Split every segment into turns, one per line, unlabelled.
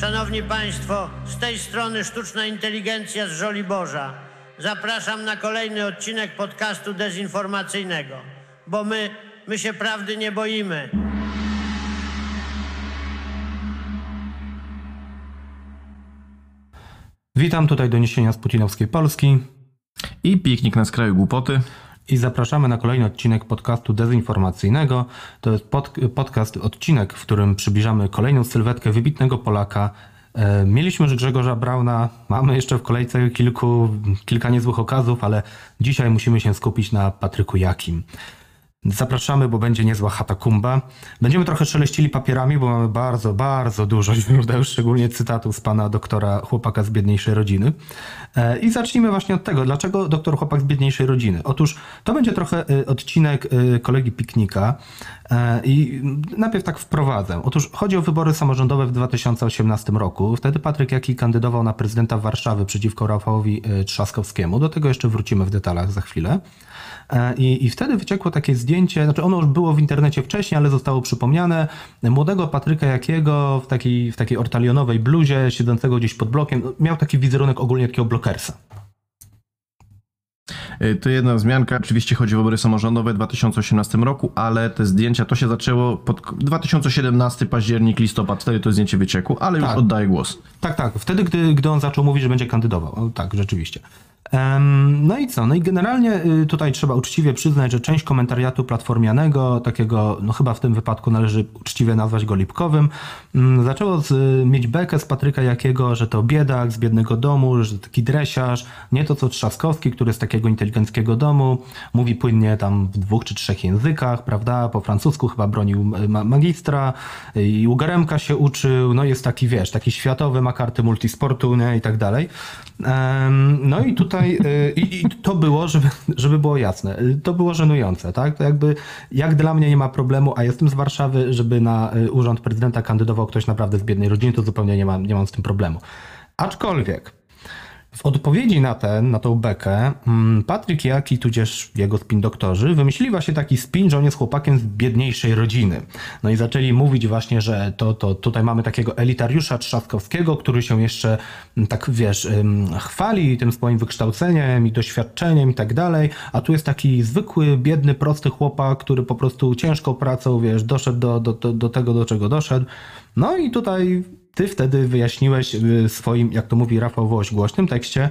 Szanowni Państwo, z tej strony sztuczna inteligencja z Żoliborza. Zapraszam na kolejny odcinek podcastu dezinformacyjnego, bo my, my się prawdy nie boimy.
Witam tutaj doniesienia z Putinowskiej Polski
I piknik na skraju głupoty.
I zapraszamy na kolejny odcinek podcastu dezinformacyjnego. To jest pod, podcast, odcinek, w którym przybliżamy kolejną sylwetkę wybitnego Polaka. E, Mieliśmy już Grzegorza Brauna, mamy jeszcze w kolejce kilku, kilka niezłych okazów, ale dzisiaj musimy się skupić na Patryku Jakim. Zapraszamy, bo będzie niezła hatakumba. Będziemy trochę szeleścili papierami, bo mamy bardzo, bardzo dużo źródeł, szczególnie cytatów z pana doktora chłopaka z biedniejszej rodziny. E, I zacznijmy właśnie od tego, dlaczego doktor chłopak z biedniejszej rodziny. Otóż to będzie trochę e, odcinek e, kolegi Piknika i najpierw tak wprowadzę. Otóż chodzi o wybory samorządowe w 2018 roku. Wtedy Patryk Jaki kandydował na prezydenta Warszawy przeciwko Rafałowi Trzaskowskiemu. Do tego jeszcze wrócimy w detalach za chwilę. E, I, I wtedy wyciekło takie zdjęcie, znaczy ono już było w internecie wcześniej, ale zostało przypomniane, młodego Patryka Jakiego w takiej, w takiej ortalionowej bluzie, siedzącego gdzieś pod blokiem. Miał taki wizerunek ogólnie takiego blokersa.
Y, To jedna wzmianka. Oczywiście chodzi o wybory samorządowe w 2018 roku, ale te zdjęcia to się zaczęło pod 2017 październik, listopad. Wtedy to zdjęcie wyciekło, ale już
Tak.
oddaję głos.
Tak, tak. Wtedy, gdy, gdy on zaczął mówić, że będzie kandydował. O, tak, rzeczywiście. No i co? No i generalnie y, tutaj trzeba uczciwie przyznać, że część komentariatu platformianego, takiego, no chyba w tym wypadku należy uczciwie nazwać go lipkowym, mm, zaczęło z, mieć bekę z Patryka Jakiego, że to biedak z biednego domu, że taki dresiarz, nie to co Trzaskowski, który z takiego inteligenckiego domu, mówi płynnie tam w dwóch czy trzech językach, prawda? Po francusku chyba bronił y, ma- magistra i u Garemka się uczył, no jest taki, wiesz, taki światowy, ma karty multisportu, nie? I tak dalej. No i tutaj, y, i, i to było, żeby, żeby było jasne, y, to było żenujące, tak? To jakby, jak dla mnie nie ma problemu, a jestem z Warszawy, żeby na y, urząd prezydenta kandydował ktoś naprawdę z biednej rodziny, to zupełnie nie mam, nie mam z tym problemu. Aczkolwiek, w odpowiedzi na ten, na tą bekę, mm, Patryk Jaki, tudzież jego spin doktorzy, wymyślili właśnie taki spin, że on jest chłopakiem z biedniejszej rodziny. No i zaczęli mówić właśnie, że to, to tutaj mamy takiego elitariusza Trzaskowskiego, który się jeszcze mm, tak, wiesz, chwali tym swoim wykształceniem i doświadczeniem i tak dalej, a tu jest taki zwykły, biedny, prosty chłopak, który po prostu ciężką pracą, wiesz, doszedł do, do, do, do tego, do czego doszedł. No i tutaj ty wtedy wyjaśniłeś w swoim, jak to mówi Rafał Woś, głośnym tekście,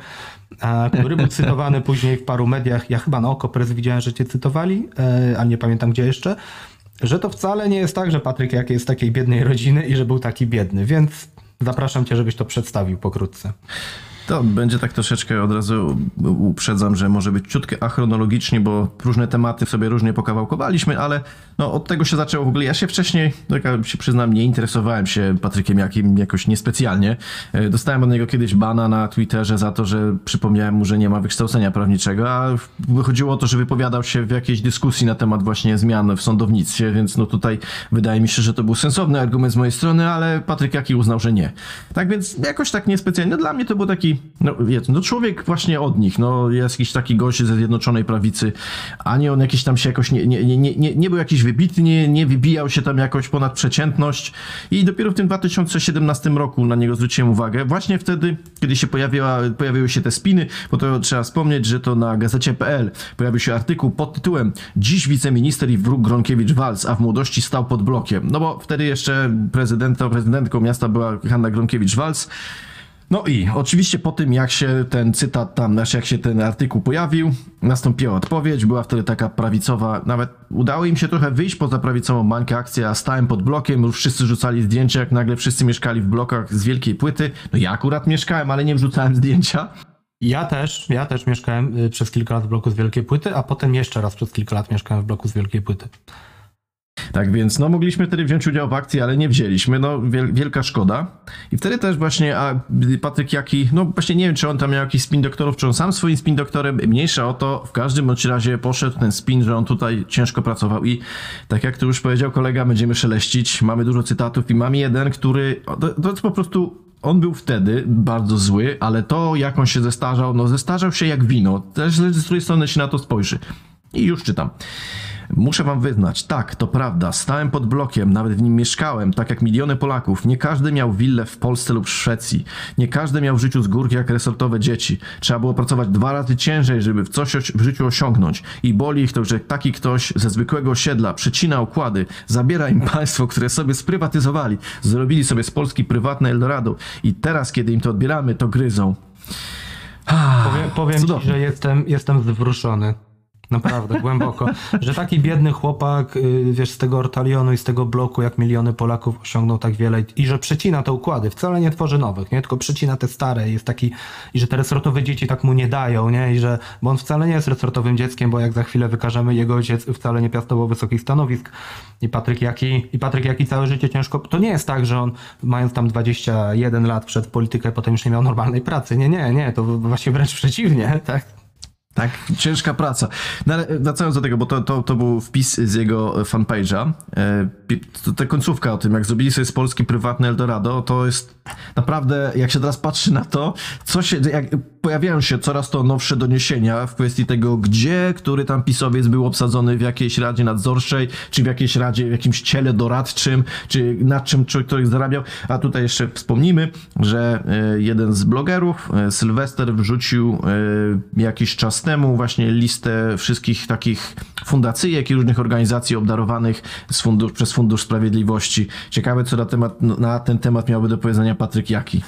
a, który był cytowany później w paru mediach. Ja chyba na Okopres widziałem, że cię cytowali, e, ale nie pamiętam gdzie jeszcze, że to wcale nie jest tak, że Patryk jak jest z takiej biednej rodziny i że był taki biedny, więc zapraszam cię, żebyś to przedstawił pokrótce.
To będzie tak troszeczkę od razu uprzedzam, że może być ciutkę achronologicznie, bo różne tematy sobie różnie pokawałkowaliśmy, ale no, od tego się zaczęło w ogóle. Ja się wcześniej, tak jak się przyznam, nie interesowałem się Patrykiem Jakim jakoś niespecjalnie. E, Dostałem od niego kiedyś bana na Twitterze za to, że przypomniałem mu, że nie ma wykształcenia prawniczego, a wychodziło o to, że wypowiadał się w jakiejś dyskusji na temat właśnie zmian w sądownictwie, więc no tutaj wydaje mi się, że to był sensowny argument z mojej strony, ale Patryk Jaki uznał, że nie. Tak więc jakoś tak niespecjalnie. No, dla mnie to był taki, no wiecie, no człowiek właśnie od nich, no jest jakiś taki gość ze Zjednoczonej Prawicy, a nie on jakiś tam się jakoś, nie, nie, nie, nie, nie był jakiś wybitny, nie wybijał się tam jakoś ponad przeciętność i dopiero w tym 2017 roku na niego zwróciłem uwagę, właśnie wtedy, kiedy się pojawiła, pojawiły się te spiny, bo to trzeba wspomnieć, że to na gazecie.pl pojawił się artykuł pod tytułem Dziś wiceminister i wróg Gronkiewicz-Walc, a w młodości stał pod blokiem. No bo wtedy jeszcze prezydenta, prezydentką miasta była Hanna Gronkiewicz-Walc, no i oczywiście po tym, jak się ten cytat tam, znaczy jak się ten artykuł pojawił, nastąpiła odpowiedź, była wtedy taka prawicowa, nawet udało im się trochę wyjść poza prawicową mańkę akcja, stałem pod blokiem, już wszyscy rzucali zdjęcia, jak nagle wszyscy mieszkali w blokach z wielkiej płyty. No ja akurat mieszkałem, ale nie wrzucałem zdjęcia.
Ja też, ja też mieszkałem y, przez kilka lat w bloku z Wielkiej Płyty, a potem jeszcze raz przez kilka lat mieszkałem w bloku z Wielkiej Płyty.
Tak więc, no mogliśmy wtedy wziąć udział w akcji, ale nie wzięliśmy, no wiel, wielka szkoda. I wtedy też właśnie a Patryk Jaki, no właśnie nie wiem, czy on tam miał jakiś spin doktorów, czy on sam swoim spin doktorem, mniejsza o to, w każdym bądź razie poszedł ten spin, że on tutaj ciężko pracował i tak jak tu już powiedział kolega, będziemy szeleścić, mamy dużo cytatów i mamy jeden, który, to, to jest po prostu on był wtedy bardzo zły, ale to jak on się zestarzał, no zestarzał się jak wino. Też z której strony się na to spojrzy. I już czytam. Muszę wam wyznać, tak, to prawda, stałem pod blokiem, nawet w nim mieszkałem, tak jak miliony Polaków. Nie każdy miał willę w Polsce lub w Szwecji. Nie każdy miał w życiu z górki jak resortowe dzieci. Trzeba było pracować dwa razy ciężej, żeby w coś w życiu osiągnąć. I boli ich to, że taki ktoś ze zwykłego osiedla przycina układy, zabiera im państwo, które sobie sprywatyzowali, zrobili sobie z Polski prywatne Eldorado i teraz, kiedy im to odbieramy, to gryzą.
Powiem, powiem ci, że jestem, jestem zwrócony. Naprawdę, głęboko. Że taki biedny chłopak, y, wiesz, z tego ortalionu i z tego bloku, jak miliony Polaków osiągnął tak wiele i że przecina te układy, wcale nie tworzy nowych, nie? Tylko przecina te stare jest taki, i że te resortowe dzieci tak mu nie dają, nie? I że, bo on wcale nie jest resortowym dzieckiem, bo jak za chwilę wykażemy, jego ojciec wcale nie piastował wysokich stanowisk i Patryk Jaki, i Patryk Jaki całe życie ciężko, to nie jest tak, że on mając tam 21 lat przed politykę, potem już nie miał normalnej pracy. Nie, nie, nie, to właśnie wręcz przeciwnie, tak?
Tak, ciężka praca. No ale wracając do tego, bo to, to, to był wpis z jego fanpage'a. E, ta końcówka o tym, jak zrobili sobie z Polski prywatne Eldorado, to jest naprawdę, jak się teraz patrzy na to, co się, jak pojawiają się coraz to nowsze doniesienia w kwestii tego, gdzie który tam pisowiec był obsadzony w jakiejś radzie nadzorczej, czy w jakiejś radzie, w jakimś ciele doradczym, czy nad czym człowiek zarabiał. A tutaj jeszcze wspomnimy, że e, jeden z blogerów, e, Sylwester, wrzucił e, jakiś czas temu właśnie listę wszystkich takich fundacyjek i różnych organizacji obdarowanych fundusz, przez Fundusz Sprawiedliwości. Ciekawe, co na, temat, na ten temat miałby do powiedzenia Patryk Jaki.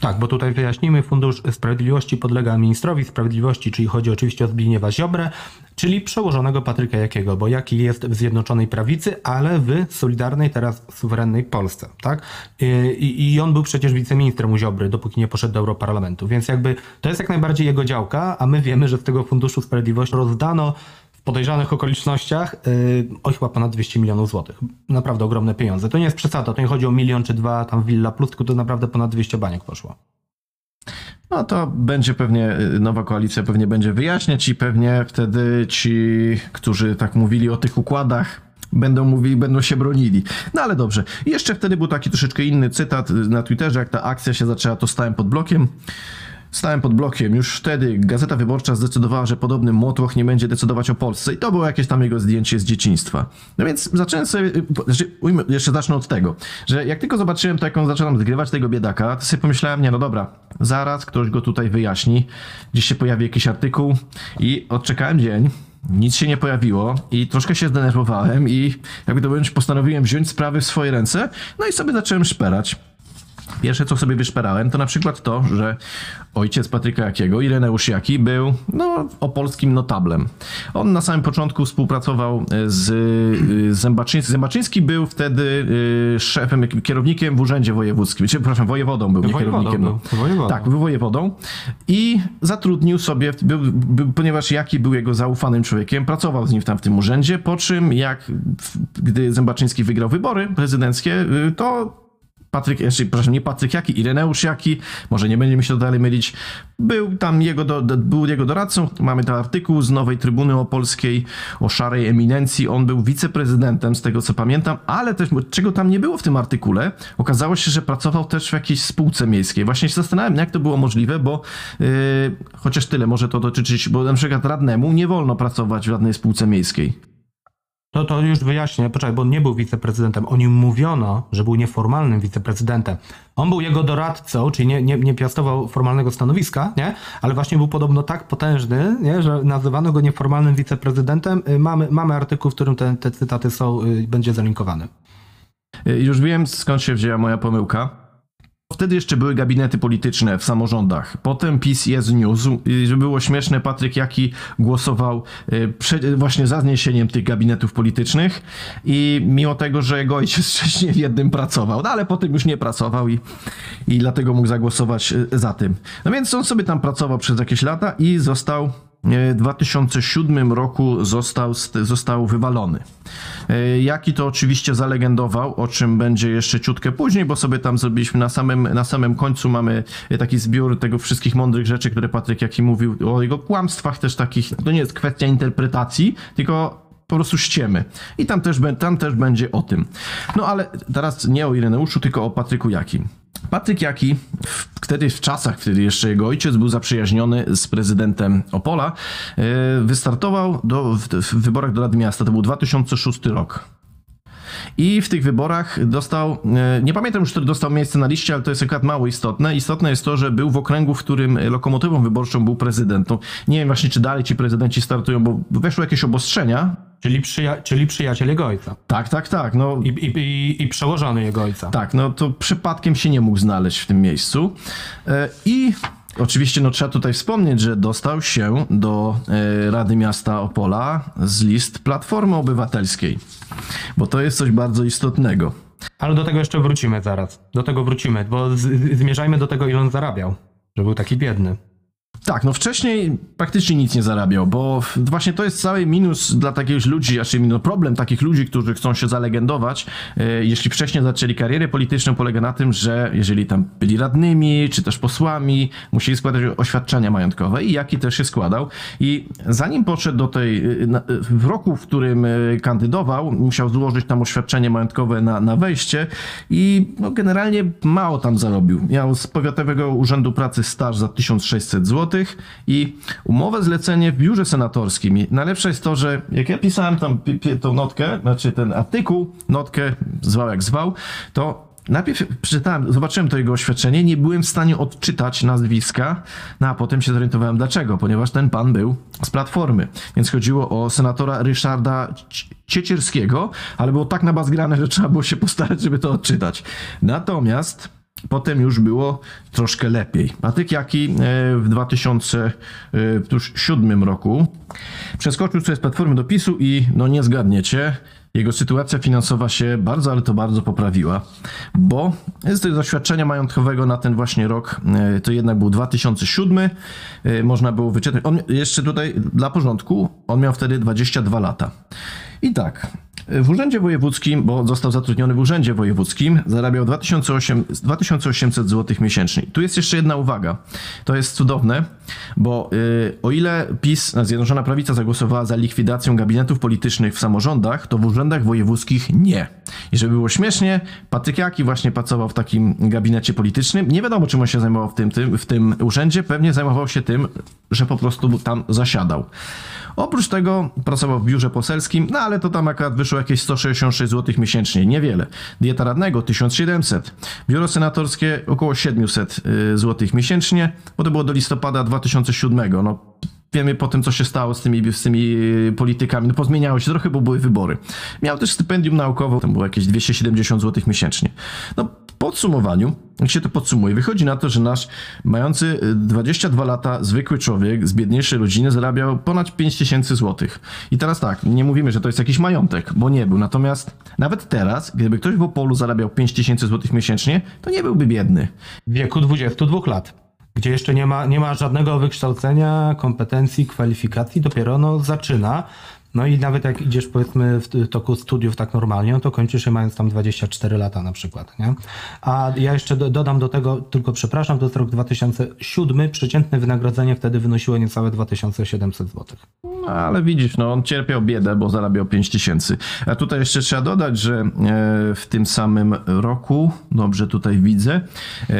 Tak, bo tutaj wyjaśnimy, Fundusz Sprawiedliwości podlega ministrowi sprawiedliwości, czyli chodzi oczywiście o Zbigniewa Ziobrę, czyli przełożonego Patryka Jakiego, bo Jaki jest w Zjednoczonej Prawicy, ale w Solidarnej, teraz suwerennej Polsce, tak? I, I on był przecież wiceministrem u Ziobry, dopóki nie poszedł do Europarlamentu, więc jakby to jest jak najbardziej jego działka, a my wiemy, że z tego Funduszu Sprawiedliwości rozdano podejrzanych okolicznościach yy, oj chyba ponad 200 milionów złotych. Naprawdę ogromne pieniądze. To nie jest przesada, to nie chodzi o milion czy dwa tam Villa Plus, tylko to naprawdę ponad 200 baniek poszło.
No to będzie pewnie, y, nowa koalicja pewnie będzie wyjaśniać i pewnie wtedy ci, którzy tak mówili o tych układach, będą mówili, będą się bronili. No ale dobrze. Jeszcze wtedy był taki troszeczkę inny cytat y, na Twitterze, jak ta akcja się zaczęła, to stałem pod blokiem. Stałem pod blokiem. Już wtedy Gazeta Wyborcza zdecydowała, że podobny motłoch nie będzie decydować o Polsce i to było jakieś tam jego zdjęcie z dzieciństwa. No więc zacząłem sobie, znaczy, jeszcze zacznę od tego, że jak tylko zobaczyłem to, jak on zaczął nam zgrywać tego biedaka, to sobie pomyślałem, nie no dobra, zaraz ktoś go tutaj wyjaśni, gdzieś się pojawi jakiś artykuł i odczekałem dzień, nic się nie pojawiło i troszkę się zdenerwowałem i jakby to powiedzieć, postanowiłem wziąć sprawy w swoje ręce, no i sobie zacząłem szperać. Pierwsze, co sobie wyszperałem, to na przykład to, że ojciec Patryka Jakiego, Ireneusz Jaki, był no, opolskim notablem. On na samym początku współpracował z y, Zębaczyńskim. Zębaczyński był wtedy y, szefem, kierownikiem w urzędzie wojewódzkim, czy przepraszam, wojewodą był, nie
Wojewodą
kierownikiem.
był,
no.
wojewodą.
Tak, był wojewodą i zatrudnił sobie, był, był, ponieważ Jaki był jego zaufanym człowiekiem, pracował z nim tam w tym urzędzie, po czym jak, gdy Zębaczyński wygrał wybory prezydenckie, y, to Patryk, jeszcze, przepraszam, nie Patryk Jaki, Ireneusz Jaki, może nie będzie mi się dalej mylić, był tam jego, do, do, był jego doradcą, mamy ten artykuł z Nowej Trybuny Opolskiej o szarej eminencji, on był wiceprezydentem, z tego co pamiętam, ale też, czego tam nie było w tym artykule, okazało się, że pracował też w jakiejś spółce miejskiej. Właśnie się zastanawiam, jak to było możliwe, bo yy, chociaż tyle może to dotyczyć, bo na przykład radnemu nie wolno pracować w żadnej spółce miejskiej.
To, to już wyjaśnię, poczekaj, bo on nie był wiceprezydentem. O nim mówiono, że był nieformalnym wiceprezydentem. On był jego doradcą, czyli nie, nie, nie piastował formalnego stanowiska, nie? ale właśnie był podobno tak potężny, nie? że nazywano go nieformalnym wiceprezydentem. Y, Mamy, mamy artykuł, w którym te, te cytaty są, y, będzie zalinkowany.
Y, Już wiem skąd się wzięła moja pomyłka. Wtedy jeszcze były gabinety polityczne w samorządach. Potem PiS je zniósł. Było śmieszne, Patryk Jaki głosował y, właśnie za zniesieniem tych gabinetów politycznych i mimo tego, że jego ojciec wcześniej w jednym pracował, no ale potem już nie pracował i, i dlatego mógł zagłosować y, za tym. No więc on sobie tam pracował przez jakieś lata i został 2007 roku został, st- został wywalony. E, Jaki to oczywiście zalegendował, o czym będzie jeszcze ciutkę później, bo sobie tam zrobiliśmy na samym, na samym końcu mamy taki zbiór tego wszystkich mądrych rzeczy, które Patryk Jaki mówił o jego kłamstwach też takich, to nie jest kwestia interpretacji, tylko po prostu ściemy. I tam też, tam też będzie o tym. No ale teraz nie o Ireneuszu, tylko o Patryku Jakim. Patryk Jaki wtedy w czasach, kiedy jeszcze jego ojciec był zaprzyjaźniony z prezydentem Opola, e, wystartował do, w, w wyborach do Rady Miasta. To był 2006 rok. I w tych wyborach dostał, e, nie pamiętam już, który dostał miejsce na liście, ale to jest akurat mało istotne. Istotne jest to, że był w okręgu, w którym lokomotywą wyborczą był prezydent. No, nie wiem właśnie, czy dalej ci prezydenci startują, bo weszły jakieś obostrzenia.
Czyli, przyja- czyli przyjaciel jego ojca.
Tak, tak, tak. No,
I, i, i, przełożony jego ojca.
tak, no to przypadkiem się nie mógł znaleźć w tym miejscu. E, I oczywiście no, trzeba tutaj wspomnieć, że dostał się do e, Rady Miasta Opola z list Platformy Obywatelskiej, bo to jest coś bardzo istotnego.
Ale do tego jeszcze wrócimy zaraz. Do tego wrócimy, bo z, z- zmierzajmy do tego, ile on zarabiał. Że był taki biedny.
Tak, no wcześniej praktycznie nic nie zarabiał, bo właśnie to jest cały minus dla takich ludzi, znaczy no problem takich ludzi, którzy chcą się zalegendować. E, Jeśli wcześniej zaczęli karierę polityczną, polega na tym, że jeżeli tam byli radnymi, czy też posłami, musieli składać oświadczenia majątkowe i jaki też się składał. I zanim poszedł do tej, e, w roku, w którym e, kandydował, musiał złożyć tam oświadczenie majątkowe na, na wejście i no, generalnie mało tam zarobił. Miał z Powiatowego Urzędu Pracy staż za 1600 zł i umowę zlecenie w biurze senatorskim. I najlepsze jest to, że jak ja pisałem tam tą notkę, znaczy ten artykuł, notkę, zwał jak zwał, to Najpierw przeczytałem, zobaczyłem to jego oświadczenie, nie byłem w stanie odczytać nazwiska, no a potem się zorientowałem dlaczego, ponieważ ten pan był z Platformy, więc chodziło o senatora Ryszarda Cie- Ciecierskiego, ale było tak nabazgrane, że trzeba było się postarać, żeby to odczytać. Natomiast potem już było troszkę lepiej. Patryk Jaki e, w 2007 roku przeskoczył sobie z Platformy do PiSu i no nie zgadniecie, jego sytuacja finansowa się bardzo, ale to bardzo poprawiła, bo z doświadczenia majątkowego na ten właśnie rok, e, to jednak był 2007, e, można było wyczytać. On jeszcze tutaj dla porządku, on miał wtedy 22 lata. I tak, w Urzędzie Wojewódzkim, bo został zatrudniony w Urzędzie Wojewódzkim, zarabiał 2800, 2800 zł miesięcznie. Tu jest jeszcze jedna uwaga. To jest cudowne, bo y, o ile PiS, Zjednoczona Prawica, zagłosowała za likwidacją gabinetów politycznych w samorządach, to w urzędach wojewódzkich nie. I żeby było śmiesznie, Patryk Jaki właśnie pracował w takim gabinecie politycznym. Nie wiadomo, czym on się zajmował w tym, tym, w tym urzędzie. Pewnie zajmował się tym, że po prostu tam zasiadał. Oprócz tego pracował w biurze poselskim, no ale to tam akurat wyszło jakieś 166 zł miesięcznie, niewiele. Dieta radnego 1700, biuro senatorskie około 700 zł miesięcznie, bo to było do listopada 2007. No, wiemy po tym, co się stało z tymi, z tymi y, politykami. No pozmieniało się trochę, bo były wybory. Miał też stypendium naukowe, tam było jakieś 270 zł miesięcznie. No, podsumowaniu, jak się to podsumuje, wychodzi na to, że nasz mający y, 22 lata zwykły człowiek z biedniejszej rodziny zarabiał ponad 5000 zł. I teraz tak, nie mówimy, że to jest jakiś majątek, bo nie był. Natomiast nawet teraz, gdyby ktoś w Opolu zarabiał 5000 zł miesięcznie, to nie byłby biedny.
W wieku 22 lat. Gdzie jeszcze nie ma, nie ma żadnego wykształcenia, kompetencji, kwalifikacji, dopiero no, zaczyna. No i nawet jak idziesz powiedzmy w toku studiów tak normalnie, no to kończysz je mając tam 24 lata na przykład, nie? A ja jeszcze do, dodam do tego, tylko przepraszam, to jest rok 2007, przeciętne wynagrodzenie wtedy wynosiło niecałe 2700 zł.
No, ale widzisz, no on cierpiał biedę, bo zarabiał 5 tysięcy. A tutaj jeszcze trzeba dodać, że e, w tym samym roku, dobrze tutaj widzę, e,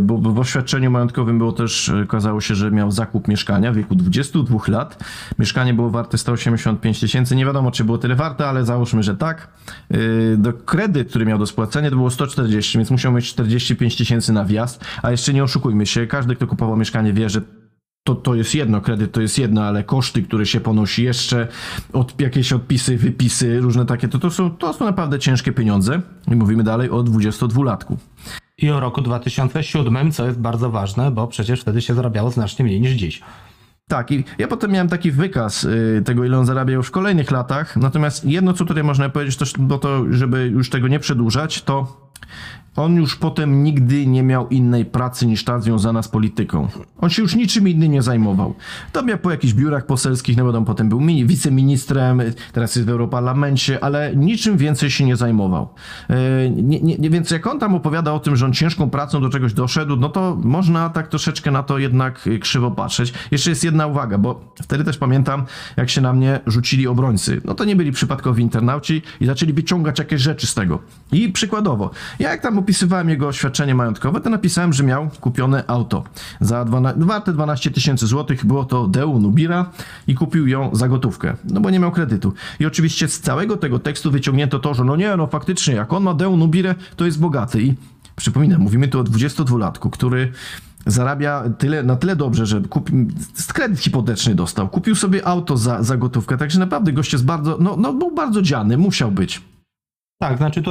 bo, bo w oświadczeniu majątkowym było też, e, okazało się, że miał zakup mieszkania w wieku 22 lat. Mieszkanie było warte 185 tysięcy. Nie wiadomo, czy było tyle warte, ale załóżmy, że tak. E, do kredyt, który miał do spłacenia, to było 140, więc musiał mieć 45 tysięcy na wjazd. A jeszcze nie oszukujmy się, każdy, kto kupował mieszkanie wie, że to, to jest jedno, kredyt to jest jedno, ale koszty, które się ponosi jeszcze, od, jakieś odpisy, wypisy, różne takie, to, to, są, to są naprawdę ciężkie pieniądze. I mówimy dalej o 22-latku.
I o roku 2007, co jest bardzo ważne, bo przecież wtedy się zarabiało znacznie mniej niż dziś.
Tak, i ja potem miałem taki wykaz y, tego, ile on zarabiał w kolejnych latach. Natomiast jedno, co tutaj można powiedzieć, też, to, żeby już tego nie przedłużać, to on już potem nigdy nie miał innej pracy niż ta związana z polityką. On się już niczym innym nie zajmował. To miał po jakichś biurach poselskich, no wiadomo, potem był mini, wiceministrem, teraz jest w Europarlamencie, ale niczym więcej się nie zajmował. Yy, nie, nie, więc jak on tam opowiada o tym, że on ciężką pracą do czegoś doszedł, no to można tak troszeczkę na to jednak y, krzywo patrzeć. Jeszcze jest jedna uwaga, bo wtedy też pamiętam, jak się na mnie rzucili obrońcy. No to nie byli przypadkowi internauci i zaczęli wyciągać jakieś rzeczy z tego. I przykładowo, ja jak tam opisywałem jego oświadczenie majątkowe, to napisałem, że miał kupione auto za 12, warte 12 tysięcy złotych. Było to Deu Nubira i kupił ją za gotówkę, no bo nie miał kredytu. I oczywiście z całego tego tekstu wyciągnięto to, że no nie, no faktycznie, jak on ma Deu Nubirę, to jest bogaty. I przypominam, mówimy tu o 22-latku, który zarabia tyle, na tyle dobrze, że kupi, kredyt hipoteczny dostał, kupił sobie auto za, za gotówkę, także naprawdę gość jest bardzo, no, no był bardzo dziany, musiał być.
Tak, znaczy tu,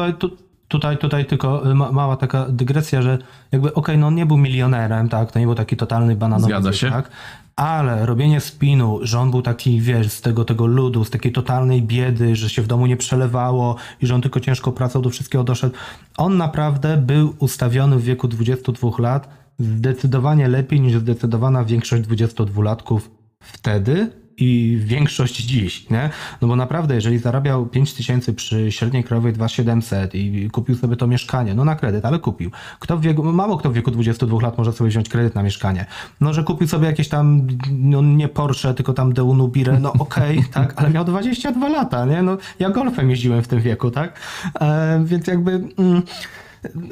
tutaj, tutaj tylko ma, mała taka dygresja, że jakby okej, no on nie był milionerem, tak, to nie był taki totalny bananowy,
Zgadza się.
tak, ale robienie spinu, że on był taki, wiesz, z tego, tego ludu, z takiej totalnej biedy, że się w domu nie przelewało i że on tylko ciężko pracował, do wszystkiego doszedł, on naprawdę był ustawiony w wieku 22 lat zdecydowanie lepiej niż zdecydowana większość 22-latków wtedy i większość dziś, nie? No bo naprawdę, jeżeli zarabiał 5 tysięcy przy średniej krajowej 2700 i kupił sobie to mieszkanie, no na kredyt, ale kupił. Kto w wieku, mało kto w wieku 22 lat może sobie wziąć kredyt na mieszkanie. No, że kupił sobie jakieś tam, no nie Porsche, tylko tam Deunubirę, no okej, tak, ale miał 22 lata, nie? No ja golfem jeździłem w tym wieku, tak? E, więc jakby... Mm,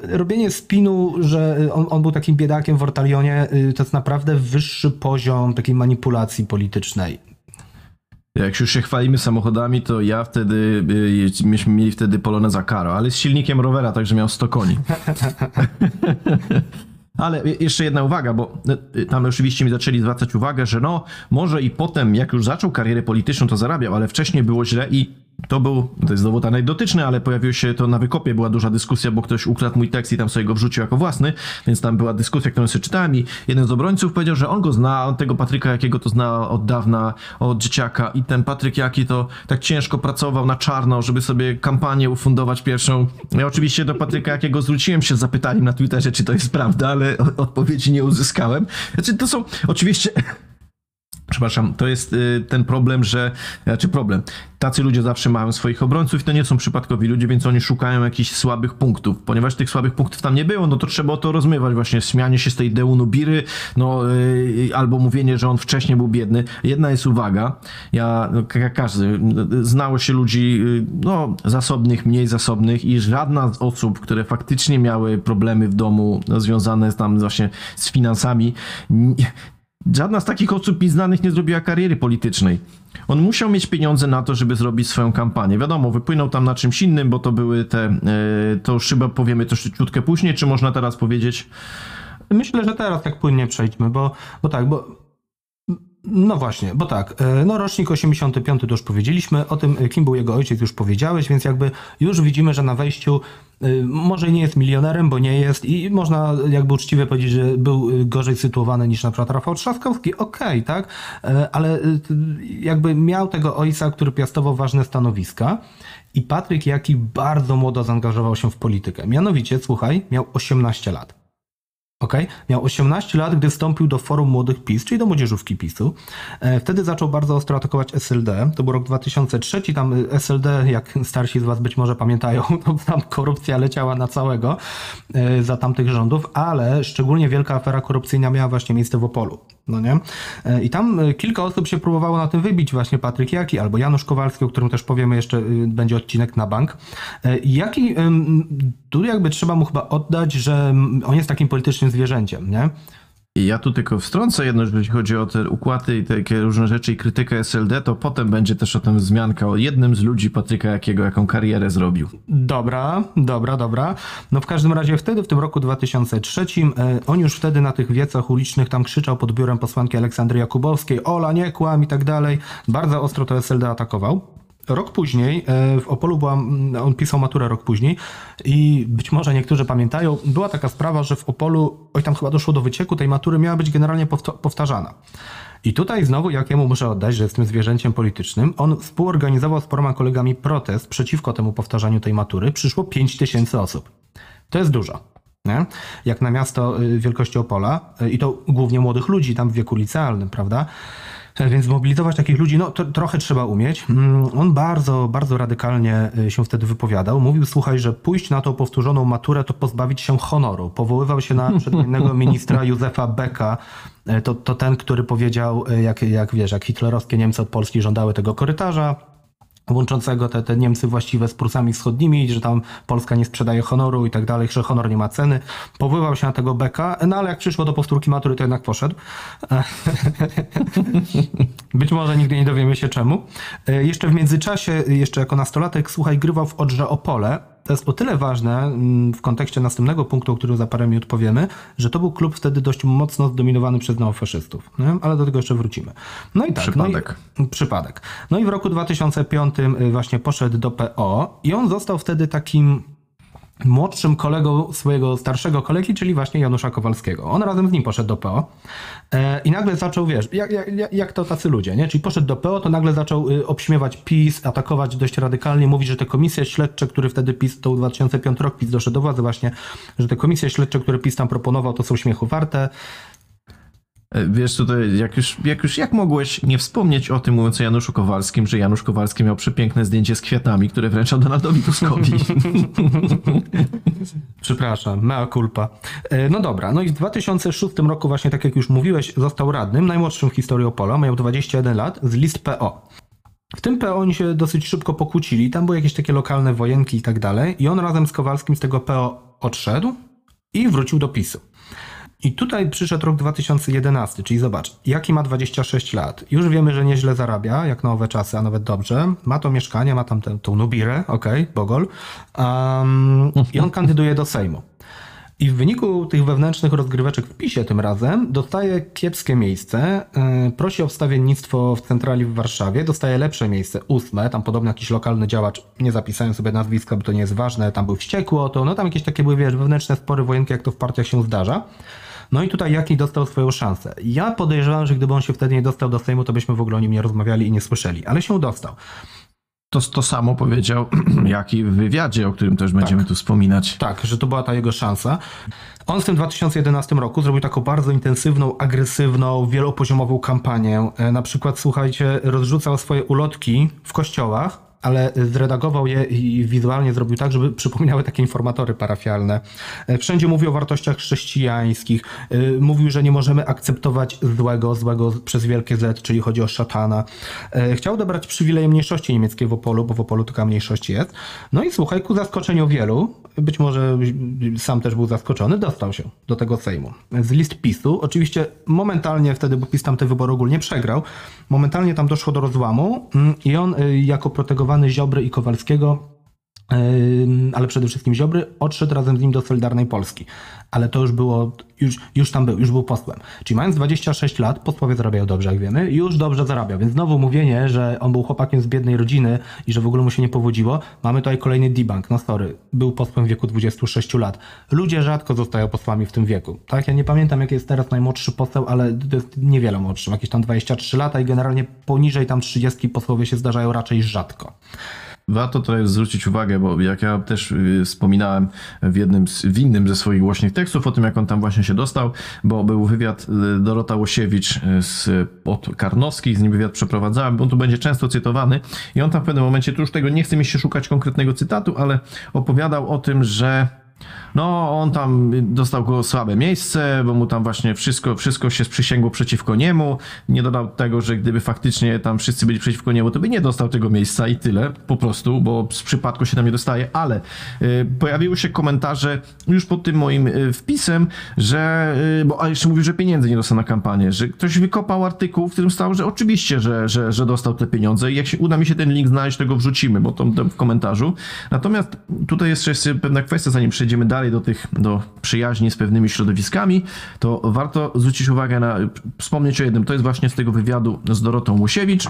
robienie spinu, że on, on był takim biedakiem w Ortalionie, y, to jest naprawdę wyższy poziom takiej manipulacji politycznej.
Jak już się chwalimy samochodami, to ja wtedy, y, myśmy mieli wtedy Poloneza Caro, ale z silnikiem rowera, także miał 100 koni. Ale jeszcze jedna uwaga, bo y, tam oczywiście mi zaczęli zwracać uwagę, że no, może i potem, jak już zaczął karierę polityczną, to zarabiał, ale wcześniej było źle i to był, to jest dowód anegdotyczny, ale pojawiło się to na wykopie, była duża dyskusja, bo ktoś ukradł mój tekst i tam sobie go wrzucił jako własny, więc tam była dyskusja, którą sobie czytałem i jeden z obrońców powiedział, że on go zna, on tego Patryka Jakiego to zna od dawna, od dzieciaka i ten Patryk Jaki to tak ciężko pracował na czarno, żeby sobie kampanię ufundować pierwszą. Ja oczywiście do Patryka Jakiego zwróciłem się z zapytaniem na Twitterze, czy to jest prawda, ale odpowiedzi nie uzyskałem. Znaczy to są oczywiście... Przepraszam, to jest y, ten problem, że. Znaczy problem. Tacy ludzie zawsze mają swoich obrońców i to nie są przypadkowi ludzie, więc oni szukają jakichś słabych punktów. Ponieważ tych słabych punktów tam nie było, no to trzeba to rozmywać, właśnie śmianie się z tej Deunu Biry, no y, albo mówienie, że on wcześniej był biedny. Jedna jest uwaga. Ja, no, jak każdy, y, znało się ludzi, y, no, zasobnych, mniej zasobnych i żadna z osób, które faktycznie miały problemy w domu no, związane tam właśnie z finansami, Żadna z takich osób mi znanych nie zrobiła kariery politycznej. On musiał mieć pieniądze na to, żeby zrobić swoją kampanię. Wiadomo, wypłynął tam na czymś innym, bo to były te. e, To już chyba powiemy to ciutkę później, czy można teraz powiedzieć?
Myślę, że teraz tak płynnie przejdźmy, bo, bo tak, bo. No właśnie, bo tak, e, no rocznik 85 to już powiedzieliśmy, o tym e, kim był jego ojciec już powiedziałeś, więc jakby już widzimy, że na wejściu e, może nie jest milionerem, bo nie jest i można jakby uczciwie powiedzieć, że był gorzej sytuowany niż na przykład Rafał Trzaskowski, okej, tak, E, ale jakby miał tego ojca, który piastował ważne stanowiska i Patryk Jaki bardzo młodo zaangażował się w politykę, mianowicie, słuchaj, miał 18 lat. Okej, Miał 18 lat, gdy wstąpił do Forum Młodych PiS, czyli do młodzieżówki PiSu. E, Wtedy zaczął bardzo ostro atakować SLD. To był rok 2003, tam y, SLD, jak starsi z Was być może pamiętają, to tam korupcja leciała na całego e, za tamtych rządów, ale szczególnie wielka afera korupcyjna miała właśnie miejsce w Opolu. No nie? E, I tam y, kilka osób się próbowało na tym wybić, właśnie Patryk Jaki albo Janusz Kowalski, o którym też powiemy jeszcze, y, będzie odcinek na bank. E, Jaki, tu jakby trzeba mu chyba oddać, że mm, on jest takim politycznym zwierzęciem, nie?
I ja tu tylko wstrącę jedno, jeśli chodzi o te układy i takie różne rzeczy i krytykę SLD, to potem będzie też o tym wzmianka o jednym z ludzi Patryka Jakiego, jaką karierę zrobił.
Dobra, dobra, dobra. No w każdym razie wtedy, w tym roku 2003, e, on już wtedy na tych wiecach ulicznych tam krzyczał pod biurem posłanki Aleksandry Jakubowskiej, Ola, nie kłam i tak dalej. Bardzo ostro to SLD atakował. Rok później, e, w Opolu była, on pisał maturę rok później i być może niektórzy pamiętają, była taka sprawa, że w Opolu, oj tam chyba doszło do wycieku tej matury, miała być generalnie powta- powtarzana. I tutaj znowu jakiemu muszę oddać, że jest tym zwierzęciem politycznym. On współorganizował z paroma kolegami protest przeciwko temu powtarzaniu tej matury. Przyszło 5 tysięcy osób. To jest dużo. Nie? Jak na miasto y, wielkości Opola y, i to głównie młodych ludzi tam w wieku licealnym, prawda? Więc mobilizować takich ludzi, no to, trochę trzeba umieć. Mm, On bardzo, bardzo radykalnie y, się wtedy wypowiadał. Mówił, słuchaj, że pójść na tą powtórzoną maturę to pozbawić się honoru. Powoływał się na przedwojennego ministra Józefa Becka. E, To, to ten, który powiedział, y, jak, jak wiesz, jak hitlerowskie Niemcy od Polski żądały tego korytarza, łączącego te, te Niemcy właściwe z Prusami Wschodnimi, że tam Polska nie sprzedaje honoru i tak dalej, że honor nie ma ceny. Powywał się na tego beka, no ale jak przyszło do powtórki matury, to jednak poszedł. Być może nigdy nie dowiemy się czemu. E, Jeszcze w międzyczasie, jeszcze jako nastolatek, słuchaj, grywał w Odrze Opole. To jest o tyle ważne mm, w kontekście następnego punktu, o którym za parę minut powiemy, że to był klub wtedy dość mocno zdominowany przez neofaszystów. Nie? Ale do tego jeszcze wrócimy. No i tak.
Przypadek.
No i, przypadek. No i w roku 2005 y, właśnie poszedł do PO i on został wtedy takim młodszym kolegą swojego starszego kolegi, czyli właśnie Janusza Kowalskiego. On razem z nim poszedł do PO e, i nagle zaczął, wiesz, jak, jak, jak to tacy ludzie, nie? Czyli poszedł do PO, to nagle zaczął y, obśmiewać PiS, atakować dość radykalnie, mówić, że te komisje śledcze, które wtedy PiS, to 2005 rok PiS doszedł do władzy właśnie, że te komisje śledcze, które PiS tam proponował, to są śmiechu warte.
E, Wiesz, tutaj, jak już, jak już, jak mogłeś nie wspomnieć o tym, mówiąc o Januszu Kowalskim, że Janusz Kowalski miał przepiękne zdjęcie z kwiatami, które wręczał Donaldowi Tuskowi.
Przepraszam, mea culpa. E, No dobra, no i w 2006 roku właśnie, tak jak już mówiłeś, został radnym, najmłodszym w historii Opola, miał 21 lat, z list PO. W tym PO oni się dosyć szybko pokłócili, tam były jakieś takie lokalne wojenki i tak dalej i on razem z Kowalskim z tego PO odszedł i wrócił do PiSu. I tutaj przyszedł rok 2011, czyli zobacz, jaki ma 26 lat. Już wiemy, że nieźle zarabia, jak na owe czasy, a nawet dobrze. Ma to mieszkanie, ma tam tę, tą Nubirę, okej, Bogol. Um, I on kandyduje do Sejmu. I w wyniku tych wewnętrznych rozgryweczek w PiSie tym razem dostaje kiepskie miejsce, yy, prosi o wstawiennictwo w centrali w Warszawie, dostaje lepsze miejsce, ósme, tam podobno jakiś lokalny działacz, nie zapisałem sobie nazwiska, bo to nie jest ważne, tam był wściekły o to, no tam jakieś takie były, wiesz, wewnętrzne spory wojenki, jak to w partiach się zdarza. No i tutaj Jaki dostał swoją szansę. Ja podejrzewam, że gdyby on się wtedy nie dostał do Sejmu, to byśmy w ogóle o nim nie rozmawiali i nie słyszeli, ale się dostał.
To, to samo powiedział Jaki w wywiadzie, o którym też będziemy tu wspominać.
Tak, że to była ta jego szansa. On w tym 2011 roku zrobił taką bardzo intensywną, agresywną, wielopoziomową kampanię. E, Na przykład, słuchajcie, rozrzucał swoje ulotki w kościołach, ale zredagował je i wizualnie zrobił tak, żeby przypominały takie informatory parafialne. E, Wszędzie mówił o wartościach chrześcijańskich. E, Mówił, że nie możemy akceptować złego, złego przez wielkie Z, czyli chodzi o szatana. E, Chciał odebrać przywileje mniejszości niemieckiej w Opolu, bo w Opolu taka mniejszość jest. No i słuchaj, ku zaskoczeniu wielu, być może sam też był zaskoczony, dostał się do tego Sejmu. Z list PiSu, oczywiście momentalnie wtedy, bo PiS tam te wybory ogólnie przegrał, momentalnie tam doszło do rozłamu mm, i on jako protegowany Ziobry i Kowalskiego ale przede wszystkim Ziobry, odszedł razem z nim do Solidarnej Polski. Ale to już było, już, już tam był, już był posłem. Czyli mając 26 lat, posłowie zarabiają dobrze, jak wiemy, już dobrze zarabiał. Więc znowu mówienie, że on był chłopakiem z biednej rodziny i że w ogóle mu się nie powodziło, mamy tutaj kolejny debunk. No sorry, był posłem w wieku 26 lat. Ludzie rzadko zostają posłami w tym wieku. Tak, ja nie pamiętam, jaki jest teraz najmłodszy poseł, ale to jest niewiele młodszy, jakieś tam 23 lata i generalnie poniżej tam 30 posłowie się zdarzają raczej rzadko.
Warto tutaj zwrócić uwagę, bo jak ja też y, wspominałem w jednym z, w innym ze swoich głośnych tekstów o tym, jak on tam właśnie się dostał, bo był wywiad y, Dorota Łosiewicz y, z, od Karnowskiej, z nim wywiad przeprowadzałem, bo on tu będzie często cytowany i on tam w pewnym momencie, tu już tego nie chce mi się szukać konkretnego cytatu, ale opowiadał o tym, że no, on tam dostał słabe miejsce, bo mu tam właśnie wszystko, wszystko się sprzysięgło przeciwko niemu. Nie dodał tego, że gdyby faktycznie tam wszyscy byli przeciwko niemu, to by nie dostał tego miejsca i tyle, po prostu, bo z przypadku się tam nie dostaje. Ale y, pojawiły się komentarze już pod tym moim y, wpisem, że, y, bo a jeszcze mówił, że pieniędzy nie dostał na kampanię, że ktoś wykopał artykuł, w którym stało, że oczywiście, że, że, że dostał te pieniądze i jak się uda mi się ten link znaleźć, to go wrzucimy, bo to, to w komentarzu. Natomiast tutaj jeszcze jest pewna kwestia, zanim przejdziemy dalej do tych, do przyjaźni z pewnymi środowiskami, to warto zwrócić uwagę na, wspomnieć o jednym, to jest właśnie z tego wywiadu z Dorotą Łusiewicz.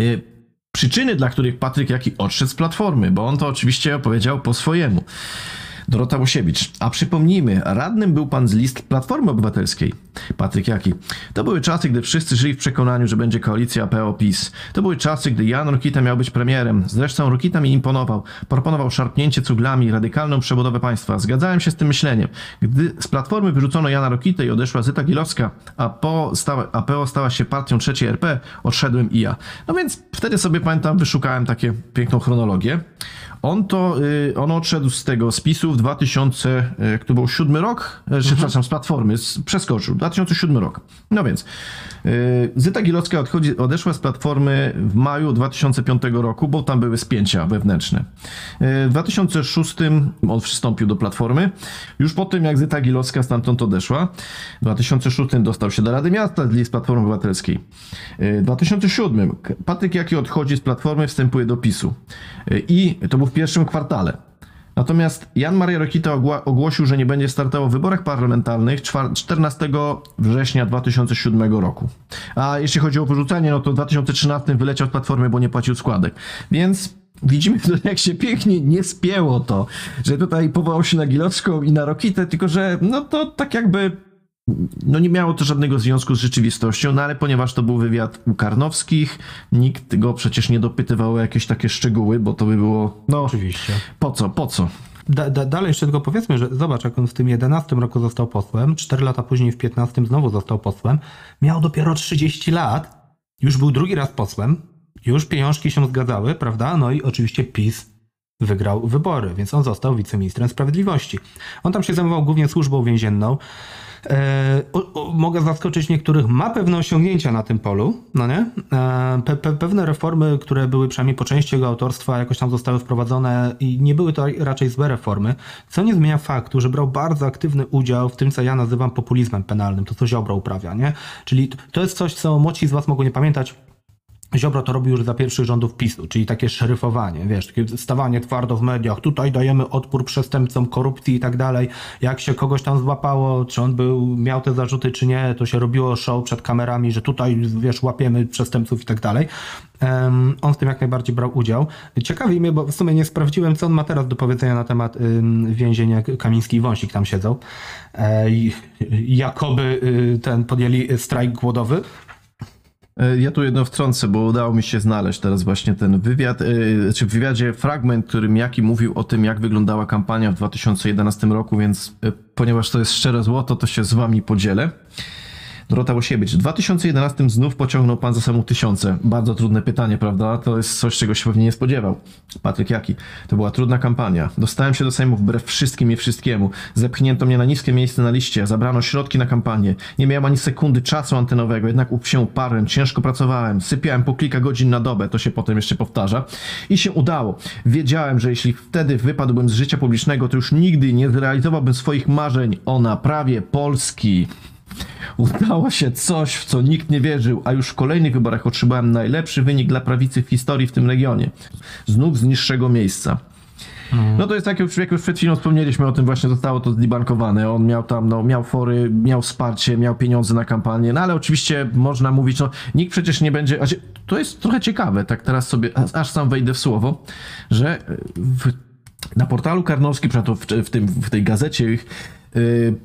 Y, Przyczyny, dla których Patryk Jaki odszedł z Platformy, bo on to oczywiście opowiedział po swojemu. Dorota Łosiewicz. A przypomnijmy, radnym był pan z list Platformy Obywatelskiej. Patryk Jaki. To były czasy, gdy wszyscy żyli w przekonaniu, że będzie koalicja PO-PiS. To były czasy, gdy Jan Rokita miał być premierem. Zresztą Rokita mi imponował. Proponował szarpnięcie cuglami, radykalną przebudowę państwa. Zgadzałem się z tym myśleniem. Gdy z Platformy wyrzucono Jana Rokitę i odeszła Zyta Gilowska, a, PO stała, a PO stała się partią trzeciej RP, odszedłem i ja. No więc wtedy sobie pamiętam, wyszukałem takie piękną chronologię. On to, y, on odszedł z tego spisu w 2000, y, jak to był, 7 rok? E, Czy, Przepraszam, z Platformy, z, przeskoczył, 2007 rok. No więc, y, Zyta Gilocka odchodzi, odeszła z Platformy w maju 2005 roku, bo tam były spięcia wewnętrzne. Y, W 2006 on przystąpił do Platformy. Już po tym, jak Zyta Gilocka stamtąd odeszła, w 2006 dostał się do Rady Miasta z Platformy Obywatelskiej. Y, W 2007 K- Patryk Jaki odchodzi z Platformy, wstępuje do PiSu. Y, I to był pierwszym kwartale. Natomiast Jan Maria Rokita ogłosił, że nie będzie startował w wyborach parlamentarnych czwar- 14 września 2007 roku. A jeśli chodzi o wyrzucenie, no to w 2013 wyleciał z Platformy, bo nie płacił składek. Więc widzimy, jak się pięknie nie spięło to, że tutaj powołał się na Gilocką i na Rokitę, tylko że no to tak jakby no nie miało to żadnego związku z rzeczywistością, no ale ponieważ to był wywiad u Karnowskich, nikt go przecież nie dopytywał o jakieś takie szczegóły, bo to by było, no
Oczywiście.
po co, po co?
Da, da, dalej jeszcze tylko powiedzmy, że zobacz, jak on w tym 11 roku został posłem, 4 lata później w 15 znowu został posłem, miał dopiero 30 lat, już był drugi raz posłem, już pieniążki się zgadzały, prawda? No i oczywiście PiS wygrał wybory, więc on został wiceministrem sprawiedliwości. On tam się zajmował głównie służbą więzienną. E, o, o, mogę zaskoczyć niektórych, ma pewne osiągnięcia na tym polu, no nie? E, pe, pe, pewne reformy, które były przynajmniej po części jego autorstwa, jakoś tam zostały wprowadzone i nie były to raczej złe reformy, co nie zmienia faktu, że brał bardzo aktywny udział w tym, co ja nazywam populizmem penalnym, to co Ziobro uprawia, nie? Czyli to- to jest coś, co młodsi z was mogą nie pamiętać, Ziobro to robił już za pierwszych rządów PiSu, czyli takie szeryfowanie, wiesz, takie stawanie twardo w mediach, tutaj dajemy odpór przestępcom korupcji i tak dalej. Jak się kogoś tam złapało, czy on był, miał te zarzuty, czy nie, to się robiło show przed kamerami, że tutaj, wiesz, łapiemy przestępców i tak dalej. Em, on w tym jak najbardziej brał udział. Ciekawi mnie, bo w sumie nie sprawdziłem, co on ma teraz do powiedzenia na temat więzienia Kamiński i Wąsik tam siedzą. E, jakoby y, ten podjęli strajk głodowy.
E, Ja tu jedno wtrącę, bo udało mi się znaleźć teraz właśnie ten wywiad, e, czy w wywiadzie fragment, którym Jaki mówił o tym, jak wyglądała kampania w 2011 roku, więc e, ponieważ to jest szczere złoto, to się z wami podzielę. Dorota Łosiewicz. W 2011 znów pociągnął pan za sobą tysiące. Bardzo trudne pytanie, prawda? To jest coś, czego się pewnie nie spodziewał. Patryk Jaki. To była trudna kampania. Dostałem się do Sejmu wbrew wszystkim i wszystkiemu. Zepchnięto mnie na niskie miejsce na liście. Zabrano środki na kampanię. Nie miałem ani sekundy czasu antenowego, jednak się uparłem, ciężko pracowałem. Sypiałem po kilka godzin na dobę. To się potem jeszcze powtarza. I się udało. Wiedziałem, że jeśli wtedy wypadłbym z życia publicznego, to już nigdy nie zrealizowałbym swoich marzeń o naprawie Polski. Udało się coś, w co nikt nie wierzył, a już w kolejnych wyborach otrzymałem najlepszy wynik dla prawicy w historii w tym regionie. Znów z niższego miejsca. No to jest tak, jak już przed chwilą wspomnieliśmy o tym, właśnie zostało to zdebankowane. On miał tam, no, miał fory, miał wsparcie, miał pieniądze na kampanię, no ale oczywiście można mówić, no nikt przecież nie będzie, to jest trochę ciekawe, tak teraz sobie, aż sam wejdę w słowo, że w, na portalu Karnowski, w, w, tym, w tej gazecie ich,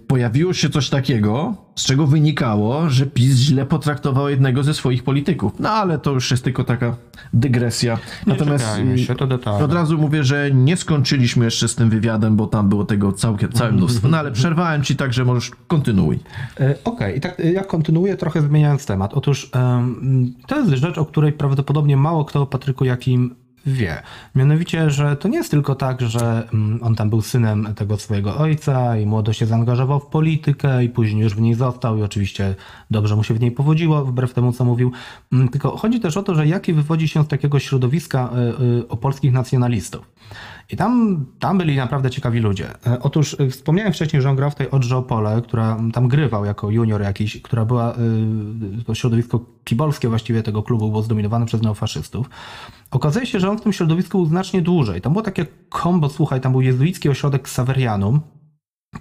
pojawiło się coś takiego, z czego wynikało, że PiS źle potraktował jednego ze swoich polityków. No ale to już jest tylko taka dygresja. Natomiast
czekajmy
yy,
się, to
od razu mówię, że nie skończyliśmy jeszcze z tym wywiadem, bo tam było tego całkiem, całe mnóstwo. No ale przerwałem ci tak, że możesz kontynuuj.
E, Okej, i tak e, ja kontynuuję trochę zmieniając temat. Otóż em, to jest rzecz, o której prawdopodobnie mało kto o Patryku Jakim wie. Mianowicie, że to nie jest tylko tak, że mm, on tam był synem tego swojego ojca i młodo się zaangażował w politykę i później już w niej został i oczywiście dobrze mu się w niej powodziło, wbrew temu, co mówił. Mm, Tylko chodzi też o to, że Jaki wywodzi się z takiego środowiska y, y, opolskich nacjonalistów. I tam, tam byli naprawdę ciekawi ludzie. E, Otóż e, wspomniałem wcześniej, że on grał w tej Odrze Opole, która tam grywał jako junior jakiś, która była, y, to środowisko kibolskie właściwie tego klubu było zdominowane przez neofaszystów. Okazuje się, że on w tym środowisku był znacznie dłużej. Tam było takie kombo, słuchaj, tam był jezuicki ośrodek Xaverianum,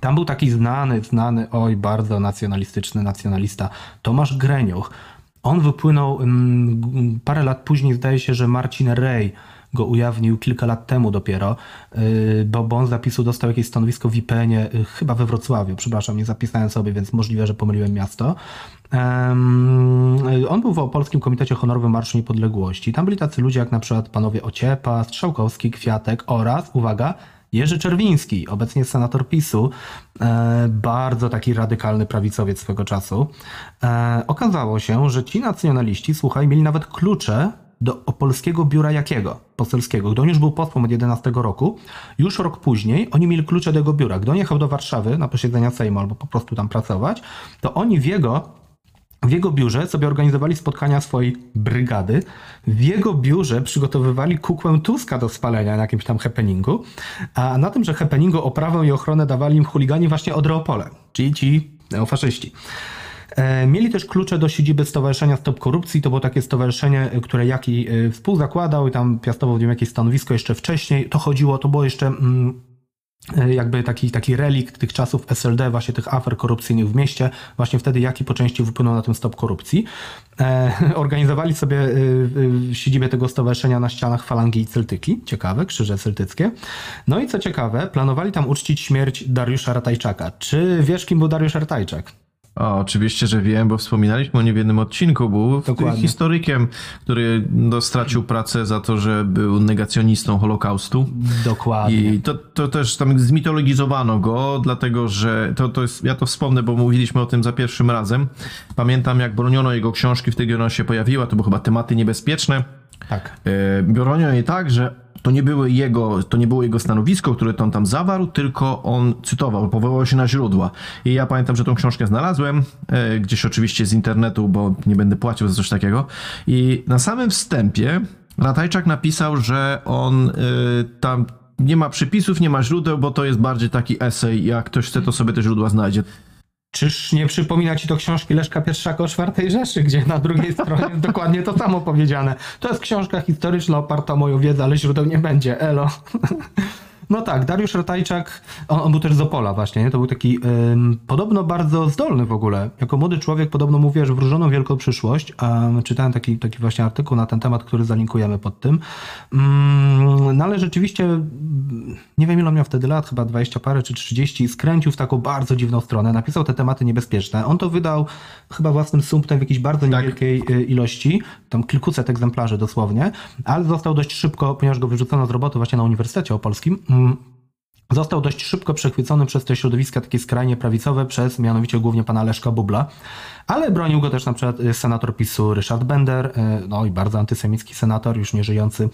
tam był taki znany, znany, oj, bardzo nacjonalistyczny nacjonalista Tomasz Greniuch. On wypłynął mm, parę lat później, zdaje się, że Marcin Rej go ujawnił kilka lat temu dopiero, yy, bo, bo on dostał jakieś stanowisko w IPN-ie, yy, chyba we Wrocławiu, przepraszam, nie zapisałem sobie, więc możliwe, że pomyliłem miasto. Em, on był w Polskim Komitecie Honorowym Marszu Niepodległości. Tam byli tacy ludzie jak na przykład panowie Ociepa, Strzałkowski, Kwiatek oraz, uwaga, Jerzy Czerwiński, obecnie senator PiSu, e, bardzo taki radykalny prawicowiec swego czasu. E, okazało się, że ci nacjonaliści, słuchaj, mieli nawet klucze do opolskiego biura jakiego? Poselskiego. Gdy on już był posłem od 11 roku, już rok później oni mieli klucze do jego biura. Gdy on jechał do Warszawy na posiedzenia Sejmu albo po prostu tam pracować, to oni w jego w jego biurze sobie organizowali spotkania swojej brygady. W jego biurze przygotowywali kukłę Tuska do spalenia na jakimś tam happeningu. A na tym, że happeningu oprawę i ochronę dawali im chuligani właśnie od Reopole, czyli ci neofaszyści. E, Mieli też klucze do siedziby Stowarzyszenia Stop Korupcji. To było takie stowarzyszenie, e, które Jaki e, współzakładał i tam piastował w nim jakieś stanowisko jeszcze wcześniej. To chodziło, to było jeszcze mm, jakby taki, taki relikt tych czasów SLD, właśnie tych afer korupcyjnych w mieście. Właśnie wtedy Jaki po części wypłynął na tym Stop Korupcji. Organizowali sobie siedzibę tego stowarzyszenia na ścianach falangi i celtyki. Ciekawe, krzyże celtyckie. No i co ciekawe, planowali tam uczcić śmierć Dariusza Ratajczaka. Czy wiesz, kim był Dariusz Ratajczak?
O, oczywiście, że wiem, bo wspominaliśmy o nim w jednym odcinku. Był
Dokładnie.
historykiem, który no, stracił pracę za to, że był negacjonistą Holokaustu.
Dokładnie.
I to, to też tam zmitologizowano go, dlatego że to, to jest, ja to wspomnę, bo mówiliśmy o tym za pierwszym razem. Pamiętam, jak broniono jego książki, wtedy ona się pojawiła, to były chyba tematy niebezpieczne.
Tak.
E, Broniono je tak, że to nie, były jego, to nie było jego stanowisko, które on tam zawarł, tylko on cytował, powoływał się na źródła. I ja pamiętam, że tą książkę znalazłem, e, gdzieś oczywiście z internetu, bo nie będę płacił za coś takiego. I na samym wstępie Ratajczak napisał, że on e, tam nie ma przypisów, nie ma źródeł, bo to jest bardziej taki esej, jak ktoś chce, to sobie te źródła znajdzie.
Czyż nie przypomina ci to książki Leszka Pierwszaka o czwartej Rzeszy, gdzie na drugiej stronie jest dokładnie to samo powiedziane. To jest książka historyczna oparta o moją wiedzę, ale źródeł nie będzie. Elo. No tak, Dariusz Ratajczak, on, on był też z Opola właśnie, nie? to był taki ym, podobno bardzo zdolny w ogóle. Jako młody człowiek podobno mówię, że wróżoną wielką przyszłość. Um, czytałem taki, taki właśnie artykuł na ten temat, który zalinkujemy pod tym. Mm, no ale rzeczywiście, nie wiem ile miał wtedy lat, chyba 20 parę czy 30, skręcił w taką bardzo dziwną stronę, napisał te tematy niebezpieczne. On to wydał chyba własnym sumptem w jakiejś bardzo niewielkiej y, ilości, tam kilkuset egzemplarzy dosłownie, ale został dość szybko, ponieważ go wyrzucono z roboty właśnie na Uniwersytecie Opolskim, Został dość szybko przechwycony przez te środowiska takie skrajnie prawicowe, przez mianowicie głównie pana Leszka Bubla, ale bronił go też na przykład y, senator PiSu Ryszard Bender, y, no i bardzo antysemicki senator, już nie żyjący.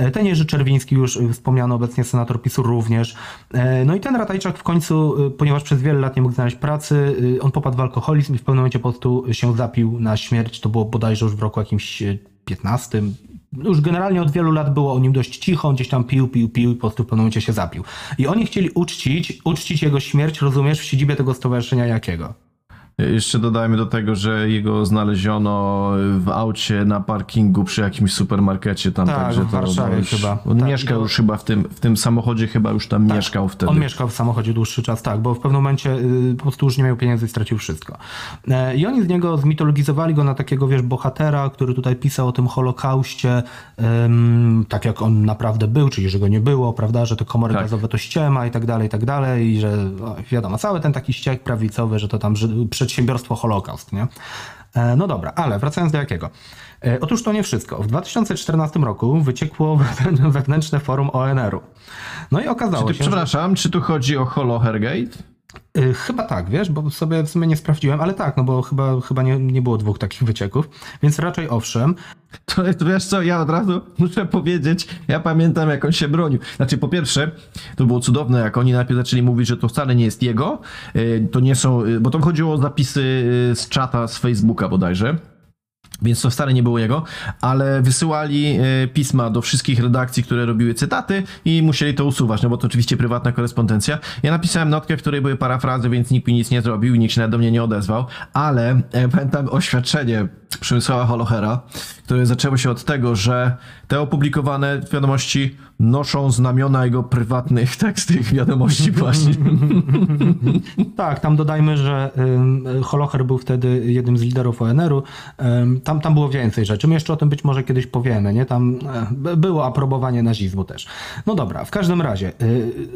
Y, Ten Jerzy Czerwiński, już y, wspomniany obecnie senator PiSu również. Y, No i ten Ratajczak w końcu, ponieważ przez wiele lat nie mógł znaleźć pracy, on popadł w alkoholizm i w pewnym momencie po prostu się zapił na śmierć. To było bodajże już w roku jakimś y, 15, już generalnie od wielu lat było o nim dość cicho, gdzieś tam pił, pił, pił i po prostu w pewnym momencie się zapił. I oni chcieli uczcić, uczcić jego śmierć, rozumiesz, w siedzibie tego stowarzyszenia jakiego?
Jeszcze dodajmy do tego, że jego znaleziono w aucie na parkingu przy jakimś supermarkecie tam.
Tak,
także
w Warszawie
już,
chyba.
On
Tak,
mieszkał już chyba w tym, w tym samochodzie, chyba już tam mieszkał wtedy.
On mieszkał w samochodzie dłuższy czas, tak, bo w pewnym momencie y, po prostu już nie miał pieniędzy i stracił wszystko. E, I oni z niego zmitologizowali go na takiego, wiesz, bohatera, który tutaj pisał o tym Holokauście, tak jak on naprawdę był, czyli że go nie było, prawda, że te komory
Tak.
gazowe to ściema i tak dalej, i tak dalej, i że wiadomo, cały ten taki ściek prawicowy, że to tam że przedsiębiorstwo Holokaust, nie? E, No dobra, ale wracając do jakiego. E, Otóż to nie wszystko. W 2014 roku wyciekło wewnę- wewnętrzne forum ONR-u. No i okazało
Czy ty,
się, że...
przepraszam, czy tu chodzi o Holohergate?
Y, Chyba tak, wiesz, bo sobie w sumie nie sprawdziłem, ale tak, no bo chyba, chyba nie, nie było dwóch takich wycieków, więc raczej owszem.
To, to wiesz co, ja od razu muszę powiedzieć, ja pamiętam jak on się bronił. Znaczy po pierwsze, to było cudowne, jak oni najpierw zaczęli mówić, że to wcale nie jest jego, y, to nie są, y, bo to chodziło o zapisy y, z czata z Facebooka bodajże. Więc to wcale nie było jego, ale wysyłali y, pisma do wszystkich redakcji, które robiły cytaty i musieli to usuwać, no bo to oczywiście prywatna korespondencja. Ja napisałem notkę, w której były parafrazy, więc nikt mi nic nie zrobił nikt się do mnie nie odezwał, ale e, pamiętam oświadczenie Przemysława Holochera, które zaczęło się od tego, że te opublikowane wiadomości noszą znamiona jego prywatnych tekstów wiadomości właśnie.
Tak, tam dodajmy, że Holocher był wtedy jednym z liderów ONR-u. Tam, tam było więcej rzeczy. My jeszcze o tym być może kiedyś powiemy, nie? Tam e, było aprobowanie nazizmu też. No dobra, w każdym razie,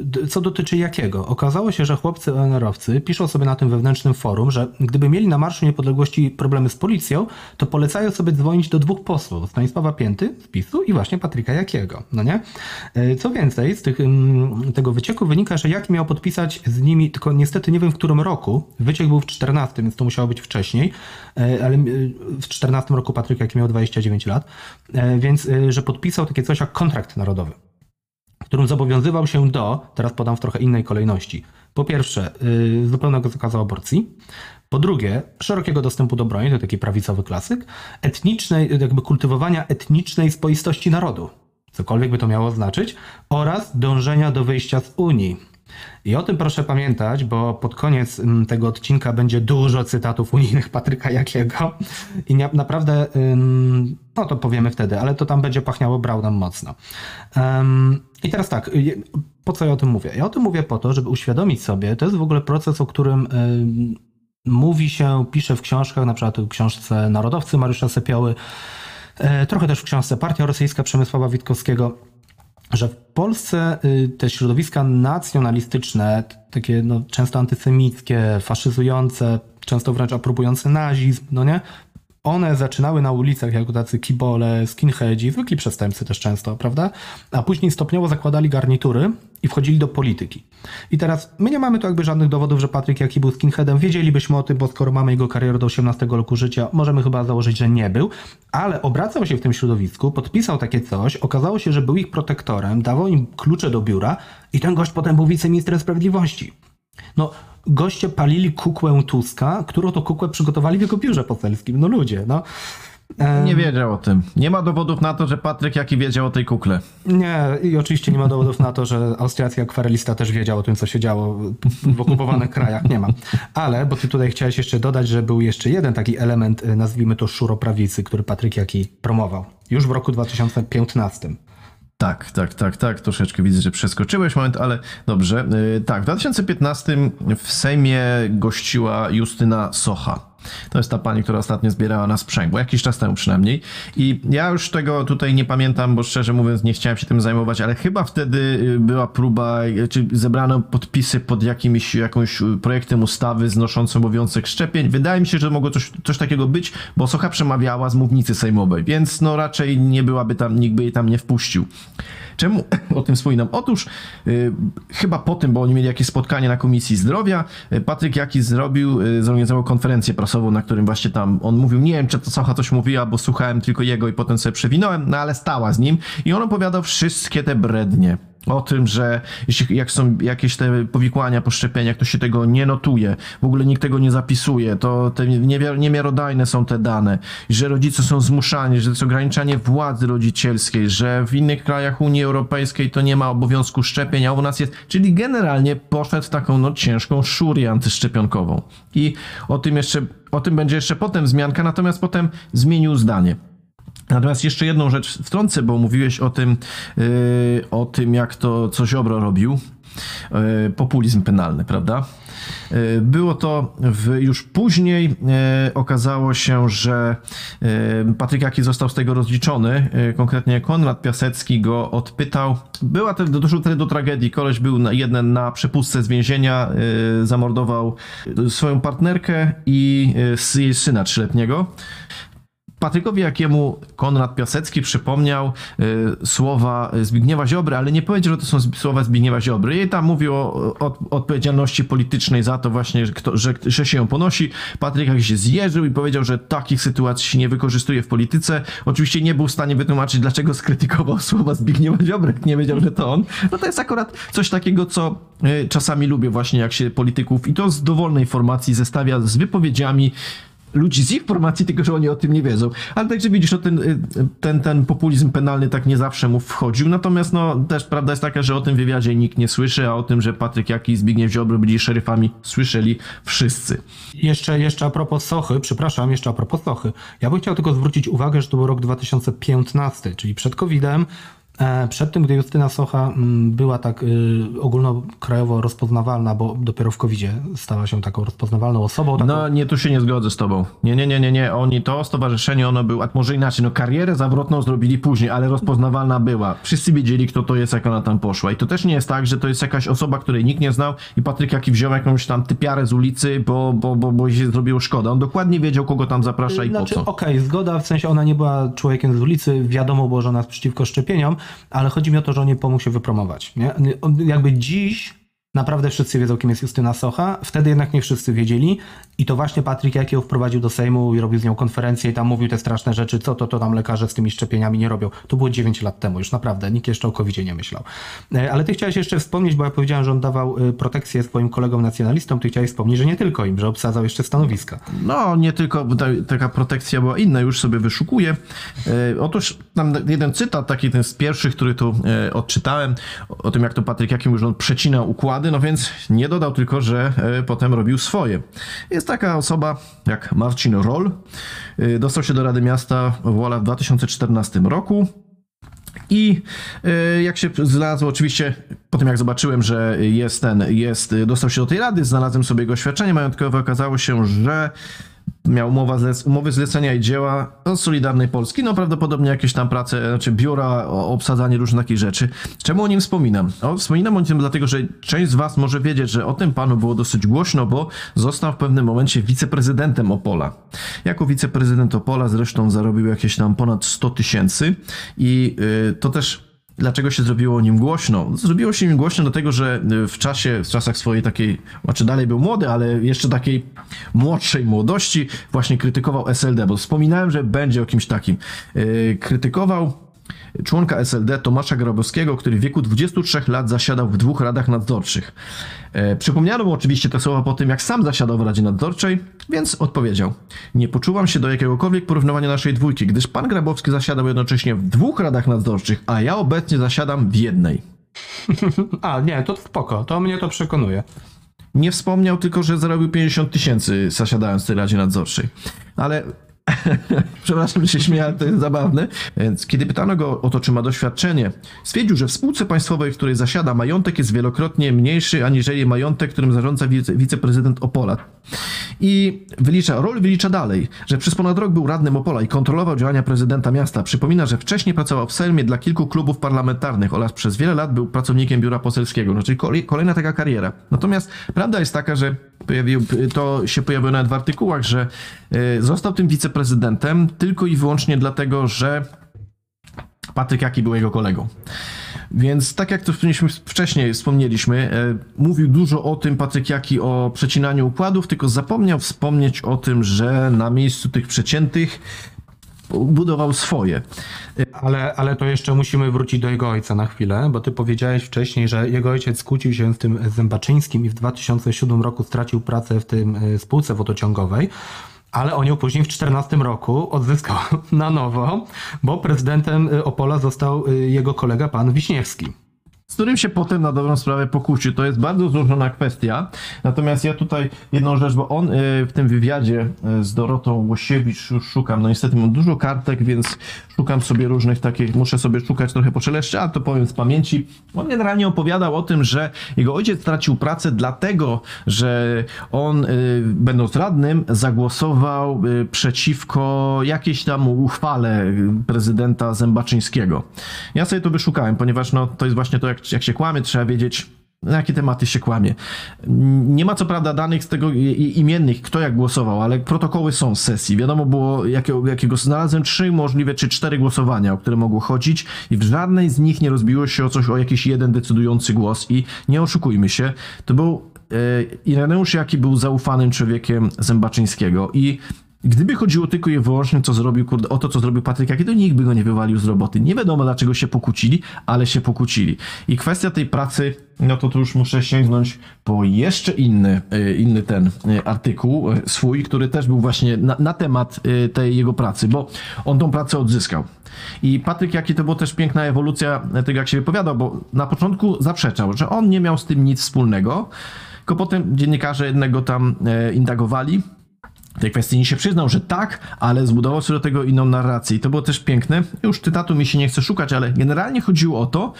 d- co dotyczy jakiego? Okazało się, że chłopcy ONR-owcy piszą sobie na tym wewnętrznym forum, że gdyby mieli na Marszu Niepodległości problemy z policją, to polecają sobie dzwonić do dwóch posłów, Stanisława Pięty z PiSu i właśnie Patryka Jakiego, no nie? E, Co więcej, z tych, mm, tego wycieku wynika, że Jaki miał podpisać z nimi, tylko niestety nie wiem w którym roku, wyciek był w 14, więc to musiało być wcześniej, e, ale e, w 14 roku Patryk Jaki miał 29 lat, więc że podpisał takie coś jak kontrakt narodowy którym zobowiązywał się do, teraz podam w trochę innej kolejności, po pierwsze, zupełnego zakazu aborcji, po drugie, szerokiego dostępu do broni, to taki prawicowy klasyk, etnicznej, jakby kultywowania etnicznej spoistości narodu, cokolwiek by to miało znaczyć, oraz dążenia do wyjścia z Unii. I o tym proszę pamiętać, bo pod koniec mm, tego odcinka będzie dużo cytatów unijnych Patryka Jakiego i nia- naprawdę, no to powiemy wtedy, ale to tam będzie pachniało Braunem mocno. Ym, I teraz tak, po co ja o tym mówię? Ja o tym mówię po to, żeby uświadomić sobie, to jest w ogóle proces, o którym ym, mówi się, pisze w książkach, na przykład w książce Narodowcy Mariusza Sepioły, e, trochę też w książce Partia Rosyjska Przemysława Witkowskiego, że w Polsce y, te środowiska nacjonalistyczne, takie no, często antysemickie, faszyzujące, często wręcz aprobujące nazizm, no nie? One zaczynały na ulicach jako tacy kibole, skinheadzi, zwykli przestępcy też często, prawda? A później stopniowo zakładali garnitury i wchodzili do polityki. I teraz my nie mamy tu jakby żadnych dowodów, że Patryk Jaki był skinheadem. Wiedzielibyśmy o tym, bo skoro mamy jego karierę do 18 roku życia, możemy chyba założyć, że nie był, ale obracał się w tym środowisku, podpisał takie coś, okazało się, że był ich protektorem, dawał im klucze do biura i ten gość potem był wiceministrem sprawiedliwości. No, goście palili kukłę Tuska, którą to kukłę przygotowali w jego biurze poselskim. No ludzie, no. E,
Nie wiedział o tym. Nie ma dowodów na to, że Patryk Jaki wiedział o tej kukle.
Nie, i oczywiście nie ma dowodów na to, że austriacki akwarelista też wiedział o tym, co się działo w okupowanych krajach. Nie ma. Ale, bo ty tutaj chciałeś jeszcze dodać, że był jeszcze jeden taki element, y, nazwijmy to szuroprawicy, który Patryk Jaki promował. Już w roku 2015.
Tak, tak, tak, tak. Troszeczkę widzę, że przeskoczyłeś moment, ale dobrze. Yy, tak, w 2015 w Sejmie gościła Justyna Socha. To jest ta pani, która ostatnio zbierała na sprzęg, bo jakiś czas temu przynajmniej. I ja już tego tutaj nie pamiętam, bo szczerze mówiąc nie chciałem się tym zajmować, ale chyba wtedy y, była próba, y, czy zebrano podpisy pod jakimś jakąś y, projektem ustawy znoszącym obowiązek szczepień. Wydaje mi się, że mogło coś, coś takiego być, bo Socha przemawiała z mównicy sejmowej, więc no raczej nie byłaby tam, nikt by jej tam nie wpuścił. Czemu o tym wspominam? Otóż y, chyba po tym, bo oni mieli jakieś spotkanie na Komisji Zdrowia, y, Patryk Jaki zrobił, y, zorganizował konferencję prasową, na którym właśnie tam on mówił, nie wiem czy to Socha coś mówiła, bo słuchałem tylko jego i potem sobie przewinąłem, no ale stała z nim i on opowiadał wszystkie te brednie. O tym, że jeśli jak są jakieś te powikłania po szczepieniach, to się tego nie notuje, w ogóle nikt tego nie zapisuje, to te niemiarodajne są te dane, że rodzice są zmuszani, że to jest ograniczanie władzy rodzicielskiej, że w innych krajach Unii Europejskiej to nie ma obowiązku szczepień, a u nas jest, czyli generalnie poszedł w taką no, ciężką szurię antyszczepionkową. I o tym jeszcze, o tym będzie jeszcze potem wzmianka, natomiast potem zmienił zdanie. Natomiast jeszcze jedną rzecz wtrącę, bo mówiłeś o tym, yy, o tym jak to co Ziobro robił. Yy, populizm penalny, prawda? Yy, Było to w, już później yy, okazało się, że yy, Patryk Jaki został z tego rozliczony. Yy, Konkretnie Konrad Piasecki go odpytał. Była to, doszło wtedy do tragedii. Koleś był na, jeden na przepustce z więzienia, zamordował swoją partnerkę i jej syna trzyletniego. Patrykowi Jakiemu Konrad Piasecki przypomniał y, słowa Zbigniewa Ziobry, ale nie powiedział, że to są słowa Zbigniewa Ziobry. I tam mówił o, o odpowiedzialności politycznej za to właśnie, że, kto, że, że się ją ponosi. Patryk Jaki się zjeżył i powiedział, że takich sytuacji się nie wykorzystuje w polityce. Oczywiście nie był w stanie wytłumaczyć, dlaczego skrytykował słowa Zbigniewa Ziobry, jak nie wiedział, że to on. No to jest akurat coś takiego, co y, czasami lubię właśnie, jak się polityków i to z dowolnej formacji zestawia z wypowiedziami ludzi z ich formacji, tylko że oni o tym nie wiedzą. Ale także widzisz, no ten, y, ten, ten populizm penalny tak nie zawsze mu wchodził. Natomiast no też prawda jest taka, że o tym wywiadzie nikt nie słyszy, a o tym, że Patryk Jaki i Zbigniew Ziobro byli szeryfami, słyszeli wszyscy.
Jeszcze, jeszcze a propos Sochy, przepraszam, jeszcze a propos Sochy. Ja bym chciał tylko zwrócić uwagę, że to był rok 2015, czyli przed COVID-em. E, Przed tym, gdy Justyna Socha mm, była tak y, ogólnokrajowo rozpoznawalna, bo dopiero w covid stała się taką rozpoznawalną osobą. Taką,
No nie, tu się nie zgodzę z tobą. Nie, nie, nie, nie, nie. Oni, to stowarzyszenie, ono było, a może inaczej, no karierę zawrotną zrobili później, ale rozpoznawalna była. Wszyscy wiedzieli, kto to jest, jak ona tam poszła. I to też nie jest tak, że to jest jakaś osoba, której nikt nie znał i Patryk Jaki wziął jakąś tam typiarę z ulicy, bo, bo, bo, bo się zrobiło szkoda. On dokładnie wiedział, kogo tam zaprasza i
Znaczy,
po co.
okej, zgoda, w sensie ona nie była człowiekiem z ulicy, wiadomo było, że ona jest przeciwko szczepieniom, ale chodzi mi o to, że on nie pomógł się wypromować. Nie? Jakby dziś naprawdę wszyscy wiedzą, kim jest Justyna Socha, wtedy jednak nie wszyscy wiedzieli i to właśnie Patryk jak ją wprowadził do Sejmu i robił z nią konferencję i tam mówił te straszne rzeczy, co to, to tam lekarze z tymi szczepieniami nie robią. To było 9 lat temu, już naprawdę, nikt jeszcze o covid nie myślał. E, Ale ty chciałeś jeszcze wspomnieć, bo ja powiedziałem, że on dawał y, protekcję swoim kolegom nacjonalistom, ty chciałeś wspomnieć, że nie tylko im, że obsadzał jeszcze stanowiska.
No, nie tylko taka protekcja była inna, już sobie wyszukuję. E, otóż tam jeden cytat, taki ten z pierwszych, który tu e, odczytałem, o, tym jak to Patryk Jakim już on przecinał układy, no więc nie dodał tylko, że e, potem robił swoje. Jest taka osoba jak Marcin Roll, e, dostał się do Rady Miasta Wola w 2014 roku. I e, jak się znalazło, oczywiście po tym jak zobaczyłem, że jest ten, jest, dostał się do tej rady, znalazłem sobie jego oświadczenie majątkowe, okazało się, że miał umowa zlec- umowy zlecenia i dzieła od Solidarnej Polski, no prawdopodobnie jakieś tam prace, znaczy biura, obsadzanie różnych takich rzeczy. Czemu o nim wspominam? O, wspominam o nim dlatego, że część z was może wiedzieć, że o tym panu było dosyć głośno, bo został w pewnym momencie wiceprezydentem Opola. Jako wiceprezydent Opola zresztą zarobił jakieś tam ponad 100 tysięcy i y, to też Dlaczego się zrobiło o nim głośno? Zrobiło się nim głośno dlatego, że y, w czasie, w czasach swojej takiej, znaczy dalej był młody, ale jeszcze takiej młodszej młodości właśnie krytykował SLD, bo wspominałem, że będzie o kimś takim. Yy, krytykował członka SLD Tomasza Grabowskiego, który w wieku 23 lat zasiadał w dwóch radach nadzorczych. E, przypomniano mu oczywiście te słowa po tym, jak sam zasiadał w Radzie Nadzorczej, więc odpowiedział: Nie poczuwam się do jakiegokolwiek porównywania naszej dwójki, gdyż pan Grabowski zasiadał jednocześnie w dwóch radach nadzorczych, a ja obecnie zasiadam w jednej.
A, nie, to spoko, to mnie to przekonuje.
Nie wspomniał tylko, że zarobił 50 tysięcy zasiadając w tej Radzie Nadzorczej. Ale przepraszam, się ale to jest zabawne. Więc kiedy pytano go o to, czy ma doświadczenie, stwierdził, że w spółce państwowej, w której zasiada, majątek jest wielokrotnie mniejszy aniżeli majątek, którym zarządza wice, wiceprezydent Opola. I wylicza, rol wylicza dalej, że przez ponad rok był radnym Opola i kontrolował działania prezydenta miasta. Przypomina, że wcześniej pracował w Sejmie dla kilku klubów parlamentarnych oraz przez wiele lat był pracownikiem biura poselskiego. No, czyli kolej, kolejna taka kariera. Natomiast prawda jest taka, że pojawił, to się pojawiło nawet w artykułach, że y, został tym wiceprezydentem tylko i wyłącznie dlatego, że Patryk Jaki był jego kolegą. Więc tak jak to wcześniej, wspomnieliśmy, e, mówił dużo o tym Patryk Jaki o przecinaniu układów, tylko zapomniał wspomnieć o tym, że na miejscu tych przeciętych budował swoje.
Ale, ale to jeszcze musimy wrócić do jego ojca na chwilę, bo ty powiedziałeś wcześniej, że jego ojciec kłócił się z tym Zębaczyńskim i w 2007 roku stracił pracę w tym y, spółce wodociągowej. Ale on ją później w 2014 roku odzyskał na nowo, bo prezydentem y, Opola został y, jego kolega pan Wiśniewski.
Z którym się potem na dobrą sprawę pokłócił. To jest bardzo złożona kwestia. Natomiast ja tutaj jedną rzecz, bo on y, w tym wywiadzie y, z Dorotą Łosiewicz już szukam. No niestety mam dużo kartek, więc szukam sobie różnych takich, muszę sobie szukać trochę po czeleszcze, ale to powiem z pamięci. On generalnie opowiadał o tym, że jego ojciec stracił pracę dlatego, że on y, będąc radnym zagłosował przeciwko jakiejś tam uchwale prezydenta Zębaczyńskiego. Ja sobie to wyszukałem, ponieważ no, to jest właśnie to, jak, jak się kłamie, trzeba wiedzieć, na jakie tematy się kłamie. Nie ma co prawda danych z tego imiennych, kto jak głosował, ale protokoły są z sesji. Wiadomo było, jakiego, jakiego znalazłem trzy możliwe, czy cztery głosowania, o które mogło chodzić i w żadnej z nich nie rozbiło się o coś, o jakiś jeden decydujący głos i nie oszukujmy się, to był e, Ireneusz Jaki był zaufanym człowiekiem Zębaczyńskiego i Gdyby chodziło tylko i wyłącznie co zrobił, kurde, o to, co zrobił Patryk Jaki, to nikt by go nie wywalił z roboty. Nie wiadomo, dlaczego się pokłócili, ale się pokłócili. I kwestia tej pracy, no to tu już muszę sięgnąć po jeszcze inny, y, inny ten y, artykuł y, swój, który też był właśnie na, na temat tej jego pracy, bo on tą pracę odzyskał. I Patryk Jaki to była też piękna ewolucja tego, jak się wypowiadał, bo na początku zaprzeczał, że on nie miał z tym nic wspólnego, tylko potem dziennikarze jednego tam e, indagowali, tej kwestii nie się przyznał, że tak, ale zbudował sobie do tego inną narrację. I to było też piękne. Już cytatu mi się nie chce szukać, ale generalnie chodziło o to,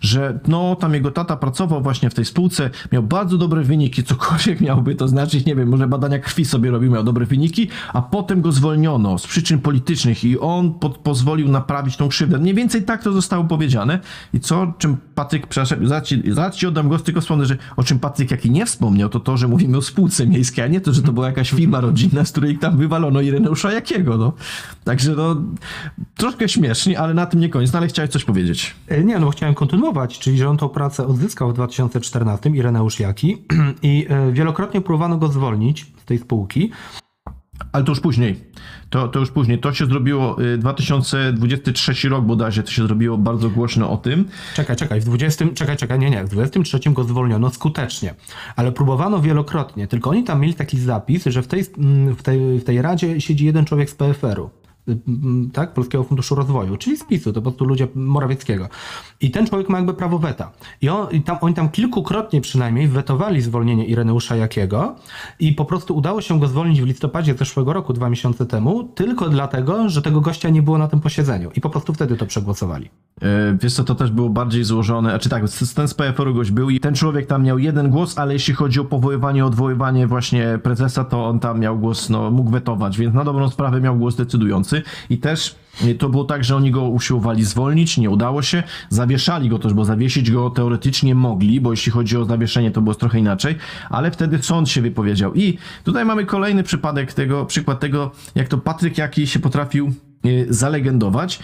że no tam jego tata pracował właśnie w tej spółce, miał bardzo dobre wyniki, cokolwiek miałby to znaczyć, nie wiem, może badania krwi sobie robił, miał dobre wyniki, a potem go zwolniono z przyczyn politycznych i on po pozwolił naprawić tą krzywdę. Mniej więcej tak to zostało powiedziane. I co, czym Patryk, przepraszam, zaraz ci, zaraz ci oddam głos, tylko wspomnę, że o czym Patryk jaki nie wspomniał, to to, że mówimy o spółce miejskiej, a nie to, że to była jakaś firma rodzinna, z której tam wywalono Ireneusza Jakiego, no. Także no, troszkę śmiesznie, ale na tym nie koniec. No ale chciałeś coś powiedzieć.
E, Nie, no chciałem kontynuować, czyli że on tą pracę odzyskał w 2014, Ireneusz Jaki, i e, wielokrotnie próbowano go zwolnić z tej spółki.
Ale to już później. To, to już później. To się zrobiło y, 2023 rok bodajże, to się zrobiło bardzo głośno o tym.
Czekaj, czekaj, w 20, czekaj, czekaj, nie, nie, w 23 go zwolniono skutecznie, ale próbowano wielokrotnie, tylko oni tam mieli taki zapis, że w tej, mm, w tej, w tej radzie siedzi jeden człowiek z PFR-u. y, mm, Tak, Polskiego Funduszu Rozwoju, czyli z PiSu, to po prostu ludzie Morawieckiego. I ten człowiek ma jakby prawo weta. I, on, i tam, oni tam kilkukrotnie przynajmniej wetowali zwolnienie Ireneusza Jakiego i po prostu udało się go zwolnić w listopadzie zeszłego roku, dwa miesiące temu, tylko dlatego, że tego gościa nie było na tym posiedzeniu. I po prostu wtedy to przegłosowali.
E, Wiesz co, to też było bardziej złożone, czy tak, z- ten z PFR-u gość był i ten człowiek tam miał jeden głos, ale jeśli chodzi o powoływanie, odwoływanie właśnie prezesa, to on tam miał głos, no mógł wetować, więc na dobrą sprawę miał głos decydujący i też to było tak, że oni go usiłowali zwolnić, nie udało się, zawieszali go też, bo zawiesić go teoretycznie mogli, bo jeśli chodzi o zawieszenie, to było trochę inaczej, ale wtedy sąd się wypowiedział i tutaj mamy kolejny przypadek tego, przykład tego, jak to Patryk Jaki się potrafił e, zalegendować.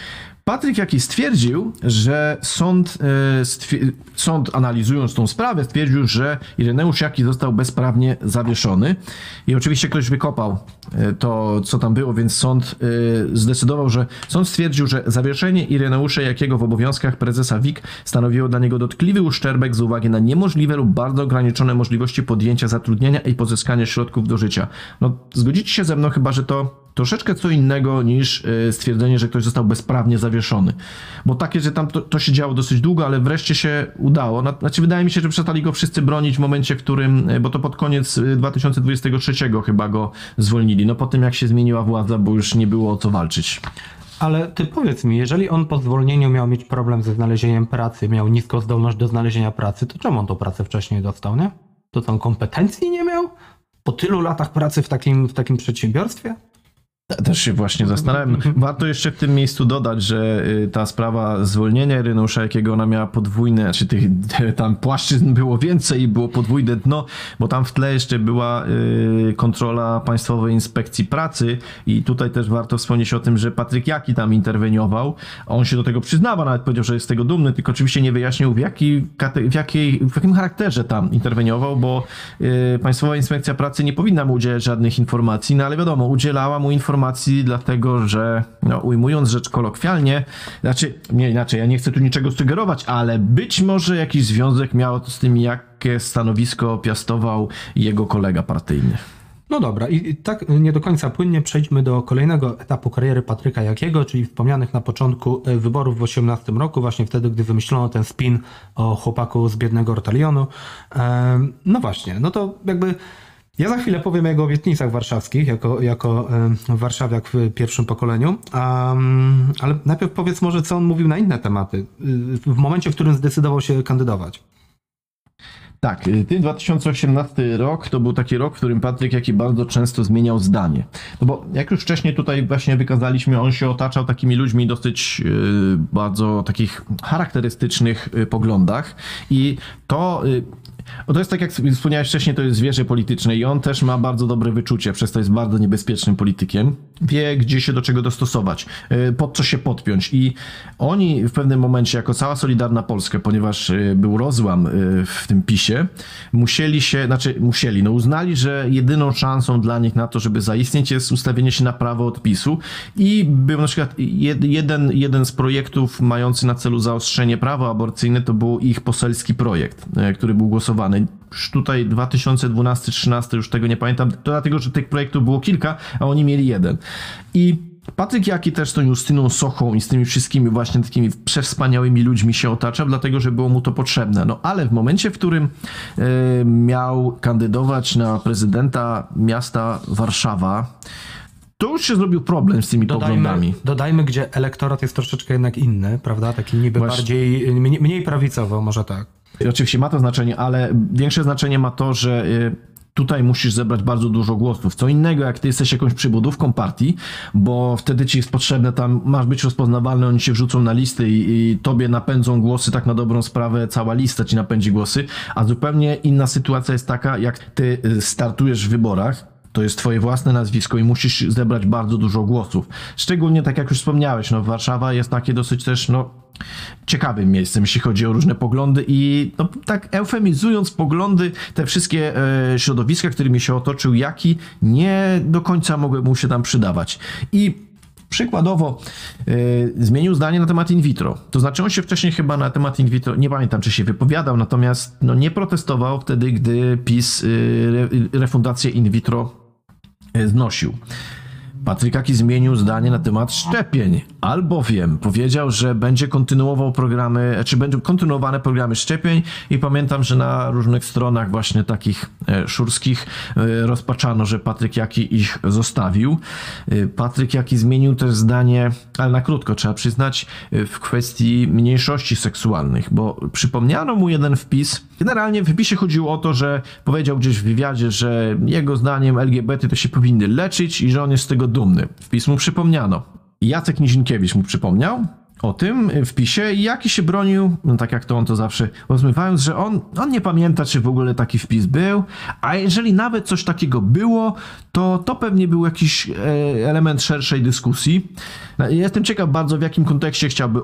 Patryk Jaki stwierdził, że sąd, e, sąd analizując tą sprawę stwierdził, że Ireneusz Jaki został bezprawnie zawieszony i oczywiście ktoś wykopał e, to, co tam było, więc sąd e, zdecydował, że sąd stwierdził, że zawieszenie Ireneusza Jakiego w obowiązkach prezesa WIK stanowiło dla niego dotkliwy uszczerbek z uwagi na niemożliwe lub bardzo ograniczone możliwości podjęcia zatrudnienia i pozyskania środków do życia. No, zgodzicie się ze mną chyba, że to troszeczkę co innego niż y, stwierdzenie, że ktoś został bezprawnie zawieszony. Bo takie, że tam to, to się działo dosyć długo, ale wreszcie się udało. Na- Znaczy, wydaje mi się, że przestali go wszyscy bronić w momencie, w którym, y, bo to pod koniec y, 2023 chyba go zwolnili. No po tym, jak się zmieniła władza, bo już nie było o co walczyć.
Ale ty powiedz mi, jeżeli on po zwolnieniu miał mieć problem ze znalezieniem pracy, miał niską zdolność do znalezienia pracy, to czemu on tą pracę wcześniej dostał, nie? To on kompetencji nie miał? Po tylu latach pracy w takim, w takim przedsiębiorstwie?
Też się właśnie zastanawiam. Warto jeszcze w tym miejscu dodać, że y, ta sprawa zwolnienia Ireneusza, jakiego ona miała podwójne, czy tych tam płaszczyzn było więcej i było podwójne dno, bo tam w tle jeszcze była y, kontrola Państwowej Inspekcji Pracy i tutaj też warto wspomnieć o tym, że Patryk Jaki tam interweniował. On się do tego przyznawa, nawet powiedział, że jest z tego dumny, tylko oczywiście nie wyjaśnił w, jaki, w, jakiej, w jakim charakterze tam interweniował, bo y, Państwowa Inspekcja Pracy nie powinna mu udzielać żadnych informacji, no ale wiadomo, udzielała mu informacji dlatego, że no, ujmując rzecz kolokwialnie, znaczy, nie inaczej, ja nie chcę tu niczego sugerować, ale być może jakiś związek miał z tym, jakie stanowisko piastował jego kolega partyjny.
No dobra, i tak nie do końca płynnie przejdźmy do kolejnego etapu kariery Patryka Jakiego, czyli wspomnianych na początku e, wyborów w 18 roku, właśnie wtedy, gdy wymyślono ten spin o chłopaku z biednego Ortalionu. Em, No właśnie, no to jakby ja za chwilę powiem o jego obietnicach warszawskich, jako, jako warszawiak w pierwszym pokoleniu, Am, ale najpierw powiedz może, co on mówił na inne tematy, y, w momencie, w którym zdecydował się kandydować.
Tak, y, ten 2018 rok to był taki rok, w którym Patryk Jaki bardzo często zmieniał zdanie. No bo jak już wcześniej tutaj właśnie wykazaliśmy, on się otaczał takimi ludźmi dosyć y, bardzo takich charakterystycznych poglądach i to y, o, to jest tak jak wspomniałeś wcześniej, to jest zwierzę polityczne i on też ma bardzo dobre wyczucie, przez to jest bardzo niebezpiecznym politykiem. Wie, gdzie się do czego dostosować, y, pod co się podpiąć. I oni w pewnym momencie, jako cała Solidarna Polska, ponieważ y, był rozłam y, w tym PiSie, musieli się, znaczy musieli, no uznali, że jedyną szansą dla nich na to, żeby zaistnieć jest ustawienie się na prawo od PiSu i był na przykład jed, jeden, jeden z projektów mający na celu zaostrzenie prawa aborcyjne, to był ich poselski projekt, który był głosowany. Już tutaj 2012-13 już tego nie pamiętam, to dlatego, że tych projektów było kilka, a oni mieli jeden. I Patryk Jaki też z tą Justyną Sochą i z tymi wszystkimi właśnie takimi przewspaniałymi ludźmi się otaczał, dlatego że było mu to potrzebne. No ale w momencie, w którym e, miał kandydować na prezydenta miasta Warszawa, to już się zrobił problem z tymi
Dodajmy,
poglądami.
dodajmy, gdzie elektorat jest troszeczkę jednak inny, prawda? Taki niby
Właśnie.
bardziej, mniej, mniej prawicowo, może tak.
Oczywiście ma to znaczenie, ale większe znaczenie ma to, że y, tutaj musisz zebrać bardzo dużo głosów. Co innego, jak ty jesteś jakąś przybudówką partii, bo wtedy ci jest potrzebne tam, masz być rozpoznawalny, oni się wrzucą na listy i, i tobie napędzą głosy, tak na dobrą sprawę cała lista ci napędzi głosy, a zupełnie inna sytuacja jest taka, jak ty y, startujesz w wyborach, to jest twoje własne nazwisko i musisz zebrać bardzo dużo głosów. Szczególnie tak jak już wspomniałeś, no Warszawa jest takie dosyć też, no ciekawym miejscem, jeśli chodzi o różne poglądy i no, tak eufemizując poglądy, te wszystkie e, środowiska, którymi się otoczył Jaki, nie do końca mogły mu się tam przydawać. I Przykładowo e, zmienił zdanie na temat in vitro. To znaczy on się wcześniej chyba na temat in vitro, nie pamiętam czy się wypowiadał, natomiast no, nie protestował wtedy, gdy PiS re, refundację in vitro znosił. Patrykaki zmienił zdanie na temat szczepień, albowiem powiedział, że będzie kontynuował programy, czy będą kontynuowane programy szczepień i pamiętam, że na różnych stronach właśnie takich e, szurskich e, rozpaczano, że Patryk Jaki ich zostawił. E, Patryk Jaki zmienił też zdanie, ale na krótko trzeba przyznać, e, w kwestii mniejszości seksualnych, bo przypomniano mu jeden wpis. Generalnie w wpisie chodziło o to, że powiedział gdzieś w wywiadzie, że jego zdaniem LGBT to się powinny leczyć i że on jest z tego dumny. Wpis mu przypomniano. Jacek Nizinkiewicz mu przypomniał o tym wpisie Jaki się bronił, no tak jak to on to zawsze rozmywając, że on, on nie pamięta, czy w ogóle taki wpis był, a jeżeli nawet coś takiego było, to to pewnie był jakiś e, element szerszej dyskusji. No, Jestem ciekaw bardzo, w jakim kontekście chciałby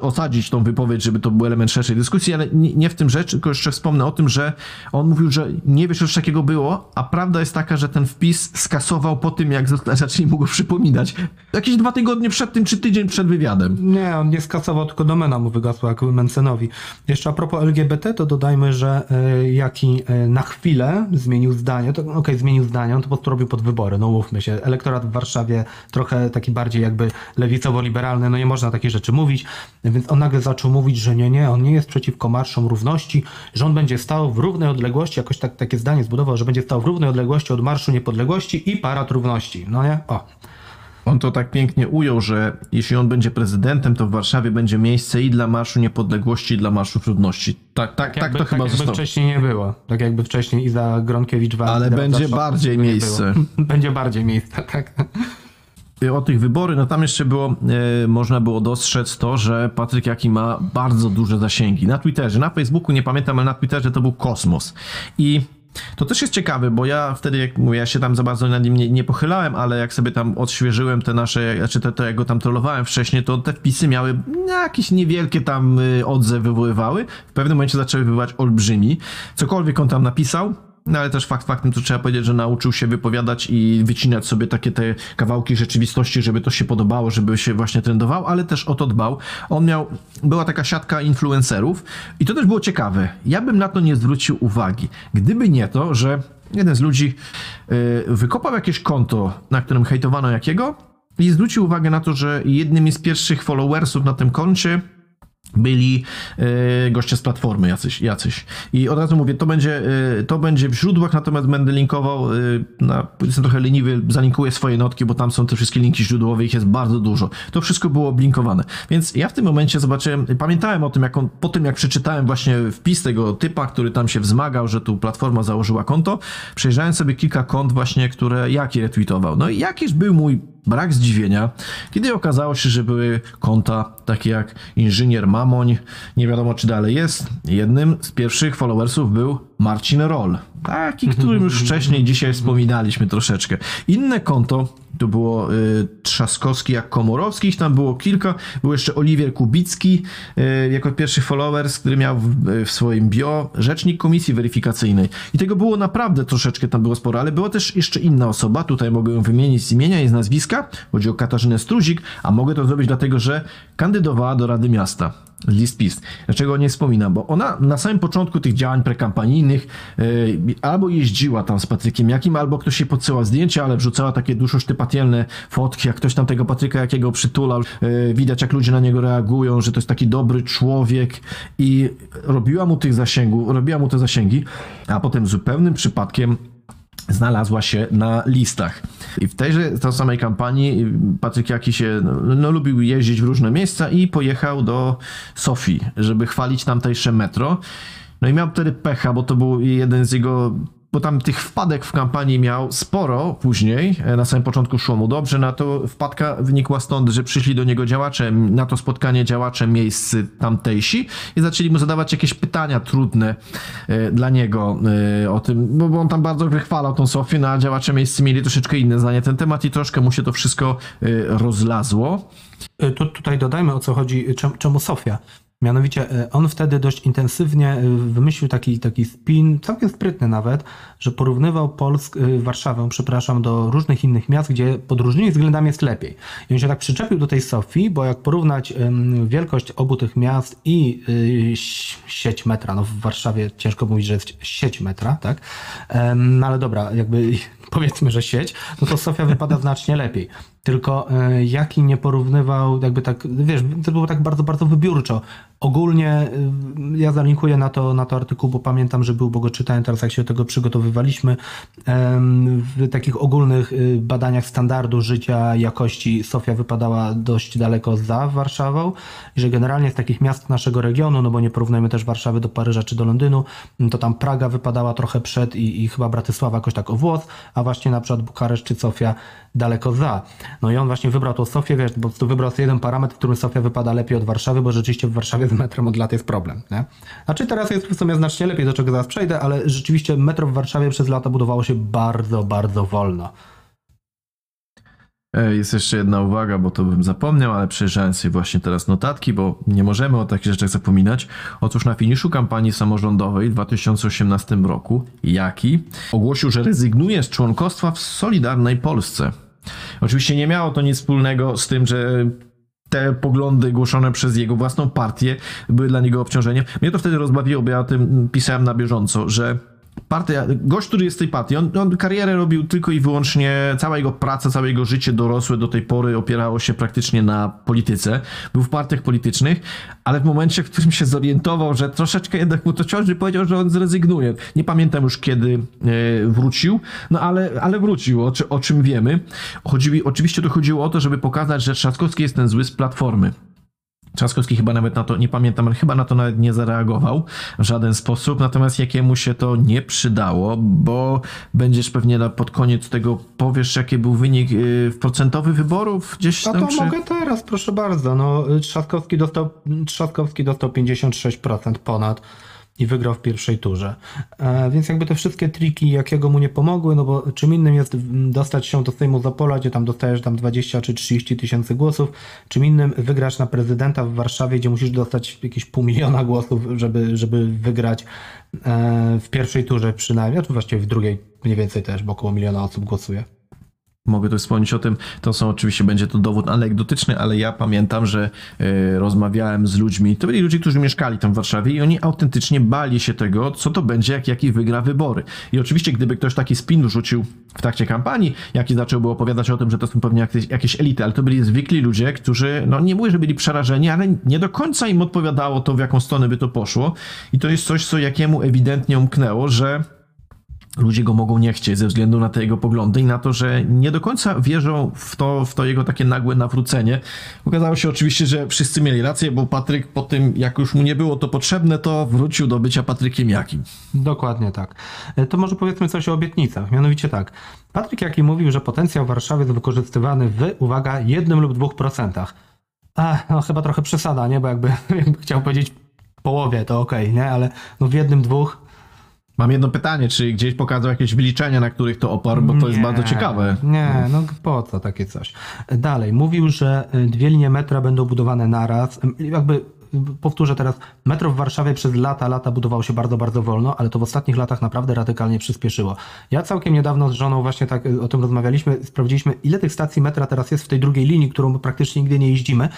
osadzić tą wypowiedź, żeby to był element szerszej dyskusji, ale nie, nie w tym rzecz, tylko jeszcze wspomnę o tym, że on mówił, że nie wiesz, że coś takiego było, a prawda jest taka, że ten wpis skasował po tym, jak zaczęli mu go przypominać. Jakieś dwa tygodnie przed tym, czy tydzień przed wywiadem.
Nie, on nie skasował, tylko domena mu wygasła jak Mencenowi. Jeszcze a propos LGBT, to dodajmy, że y, Jaki y, na chwilę zmienił zdanie, to okej, zmienił zdanie, on to po prostu robił pod wybory, no mówmy się. Elektorat w Warszawie trochę taki bardziej jakby lewicowo-liberalny, no nie można takich rzeczy mówić, więc on nagle zaczął mówić, że nie, nie, on nie jest przeciwko marszom równości, że on będzie stał w równej odległości, jakoś tak, takie zdanie zbudował, że będzie stał w równej odległości od Marszu Niepodległości i Parad Równości, no nie? O.
On to tak pięknie ujął, że jeśli on będzie prezydentem, to w Warszawie będzie miejsce i dla Marszu Niepodległości, i dla Marszu Trudności. Tak, tak, tak,
jakby,
to chyba
jakby
zostało.
wcześniej nie było. Tak jakby wcześniej Iza Gronkiewicz walczył.
Ale będzie bardziej miejsce.
Będzie bardziej miejsca, tak.
o tych wybory, no tam jeszcze było, e, można było dostrzec to, że Patryk Jaki ma bardzo duże zasięgi. Na Twitterze, na Facebooku nie pamiętam, ale na Twitterze to był kosmos. I to też jest ciekawe, bo ja wtedy, jak mówię, ja się tam za bardzo nad nim nie, nie pochylałem, ale jak sobie tam odświeżyłem te nasze, znaczy te, te, jak go tam trollowałem wcześniej, to te wpisy miały jakieś niewielkie tam y, odzew wywoływały. W pewnym momencie zaczęły wywoływać olbrzymi. Cokolwiek on tam napisał, no ale też fakt faktem, to trzeba powiedzieć, że nauczył się wypowiadać i wycinać sobie takie te kawałki rzeczywistości, żeby to się podobało, żeby się właśnie trendował, ale też o to dbał. On miał, była taka siatka influencerów i to też było ciekawe. Ja bym na to nie zwrócił uwagi. Gdyby nie to, że jeden z ludzi yy, wykopał jakieś konto, na którym hejtowano jakiego i zwrócił uwagę na to, że jednymi z pierwszych followersów na tym koncie byli e, goście z platformy jacyś, jacyś. I od razu mówię, to będzie, e, to będzie w źródłach, natomiast będę linkował, e, na, jestem trochę leniwy, zalinkuję swoje notki, bo tam są te wszystkie linki źródłowe, ich jest bardzo dużo. To wszystko było oblinkowane. Więc ja w tym momencie zobaczyłem, pamiętałem o tym, jak on, po tym jak przeczytałem właśnie wpis tego typa, który tam się wzmagał, że tu platforma założyła konto, przejrzałem sobie kilka kont właśnie, które Jaki retweetował. No i jakiś był mój brak zdziwienia, kiedy okazało się, że były konta takie jak inżynier Mamoń, nie wiadomo czy dalej jest. Jednym z pierwszych followersów był Marcin Roll, taki, którym już wcześniej dzisiaj wspominaliśmy troszeczkę. Inne konto to było y, Trzaskowski jak Komorowski, ich tam było kilka. Był jeszcze Oliwier Kubicki y, jako pierwszy followers, który miał w, w swoim bio rzecznik komisji weryfikacyjnej. I tego było naprawdę troszeczkę tam było sporo, ale była też jeszcze inna osoba, tutaj mogę ją wymienić z imienia i z nazwiska. Chodzi o Katarzynę Struzik, a mogę to zrobić dlatego, że kandydowała do Rady Miasta. List PiS. Dlaczego o niej wspominam? Bo ona na samym początku tych działań prekampanijnych yy, albo jeździła tam z Patrykiem Jakim, albo ktoś jej podsyłał zdjęcia, ale wrzucała takie duszosztypatielne fotki, jak ktoś tam tego Patryka Jakiego przytulał. Yy, widać, jak ludzie na niego reagują, że to jest taki dobry człowiek i robiła mu tych zasięgów, robiła mu te zasięgi, a potem zupełnym przypadkiem znalazła się na listach. I w tejże tej samej kampanii Patryk Jaki się no, no, lubił jeździć w różne miejsca i pojechał do Sofii, żeby chwalić tamtejsze metro. No i miał wtedy pecha, bo to był jeden z jego bo tam tych wpadek w kampanii miał sporo później, e, na samym początku szło mu dobrze, na to wpadka wynikła stąd, że przyszli do niego działacze, na to spotkanie działacze miejscy tamtejsi i zaczęli mu zadawać jakieś pytania trudne e, dla niego e, o tym, bo, on tam bardzo wychwalał tą Sofię, no a działacze miejscy mieli troszeczkę inne zdanie ten temat i troszkę mu się to wszystko rozlazło.
Tu, tutaj dodajmy o co chodzi, czem- czemu Sofia. Mianowicie y, on wtedy dość intensywnie y, wymyślił taki, taki spin, całkiem sprytny nawet, że porównywał Polsk, y, Warszawę, przepraszam, do różnych innych miast, gdzie pod różnymi względami jest lepiej. I on się tak przyczepił do tej Sofii, bo jak porównać wielkość obu tych miast i sieć metra, no w Warszawie ciężko mówić, że jest sieć metra, tak? No ale dobra, jakby powiedzmy, że sieć, no to Sofia wypada znacznie lepiej. Tylko Jaki nie porównywał, jakby tak, wiesz, to było tak bardzo, bardzo wybiórczo. Ogólnie ja zalinkuję na to, na to artykuł, bo pamiętam, że był, bo go czytałem teraz, jak się do tego przygotowywaliśmy. W takich ogólnych y, badaniach standardu życia, jakości Sofia wypadała dość daleko za Warszawą i że generalnie z takich miast naszego regionu, no bo nie porównujemy też Warszawy do Paryża czy do Londynu, to tam Praga wypadała trochę przed i, i chyba Bratysława jakoś tak o włos, a właśnie na przykład czy Sofia daleko za. No i on właśnie wybrał tą Sofię, wiesz, bo wybrał sobie jeden parametr, w którym Sofia wypada lepiej od Warszawy, bo rzeczywiście w Warszawie metrem od lat jest problem, nie? Znaczy teraz jest w sumie znacznie lepiej, do czego zaraz przejdę, ale rzeczywiście metro w Warszawie przez lata budowało się bardzo, bardzo wolno.
E, Jest jeszcze jedna uwaga, bo to bym zapomniał, ale przejrzałem sobie właśnie teraz notatki, bo nie możemy o takich rzeczach zapominać. Otóż na finiszu kampanii samorządowej w 2018 roku Jaki ogłosił, że rezygnuje z członkostwa w Solidarnej Polsce. Oczywiście nie miało to nic wspólnego z tym, że te poglądy głoszone przez jego własną partię były dla niego obciążeniem. Mnie to wtedy rozbawiło, bo ja o tym pisałem na bieżąco, że partia, gość, który jest z tej partii, on, on karierę robił tylko i wyłącznie, cała jego praca, całe jego życie dorosłe do tej pory opierało się praktycznie na polityce. Był w partiach politycznych, ale w momencie, w którym się zorientował, że troszeczkę jednak mu to ciąży, powiedział, że on zrezygnuje. Nie pamiętam już kiedy e, wrócił, no ale, ale wrócił, o, o czym wiemy. Chodzi, oczywiście to chodziło o to, żeby pokazać, że Trzaskowski jest ten zły z Platformy. Trzaskowski chyba nawet na to, nie pamiętam, ale chyba na to nawet nie zareagował w żaden sposób, natomiast jakiemu się to nie przydało, bo będziesz pewnie na, pod koniec tego powiesz, jaki był wynik yy, procentowy wyborów gdzieś
A
tam,
to
czy...
mogę teraz, proszę bardzo. No, Trzaskowski dostał, Trzaskowski dostał 56% ponad i wygrał w pierwszej turze. E, więc jakby te wszystkie triki jakiego mu nie pomogły, no bo czym innym jest dostać się do Sejmu Zapola, gdzie tam dostajesz tam 20 czy 30 tysięcy głosów, czym innym wygrasz na prezydenta w Warszawie, gdzie musisz dostać jakieś pół miliona głosów, żeby, żeby wygrać e, w pierwszej turze przynajmniej, tu właściwie w drugiej mniej więcej też, bo około miliona osób głosuje.
Mogę tu wspomnieć o tym, to są oczywiście, będzie to dowód anegdotyczny, ale ja pamiętam, że e, rozmawiałem z ludźmi, to byli ludzie, którzy mieszkali tam w Warszawie i oni autentycznie bali się tego, co to będzie, jak Jaki wygra wybory. I oczywiście, gdyby ktoś taki spin rzucił w trakcie kampanii, Jaki zacząłby opowiadać o tym, że to są pewnie jakieś, jakieś elity, ale to byli zwykli ludzie, którzy, no nie mówię, że byli przerażeni, ale nie do końca im odpowiadało to, w jaką stronę by to poszło. I to jest coś, co Jakiemu ewidentnie umknęło, że ludzie go mogą nie chcieć ze względu na te jego poglądy i na to, że nie do końca wierzą w to, w to jego takie nagłe nawrócenie. Okazało się oczywiście, że wszyscy mieli rację, bo Patryk po tym, jak już mu nie było to potrzebne, to wrócił do bycia Patrykiem Jakim.
Dokładnie tak. E, To może powiedzmy coś o obietnicach. Mianowicie tak. Patryk Jaki mówił, że potencjał Warszawy jest wykorzystywany w, uwaga, jednym lub dwóch procentach. A, no chyba trochę przesada, nie? Bo jakby, chciał powiedzieć połowie, to okej, nie? Ale no w jednym, dwóch
Mam jedno pytanie, czy gdzieś pokazał jakieś wyliczenia, na których to oparł, bo to jest
Nie,
bardzo ciekawe.
Nie, no po co takie coś? Dalej, mówił, że y, dwie linie metra będą budowane naraz. Jakby y, powtórzę teraz, metro w Warszawie przez lata, lata budowało się bardzo, bardzo wolno, ale to w ostatnich latach naprawdę radykalnie przyspieszyło. Ja całkiem niedawno z żoną właśnie tak y, o tym rozmawialiśmy, sprawdziliśmy, ile tych stacji metra teraz jest w tej drugiej linii, którą praktycznie nigdy nie jeździmy.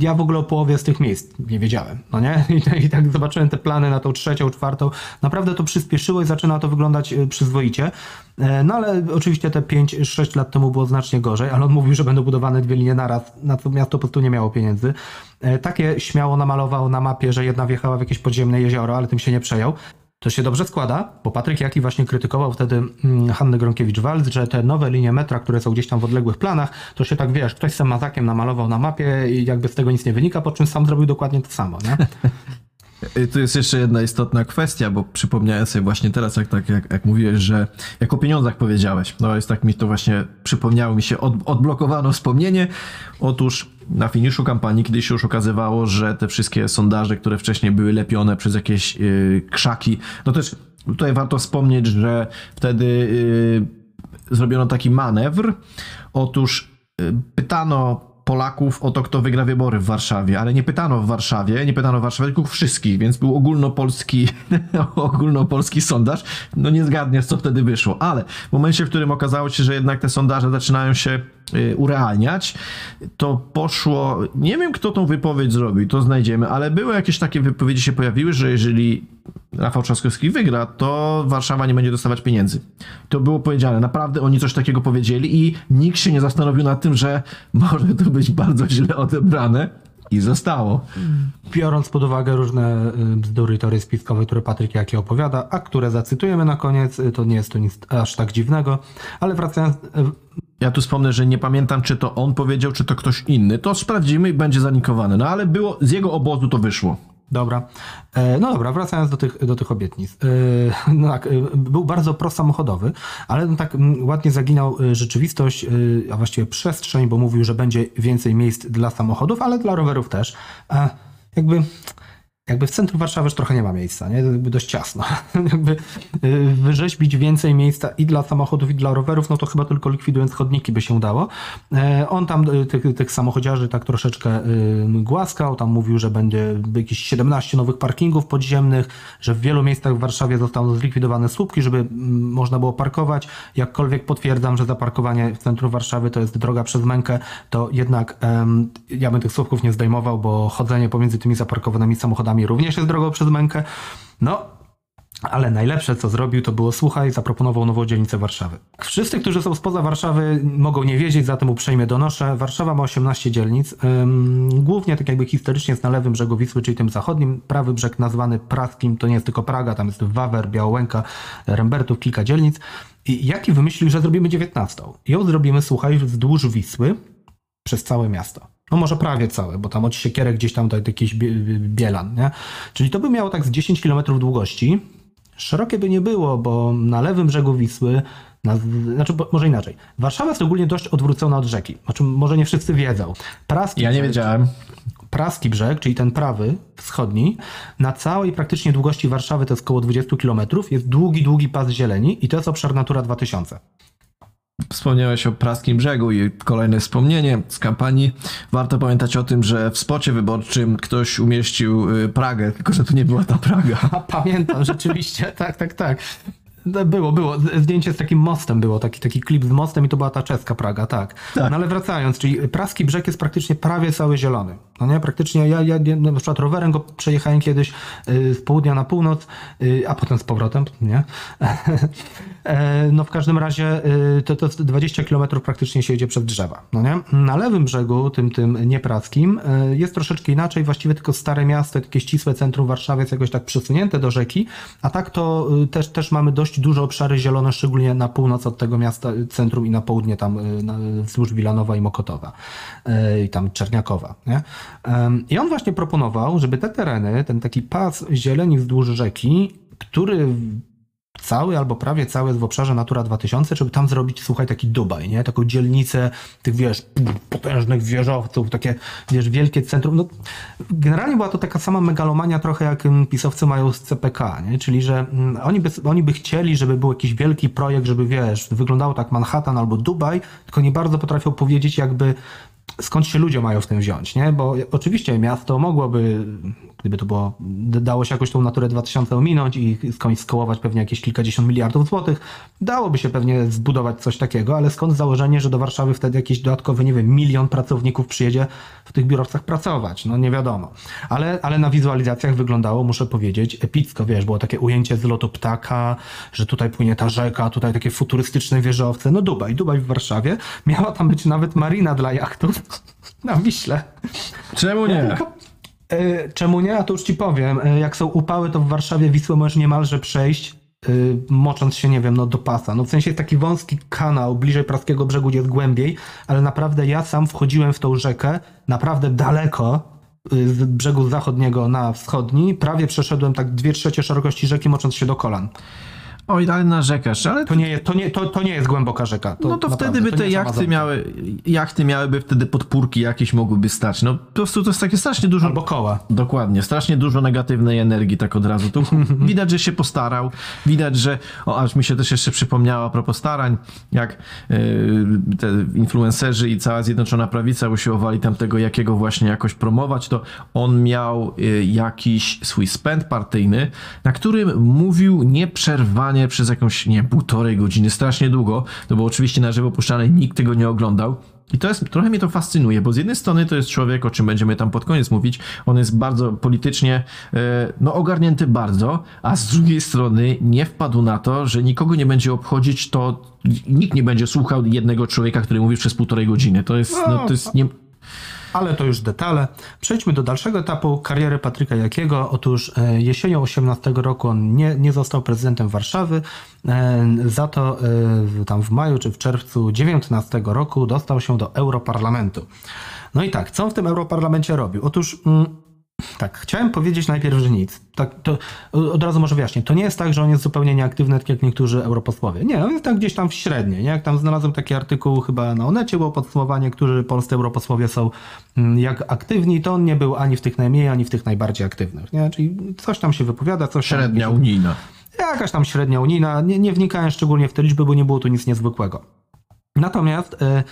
Ja w ogóle o połowie z tych miejsc nie wiedziałem, no nie? I, tak- I tak zobaczyłem te plany na tą trzecią, czwartą. Naprawdę to przyspieszyło i zaczyna to wyglądać e, przyzwoicie. E, No ale oczywiście te 5-6 lat temu było znacznie gorzej, ale on mówił, że będą budowane dwie linie naraz, na co miasto po prostu nie miało pieniędzy. E, Takie śmiało namalował na mapie, że jedna wjechała w jakieś podziemne jezioro, ale tym się nie przejął. To się dobrze składa, bo Patryk Jaki właśnie krytykował wtedy mm, Hannę Gronkiewicz-Walc, że te nowe linie metra, które są gdzieś tam w odległych planach, to się tak wiesz, ktoś sam mazakiem namalował na mapie i jakby z tego nic nie wynika, po czym sam zrobił dokładnie to samo, nie?
Y, Tu jest jeszcze jedna istotna kwestia, bo przypomniałem sobie właśnie teraz, jak, tak, jak, jak mówiłeś, że jak o pieniądzach powiedziałeś, no jest tak mi to właśnie przypomniało mi się, od, odblokowano wspomnienie. Otóż na finiszu kampanii, kiedy się już okazywało, że te wszystkie sondaże, które wcześniej były lepione przez jakieś yy, krzaki, no też tutaj warto wspomnieć, że wtedy yy, zrobiono taki manewr. Otóż y, pytano Polaków o to, kto wygra wybory w Warszawie, ale nie pytano w Warszawie, nie pytano Warszawie, tylko wszystkich, więc był ogólnopolski, ogólnopolski sondaż. No nie zgadniesz, co wtedy wyszło, ale w momencie, w którym okazało się, że jednak te sondaże zaczynają się urealniać, to poszło, nie wiem kto tą wypowiedź zrobił, to znajdziemy, ale były jakieś takie wypowiedzi się pojawiły, że jeżeli Rafał Trzaskowski wygra, to Warszawa nie będzie dostawać pieniędzy. To było powiedziane. Naprawdę oni coś takiego powiedzieli i nikt się nie zastanowił nad tym, że może to być bardzo źle odebrane i zostało.
Biorąc pod uwagę różne y, bzdury i teorie spiskowe, które Patryk Jaki opowiada, a które zacytujemy na koniec, y, to nie jest to nic aż tak dziwnego, ale wracając, y,
Ja tu wspomnę, że nie pamiętam, czy to on powiedział, czy to ktoś inny. To sprawdzimy i będzie zanikowane. No ale było, z jego obozu to wyszło.
Dobra. E, No dobra, wracając do tych, do tych obietnic. E, No tak, e, był bardzo prosamochodowy, ale no tak ładnie zaginał rzeczywistość, a właściwie przestrzeń, bo mówił, że będzie więcej miejsc dla samochodów, ale dla rowerów też. A jakby... Jakby w centrum Warszawy już trochę nie ma miejsca, nie? Jakby dość ciasno. jakby y, wyrzeźbić więcej miejsca i dla samochodów, i dla rowerów, no to chyba tylko likwidując chodniki by się udało. E, On tam y, tych, tych samochodziarzy tak troszeczkę y, głaskał, tam mówił, że będzie jakieś 17 nowych parkingów podziemnych, że w wielu miejscach w Warszawie zostaną zlikwidowane słupki, żeby można było parkować. Jakkolwiek potwierdzam, że zaparkowanie w centrum Warszawy to jest droga przez mękę, to jednak ja bym tych słupków nie zdejmował, bo chodzenie pomiędzy tymi zaparkowanymi samochodami również jest drogą przez mękę. No, ale najlepsze, co zrobił, to było słuchaj, zaproponował nową dzielnicę Warszawy. Wszyscy, którzy są spoza Warszawy, mogą nie wiedzieć, zatem uprzejmie donoszę. Warszawa ma 18 dzielnic. Ym, głównie tak jakby historycznie jest na lewym brzegu Wisły, czyli tym zachodnim. Prawy brzeg nazwany praskim, to nie jest tylko Praga, tam jest Wawer, Białęka, Rembertów, kilka dzielnic. I Jaki wymyślił, że zrobimy 19. Ją zrobimy, słuchaj, wzdłuż Wisły przez całe miasto. No może prawie całe, bo tam od Siekierek gdzieś tam do jakiś Bie- Bielan, nie? Czyli to by miało tak z 10 km długości. Szerokie by nie było, bo na lewym brzegu Wisły, na, znaczy może inaczej. Warszawa jest ogólnie dość odwrócona od rzeki, czym może nie wszyscy wiedzą. Praski
Ja nie
brzeg-
wiedziałem.
Praski brzeg, czyli ten prawy, wschodni, na całej praktycznie długości Warszawy, to jest około 20 km, jest długi, długi pas zieleni i to jest obszar Natura 2000.
Wspomniałeś o Praskim Brzegu i kolejne wspomnienie z kampanii. Warto pamiętać o tym, że w spocie wyborczym ktoś umieścił y, Pragę, tylko że to nie była ta Praga.
A pamiętam, rzeczywiście, tak, tak, tak. No, Było, było. Zdjęcie z takim mostem było, taki, taki klip z mostem i to była ta czeska Praga, tak.
Tak.
No ale wracając, czyli praski brzeg jest praktycznie prawie cały zielony. No nie, praktycznie ja, ja na przykład rowerem go przejechałem kiedyś y, z południa na północ, y, a potem z powrotem, nie? E, no w każdym razie y, to, to jest 20 km praktycznie się jedzie przez drzewa, no nie? Na lewym brzegu, tym, tym niepraskim, y, jest troszeczkę inaczej, właściwie tylko stare miasto, takie ścisłe centrum Warszawy jest jakoś tak przesunięte do rzeki, a tak to też, też mamy dość duże obszary zielone, szczególnie na północ od tego miasta centrum i na południe tam wzdłuż Wilanowa i Mokotowa i tam Czerniakowa, nie? I on właśnie proponował, żeby te tereny, ten taki pas zieleni wzdłuż rzeki, który cały albo prawie cały jest w obszarze Natura 2000, żeby tam zrobić, słuchaj, taki Dubaj, nie? Taką dzielnicę tych, wiesz, potężnych wieżowców, takie, wiesz, wielkie centrum. No, generalnie była to taka sama megalomania trochę jak mm, pisowcy mają z CPK, nie? Czyli, że mm, oni by, oni by chcieli, żeby był jakiś wielki projekt, żeby, wiesz, wyglądało tak Manhattan albo Dubaj, tylko nie bardzo potrafią powiedzieć jakby skąd się ludzie mają w tym wziąć, nie? Bo oczywiście miasto mogłoby, gdyby to było, dało się jakoś tą naturę 2000 ominąć i skądś skołować pewnie jakieś kilkadziesiąt miliardów złotych, dałoby się pewnie zbudować coś takiego, ale skąd założenie, że do Warszawy wtedy jakiś dodatkowy, nie wiem, milion pracowników przyjedzie w tych biurowcach pracować? No nie wiadomo. Ale, ale na wizualizacjach wyglądało, muszę powiedzieć, epicko, wiesz, było takie ujęcie z lotu ptaka, że tutaj płynie ta rzeka, tutaj takie futurystyczne wieżowce, no Dubaj, Dubaj w Warszawie. Miała tam być nawet marina dla jachtów na Wiśle.
Czemu nie?
E, Czemu nie? A to już ci powiem. E, Jak są upały, to w Warszawie Wisłę możesz niemalże przejść, e, mocząc się, nie wiem, no do pasa. No w sensie jest taki wąski kanał bliżej Praskiego Brzegu, gdzie jest głębiej, ale naprawdę ja sam wchodziłem w tą rzekę naprawdę daleko z brzegu zachodniego na wschodni. Prawie przeszedłem tak dwie trzecie szerokości rzeki, mocząc się do kolan.
Oj, ale narzekasz, ale
To nie, jest- to nie, to, to nie jest głęboka rzeka. To
no to
naprawdę,
wtedy by
to
te jachty miały, jachty miałyby wtedy podpórki jakieś mogłyby stać. No po prostu to jest takie strasznie dużo...
Albo koła.
Dokładnie, strasznie dużo negatywnej energii tak od razu. Tu widać, że się postarał, widać, że, o aż mi się też jeszcze przypomniało a propos starań, jak yy, te influencerzy i cała Zjednoczona Prawica usiłowali tam tego jakiego właśnie jakoś promować, to on miał yy, jakiś swój spęd partyjny, na którym mówił nieprzerwanie przez jakąś, nie półtorej godziny, strasznie długo, to było oczywiście na żywo puszczane, nikt tego nie oglądał, i to jest, trochę mnie to fascynuje, bo z jednej strony to jest człowiek, o czym będziemy tam pod koniec mówić, on jest bardzo politycznie, e, no ogarnięty bardzo, a z drugiej strony nie wpadł na to, że nikogo nie będzie obchodzić to, nikt nie będzie słuchał jednego człowieka, który mówi przez półtorej godziny. To jest, no, to jest nie...
Ale to już detale. Przejdźmy do dalszego etapu kariery Patryka Jakiego. Otóż e, jesienią 18 roku on nie, nie został prezydentem Warszawy. E, Za to e, tam w maju czy w czerwcu 19 roku dostał się do Europarlamentu. No i tak, co on w tym Europarlamencie robił? Otóż mm, tak, chciałem powiedzieć najpierw, że nic. Tak, to od razu może wyjaśnię. To nie jest tak, że on jest zupełnie nieaktywny, tak jak niektórzy europosłowie. Nie, on jest tak gdzieś tam w średniej. Nie? Jak tam znalazłem taki artykuł, chyba na Onecie było podsumowanie, którzy polscy europosłowie są mm, jak aktywni, to on nie był ani w tych najmniej, ani w tych najbardziej aktywnych. Nie? Czyli coś tam się wypowiada, coś tam
Średnia unijna.
Jakaś tam średnia unijna. Nie, nie wnikałem szczególnie w te liczby, bo nie było tu nic niezwykłego. Natomiast e,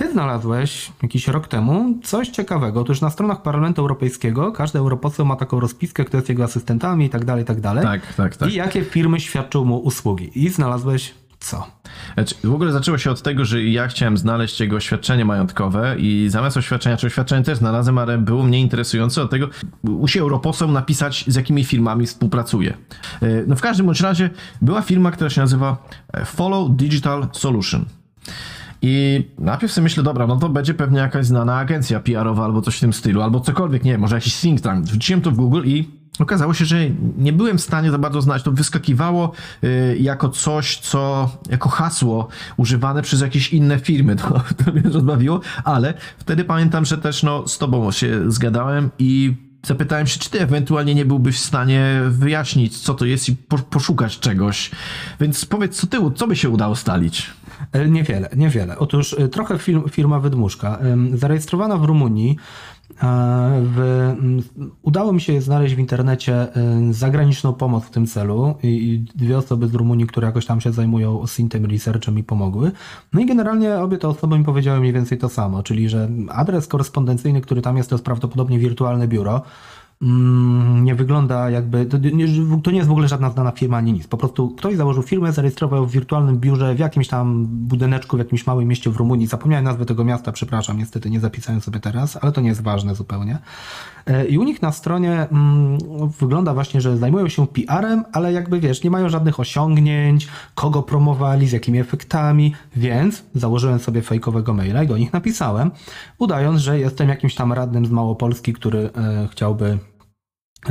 ty znalazłeś jakiś rok temu coś ciekawego. Otóż na stronach Parlamentu Europejskiego każdy europoseł ma taką rozpiskę, kto jest jego asystentami i tak dalej, i tak dalej.
Tak, tak, tak.
I jakie firmy świadczą mu usługi. I znalazłeś co?
Znaczy, w ogóle zaczęło się od tego, że ja chciałem znaleźć jego oświadczenie majątkowe i zamiast oświadczenia, czy oświadczenie też znalazłem, ale było mnie interesujące od tego, musi europoseł napisać z jakimi firmami współpracuje. E, No w każdym bądź razie była firma, która się nazywa e, Follow Digital Solution. I najpierw sobie myślę, dobra, no to będzie pewnie jakaś znana agencja PR-owa albo coś w tym stylu, albo cokolwiek, nie może jakiś think tank. Wrzuciłem to w Google i okazało się, że nie byłem w stanie za bardzo znać. To wyskakiwało y, jako coś, co, jako hasło używane przez jakieś inne firmy. To, to mnie rozbawiło, ale wtedy pamiętam, że też no, z tobą się zgadałem i zapytałem się, czy ty ewentualnie nie byłbyś w stanie wyjaśnić, co to jest i po, poszukać czegoś. Więc powiedz, co ty, co by się udało stalić?
E, Niewiele, niewiele. Otóż e, trochę firm, firma Wydmuszka, zarejestrowana w Rumunii. E, W, udało mi się znaleźć w internecie e, zagraniczną pomoc w tym celu i, dwie osoby z Rumunii, które jakoś tam się zajmują Syntem Researchem mi pomogły. No i generalnie obie te osoby mi powiedziały mniej więcej to samo, czyli że adres korespondencyjny, który tam jest, to jest prawdopodobnie wirtualne biuro. Mm, nie wygląda jakby. To nie, to nie jest w ogóle żadna znana firma ani nic. Po prostu ktoś założył firmę, zarejestrował w wirtualnym biurze w jakimś tam budyneczku, w jakimś małym mieście w Rumunii. Zapomniałem nazwy tego miasta, przepraszam, niestety nie zapisałem sobie teraz, ale to nie jest ważne zupełnie. E, I u nich na stronie mm, wygląda właśnie, że zajmują się PR-em, ale jakby wiesz, nie mają żadnych osiągnięć, kogo promowali, z jakimi efektami, więc założyłem sobie fejkowego maila i do nich napisałem, udając, że jestem jakimś tam radnym z Małopolski, który e, chciałby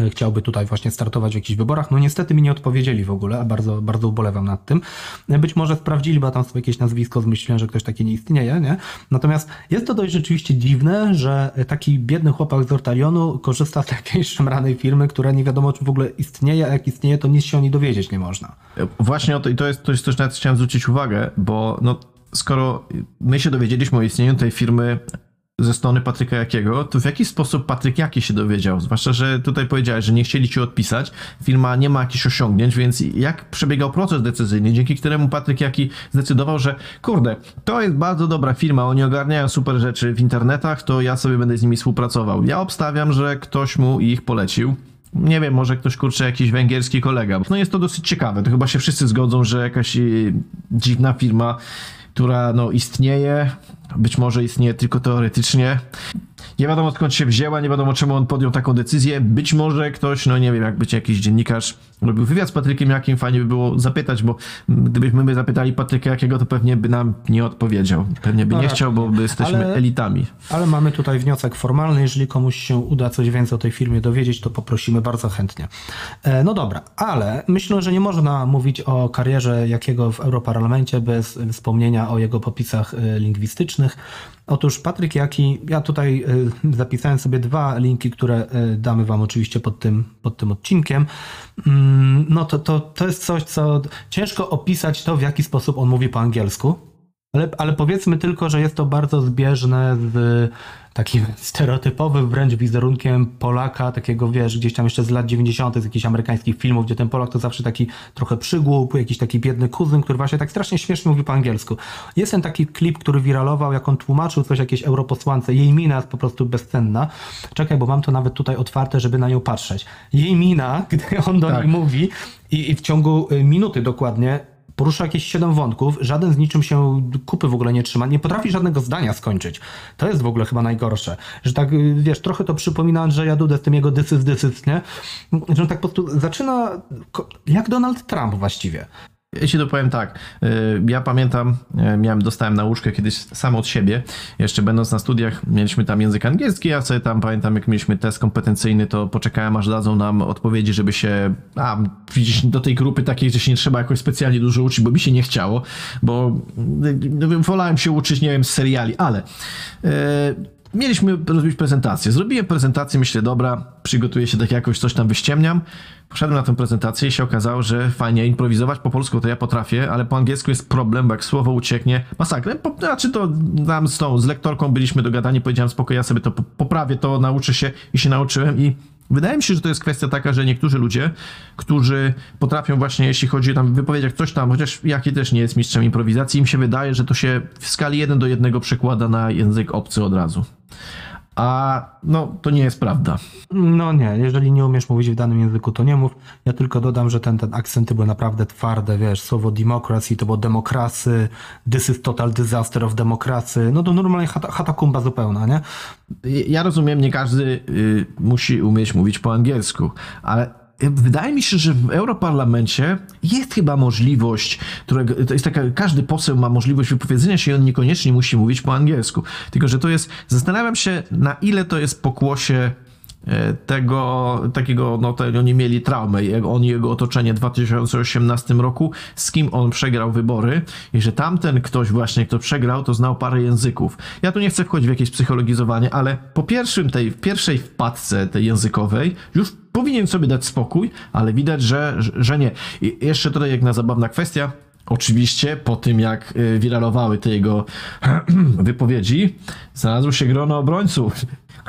chciałby tutaj właśnie startować w jakichś wyborach. No niestety mi nie odpowiedzieli w ogóle, a bardzo, bardzo ubolewam nad tym. E, Być może sprawdzili, bo tam sobie jakieś nazwisko zmyśliłem, że ktoś taki nie istnieje, nie? Natomiast jest to dość rzeczywiście dziwne, że taki biedny chłopak z Ortalionu korzysta z jakiejś szemranej firmy, która nie wiadomo, czy w ogóle istnieje, a jak istnieje, to nic się o niej dowiedzieć nie można.
Właśnie o to, i to jest, to jest coś, na co chciałem zwrócić uwagę, bo no, skoro my się dowiedzieliśmy o istnieniu tej firmy ze strony Patryka Jakiego, to w jaki sposób Patryk Jaki się dowiedział? Zwłaszcza, że tutaj powiedziałeś, że nie chcieli ci odpisać, firma nie ma jakichś osiągnięć, więc jak przebiegał proces decyzyjny, dzięki któremu Patryk Jaki zdecydował, że kurde, to jest bardzo dobra firma, oni ogarniają super rzeczy w internetach, to ja sobie będę z nimi współpracował. Ja obstawiam, że ktoś mu ich polecił. Nie wiem, może ktoś kurczę, jakiś węgierski kolega. No jest to dosyć ciekawe. To chyba się wszyscy zgodzą, że jakaś y, dziwna firma, która no istnieje, być może istnieje tylko teoretycznie. Nie wiadomo skąd się wzięła, nie wiadomo czemu on podjął taką decyzję. Być może ktoś, no nie wiem, jak być jakiś dziennikarz, robił wywiad z Patrykiem Jakim, fajnie by było zapytać, bo gdybyśmy my zapytali Patryka Jakiego, to pewnie by nam nie odpowiedział. Pewnie by
No
nie
raczej
chciał, bo by jesteśmy
Ale-
elitami.
Ale mamy tutaj wniosek formalny. Jeżeli komuś się uda coś więcej o tej firmie dowiedzieć, to poprosimy bardzo chętnie. E, No dobra, ale myślę, że nie można mówić o karierze jakiego w Europarlamencie bez wspomnienia o jego popisach e, Otóż Patryk Jaki, ja tutaj e, zapisałem sobie dwa linki, które e, damy wam oczywiście pod tym, pod tym odcinkiem. Mm, No to, to, to jest coś, co ciężko opisać to, w jaki sposób on mówi po angielsku. Ale, ale powiedzmy tylko, że jest to bardzo zbieżne z takim stereotypowym wręcz wizerunkiem Polaka, takiego wiesz, gdzieś tam jeszcze z lat 90. z jakichś amerykańskich filmów, gdzie ten Polak to zawsze taki trochę przygłup, jakiś taki biedny kuzyn, który właśnie tak strasznie śmiesznie mówi po angielsku. Jest ten taki klip, który wiralował, jak on tłumaczył coś jakiejś europosłance. Jej mina jest po prostu bezcenna. Czekaj, bo mam to nawet tutaj otwarte, żeby na nią patrzeć. Jej mina, gdy on do
Tak.
niej mówi i, i w ciągu y, minuty dokładnie porusza jakieś siedem wątków, żaden z niczym się kupy w ogóle nie trzyma, nie potrafi żadnego zdania skończyć. To jest w ogóle chyba najgorsze, że tak, y, wiesz, trochę to przypomina Andrzeja Dudę z tym jego dysys, dysys, nie? Że on tak po prostu zaczyna jak Donald Trump właściwie.
Ja ci to powiem tak. y, Ja pamiętam, y, miałem, dostałem nauczkę kiedyś sam od siebie. Jeszcze będąc na studiach, mieliśmy tam język angielski. Ja sobie tam pamiętam, jak mieliśmy test kompetencyjny, to poczekałem, aż dadzą nam odpowiedzi, żeby się. A, widzisz, do tej grupy takiej, że się nie trzeba jakoś specjalnie dużo uczyć, bo mi się nie chciało, bo y, wolałem się uczyć, nie wiem, z seriali, ale. y, Mieliśmy zrobić prezentację. Zrobiłem prezentację, myślę, dobra, przygotuję się tak jakoś, coś tam wyściemniam. Poszedłem na tę prezentację i się okazało, że fajnie improwizować po polsku to ja potrafię, ale po angielsku jest problem, bo jak słowo ucieknie, masakra. Po, znaczy to tam z tą, z lektorką byliśmy dogadani, powiedziałem spokojnie, ja sobie to po- poprawię, to nauczę się i się nauczyłem i wydaje mi się, że to jest kwestia taka, że niektórzy ludzie, którzy potrafią właśnie, jeśli chodzi tam w wypowiedziach coś tam, chociaż Jaki też nie jest mistrzem improwizacji, im się wydaje, że to się w skali 1 do 1 przekłada na język obcy od razu. A no, to nie jest prawda.
No nie, jeżeli nie umiesz mówić w danym języku, to nie mów. Ja tylko dodam, że ten, ten akcenty były naprawdę twarde, wiesz, słowo democracy to było demokrasy, this is total disaster of democracy, no to normalnie hata, hatakumba zupełna, nie?
Ja rozumiem, nie każdy y, musi umieć mówić po angielsku, ale wydaje mi się, że w Europarlamencie jest chyba możliwość, którego, to jest taka, każdy poseł ma możliwość wypowiedzenia się i on niekoniecznie musi mówić po angielsku. Tylko, że to jest, zastanawiam się, na ile to jest pokłosie tego takiego, no to oni mieli traumę, jak on i jego otoczenie w 2018 roku, z kim on przegrał wybory i że tamten ktoś właśnie, kto przegrał, to znał parę języków. Ja tu nie chcę wchodzić w jakieś psychologizowanie, ale po pierwszym tej, pierwszej wpadce tej językowej już powinien sobie dać spokój, ale widać, że, że- nie. I jeszcze tutaj jedna zabawna kwestia, Oczywiście po tym, jak y, wiralowały te jego wypowiedzi, znalazło się grono obrońców,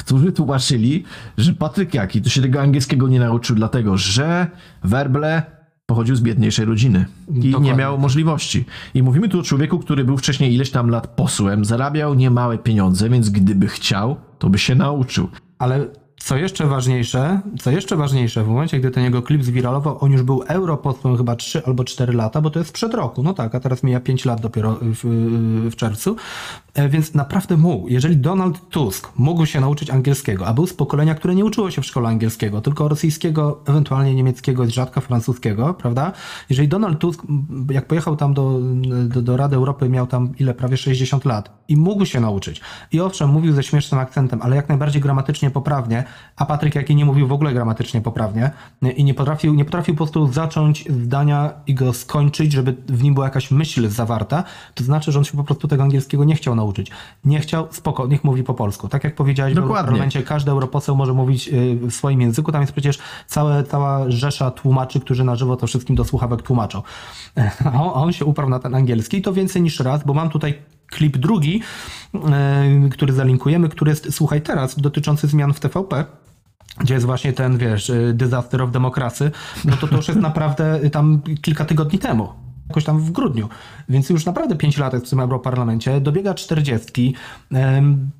którzy tłumaczyli, że Patryk Jaki to się tego angielskiego nie nauczył, dlatego że werble pochodził z biedniejszej rodziny i nie
Dokładnie
miał
tak.
możliwości. I mówimy tu o człowieku, który był wcześniej ileś tam lat posłem, zarabiał niemałe pieniądze, więc gdyby chciał, to by się nauczył.
Ale co jeszcze ważniejsze, co jeszcze ważniejsze, w momencie, gdy ten jego klip zwiralował, on już był europosłem chyba 3 albo 4 lata, bo to jest sprzed roku, no tak, a teraz mija 5 lat dopiero w, w czerwcu, więc naprawdę mógł. Jeżeli Donald Tusk mógł się nauczyć angielskiego, a był z pokolenia, które nie uczyło się w szkole angielskiego, tylko rosyjskiego, ewentualnie niemieckiego, z rzadka francuskiego, prawda? Jeżeli Donald Tusk, jak pojechał tam do, do, do Rady Europy, miał tam ile, prawie 60 lat i mógł się nauczyć. I owszem, mówił ze śmiesznym akcentem, ale jak najbardziej gramatycznie poprawnie, a Patryk Jaki nie mówił w ogóle gramatycznie poprawnie nie, i nie potrafił, nie potrafił po prostu zacząć zdania i go skończyć, żeby w nim była jakaś myśl zawarta, to znaczy, że on się po prostu tego angielskiego nie chciał nauczyć. Nie chciał, spoko, niech mówi po polsku. Tak jak powiedziałeś, w
Dokładnie.
parlamencie każdy europoseł może mówić y, w swoim języku, tam jest przecież całe, cała rzesza tłumaczy, którzy na żywo to wszystkim do słuchawek tłumaczą. A on, się uparł na ten angielski i to więcej niż raz, bo mam tutaj klip drugi, e, który zalinkujemy, który jest, słuchaj, teraz dotyczący zmian w TVP gdzie jest właśnie ten, wiesz, y, disaster of democracy, no to to już jest naprawdę tam kilka tygodni temu jakoś tam w grudniu, więc już naprawdę 5 lat w tym Europarlamencie, dobiega 40, em,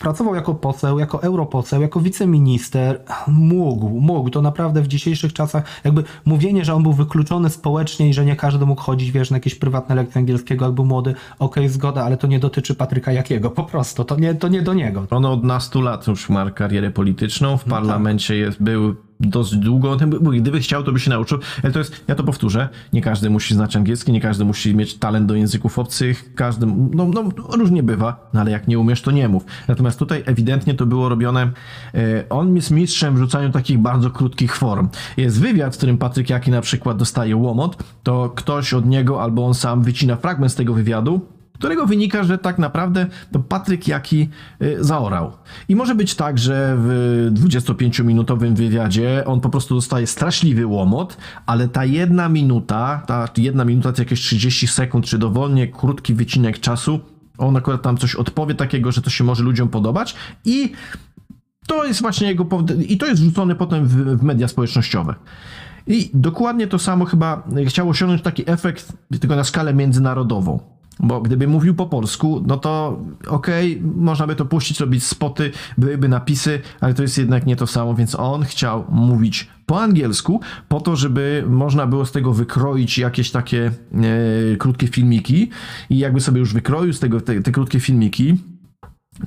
pracował jako poseł, jako europoseł, jako wiceminister, mógł, mógł, to naprawdę w dzisiejszych czasach, jakby mówienie, że on był wykluczony społecznie i że nie każdy mógł chodzić, wiesz, na jakieś prywatne lekcje angielskiego, jak był młody, okej, zgoda, ale to nie dotyczy Patryka Jakiego, po prostu, to nie, to nie do niego.
On od nastu lat już ma karierę polityczną, w parlamencie jest, był dość długo, gdyby chciał, to by się nauczył, ale to jest, ja to powtórzę, nie każdy musi znać angielski, nie każdy musi mieć talent do języków obcych, każdy, no, no różnie bywa, no ale jak nie umiesz, to nie mów. Natomiast tutaj ewidentnie to było robione, e, on jest mistrzem w rzucaniu takich bardzo krótkich form. Jest wywiad, w którym Patryk Jaki na przykład dostaje łomot, to ktoś od niego albo on sam wycina fragment z tego wywiadu, którego wynika, że tak naprawdę to Patryk Jaki y, zaorał. I może być tak, że w 25-minutowym wywiadzie on po prostu dostaje straszliwy łomot, ale ta jedna minuta, ta jedna minuta to jakieś 30 sekund, czy dowolnie krótki wycinek czasu, on akurat tam coś odpowie takiego, że to się może ludziom podobać i to jest właśnie jego i to jest wrzucone potem w, w media społecznościowe. I dokładnie to samo chyba chciał osiągnąć taki efekt, tylko na skalę międzynarodową. Bo gdyby mówił po polsku, no to okej, można by to puścić, robić spoty, byłyby napisy, ale to jest jednak nie to samo, więc on chciał mówić po angielsku, po to, żeby można było z tego wykroić jakieś takie e, krótkie filmiki. I jakby sobie już wykroił z tego te, te krótkie filmiki,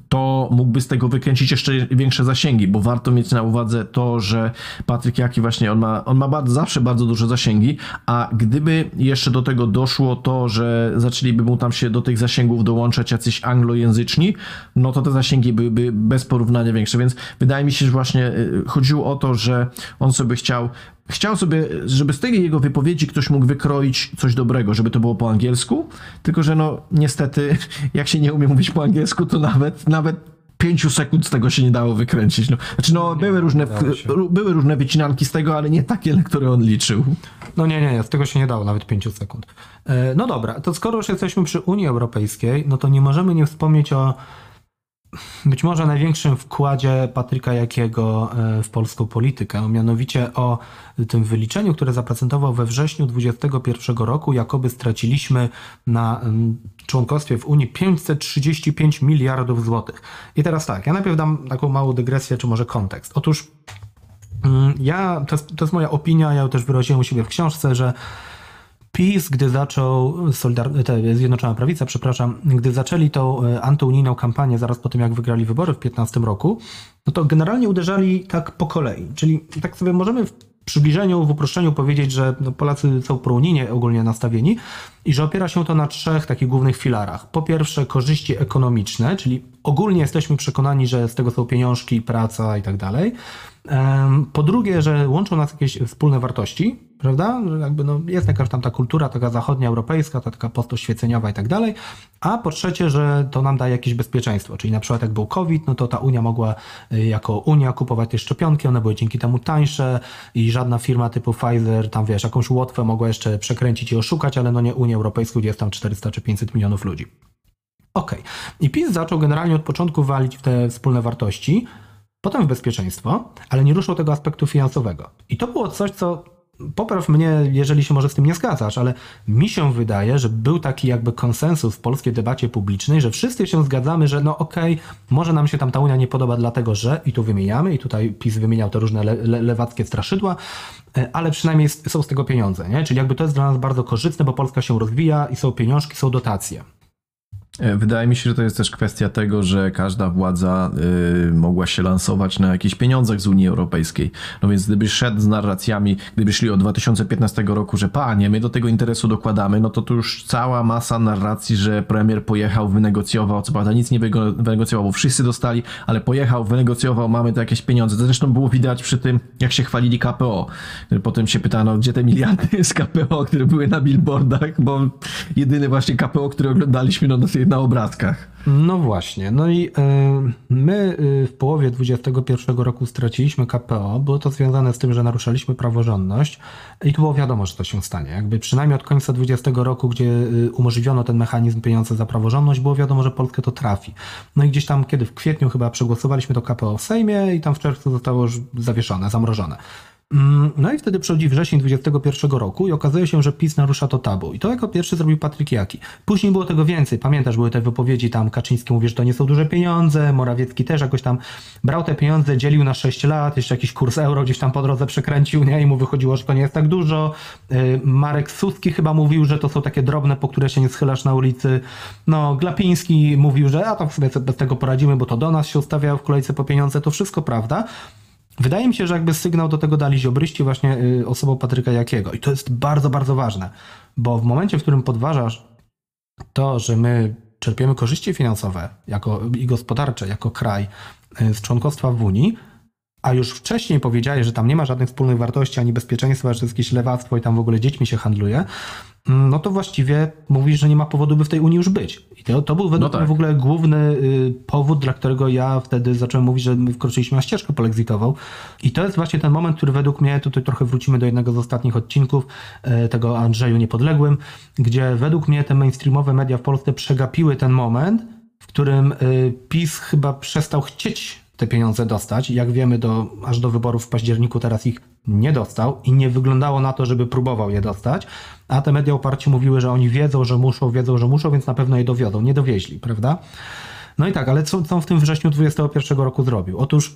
to mógłby z tego wykręcić jeszcze większe zasięgi, bo warto mieć na uwadze to, że Patryk Jaki właśnie, on ma, on ma bardzo, zawsze bardzo duże zasięgi, a gdyby jeszcze do tego doszło to, że zaczęliby mu tam się do tych zasięgów dołączać jacyś anglojęzyczni, no to te zasięgi byłyby bez porównania większe, więc wydaje mi się, że właśnie y, chodziło o to, że on sobie chciał Chciał sobie, żeby z tej jego wypowiedzi ktoś mógł wykroić coś dobrego, żeby to było po angielsku, tylko że no niestety, jak się nie umie mówić po angielsku, to nawet, nawet pięciu sekund z tego się nie dało wykręcić. No, znaczy no, były, różne,
dało się.
ró- były różne wycinanki z tego, ale nie takie, na które on liczył.
No nie, nie, nie, z tego się nie dało nawet 5 sekund. E, No dobra, to skoro już jesteśmy przy Unii Europejskiej, no to nie możemy nie wspomnieć o być może największym wkładzie Patryka Jakiego e, w polską politykę, mianowicie o tym wyliczeniu, które zaprezentował we wrześniu 2021 roku, jakoby straciliśmy na członkostwie w Unii 535 miliardów złotych. I teraz tak, ja najpierw dam taką małą dygresję, czy może kontekst. Otóż Mm, Ja, to jest, to jest moja opinia, ja też wyraziłem u siebie w książce, że PiS, gdy zaczął, Solidar- te, Zjednoczona Prawica, przepraszam, gdy zaczęli tą e, antyunijną kampanię zaraz po tym, jak wygrali wybory w 2015 roku, no to generalnie uderzali tak po kolei. Czyli tak sobie możemy w przybliżeniu, w uproszczeniu powiedzieć, że no, Polacy są prounijnie ogólnie nastawieni i że opiera się to na trzech takich głównych filarach. Po pierwsze korzyści ekonomiczne, czyli ogólnie jesteśmy przekonani, że z tego są pieniążki, praca i tak dalej. Po drugie, że łączą nas jakieś wspólne wartości, prawda? Jakby no, jest jakaś tam ta kultura taka zachodnia, europejska, ta taka postoświeceniowa i tak dalej. A po trzecie, że to nam daje jakieś bezpieczeństwo. Czyli na przykład jak był COVID, no to ta Unia mogła y, jako Unia kupować te szczepionki, one były dzięki temu tańsze i żadna firma typu Pfizer, tam wiesz, jakąś łotwę mogła jeszcze przekręcić i oszukać, ale no nie Unię Europejską, gdzie jest tam 400 czy 500 milionów ludzi. Okej. I PiS zaczął generalnie od początku walić w te wspólne wartości, potem w bezpieczeństwo, ale nie ruszał tego aspektu finansowego. I to było coś, co popraw mnie, jeżeli się może z tym nie zgadzasz, ale mi się wydaje, że był taki jakby konsensus w polskiej debacie publicznej, że wszyscy się zgadzamy, że no okej, może nam się tam ta Unia nie podoba dlatego, że i tu wymieniamy, i tutaj PiS wymieniał te różne le, le, lewackie straszydła, e, ale przynajmniej są z tego pieniądze, nie? Czyli jakby to jest dla nas bardzo korzystne, bo Polska się rozwija i są pieniążki, są dotacje.
E, Wydaje mi się, że to jest też kwestia tego, że każda władza y, mogła się lansować na jakichś pieniądzach z Unii Europejskiej. No więc gdyby szedł z narracjami, gdyby szli od 2015 roku, że panie, my do tego interesu dokładamy, no to tu już cała masa narracji, że premier pojechał, wynegocjował, co prawda nic nie wynegocjował, bo wszyscy dostali, ale pojechał, wynegocjował, mamy tu jakieś pieniądze. To zresztą było widać przy tym, jak się chwalili KPO. Potem się pytano, gdzie te miliardy z KPO, które były na billboardach, bo jedyny właśnie KPO, który oglądaliśmy, no to jednak na obrazkach.
No właśnie. No i y, my y, w połowie 2021 roku straciliśmy KPO. Było to związane z tym, że naruszaliśmy praworządność i tu było wiadomo, że to się stanie. Jakby przynajmniej od końca 2020 roku, gdzie y, umożliwiono ten mechanizm pieniądze za praworządność, było wiadomo, że Polskę to trafi. No i gdzieś tam, kiedy w kwietniu chyba przegłosowaliśmy to KPO w Sejmie i tam w czerwcu zostało już zawieszone, zamrożone. Mm, No i wtedy przychodzi wrzesień 2021 roku i okazuje się, że PiS narusza to tabu. I to jako pierwszy zrobił Patryk Jaki. Później było tego więcej. Pamiętasz, były te wypowiedzi tam, Kaczyński mówi, że to nie są duże pieniądze, Morawiecki też jakoś tam brał te pieniądze, dzielił na 6 lat, jeszcze jakiś kurs euro gdzieś tam po drodze przekręcił, nie? I mu wychodziło, że to nie jest tak dużo. Yy, Marek Suski chyba mówił, że to są takie drobne, po które się nie schylasz na ulicy. No, Glapiński mówił, że a to sobie bez tego poradzimy, bo to do nas się ustawiało w kolejce po pieniądze. To wszystko prawda. Wydaje mi się, że jakby sygnał do tego dali ziobryści właśnie y, osobą Patryka Jakiego. I to jest bardzo, bardzo ważne, bo w momencie, w którym podważasz to, że my czerpiemy korzyści finansowe jako, i gospodarcze jako kraj y, z członkostwa w Unii, a już wcześniej powiedziałeś, że tam nie ma żadnych wspólnych wartości ani bezpieczeństwa, że to jest jakieś lewactwo i tam w ogóle dziećmi się handluje, mm, no to właściwie mówisz, że nie ma powodu, by w tej Unii już być. I to, to był według
No tak.
mnie w ogóle główny y, powód, dla którego ja wtedy zacząłem mówić, że my wkroczyliśmy na ścieżkę polexitową. I to jest właśnie ten moment, który według mnie, tutaj trochę wrócimy do jednego z ostatnich odcinków, y, tego Andrzeju Niepodległym, gdzie według mnie te mainstreamowe media w Polsce przegapiły ten moment, w którym y, PiS chyba przestał chcieć te pieniądze dostać. Jak wiemy, do, aż do wyborów w październiku teraz ich nie dostał i nie wyglądało na to, żeby próbował je dostać, a te media oparcie mówiły, że oni wiedzą, że muszą, wiedzą, że muszą, więc na pewno je dowiodą. Nie dowieźli, prawda? No i tak, ale co, co w tym wrześniu 2021 roku zrobił? Otóż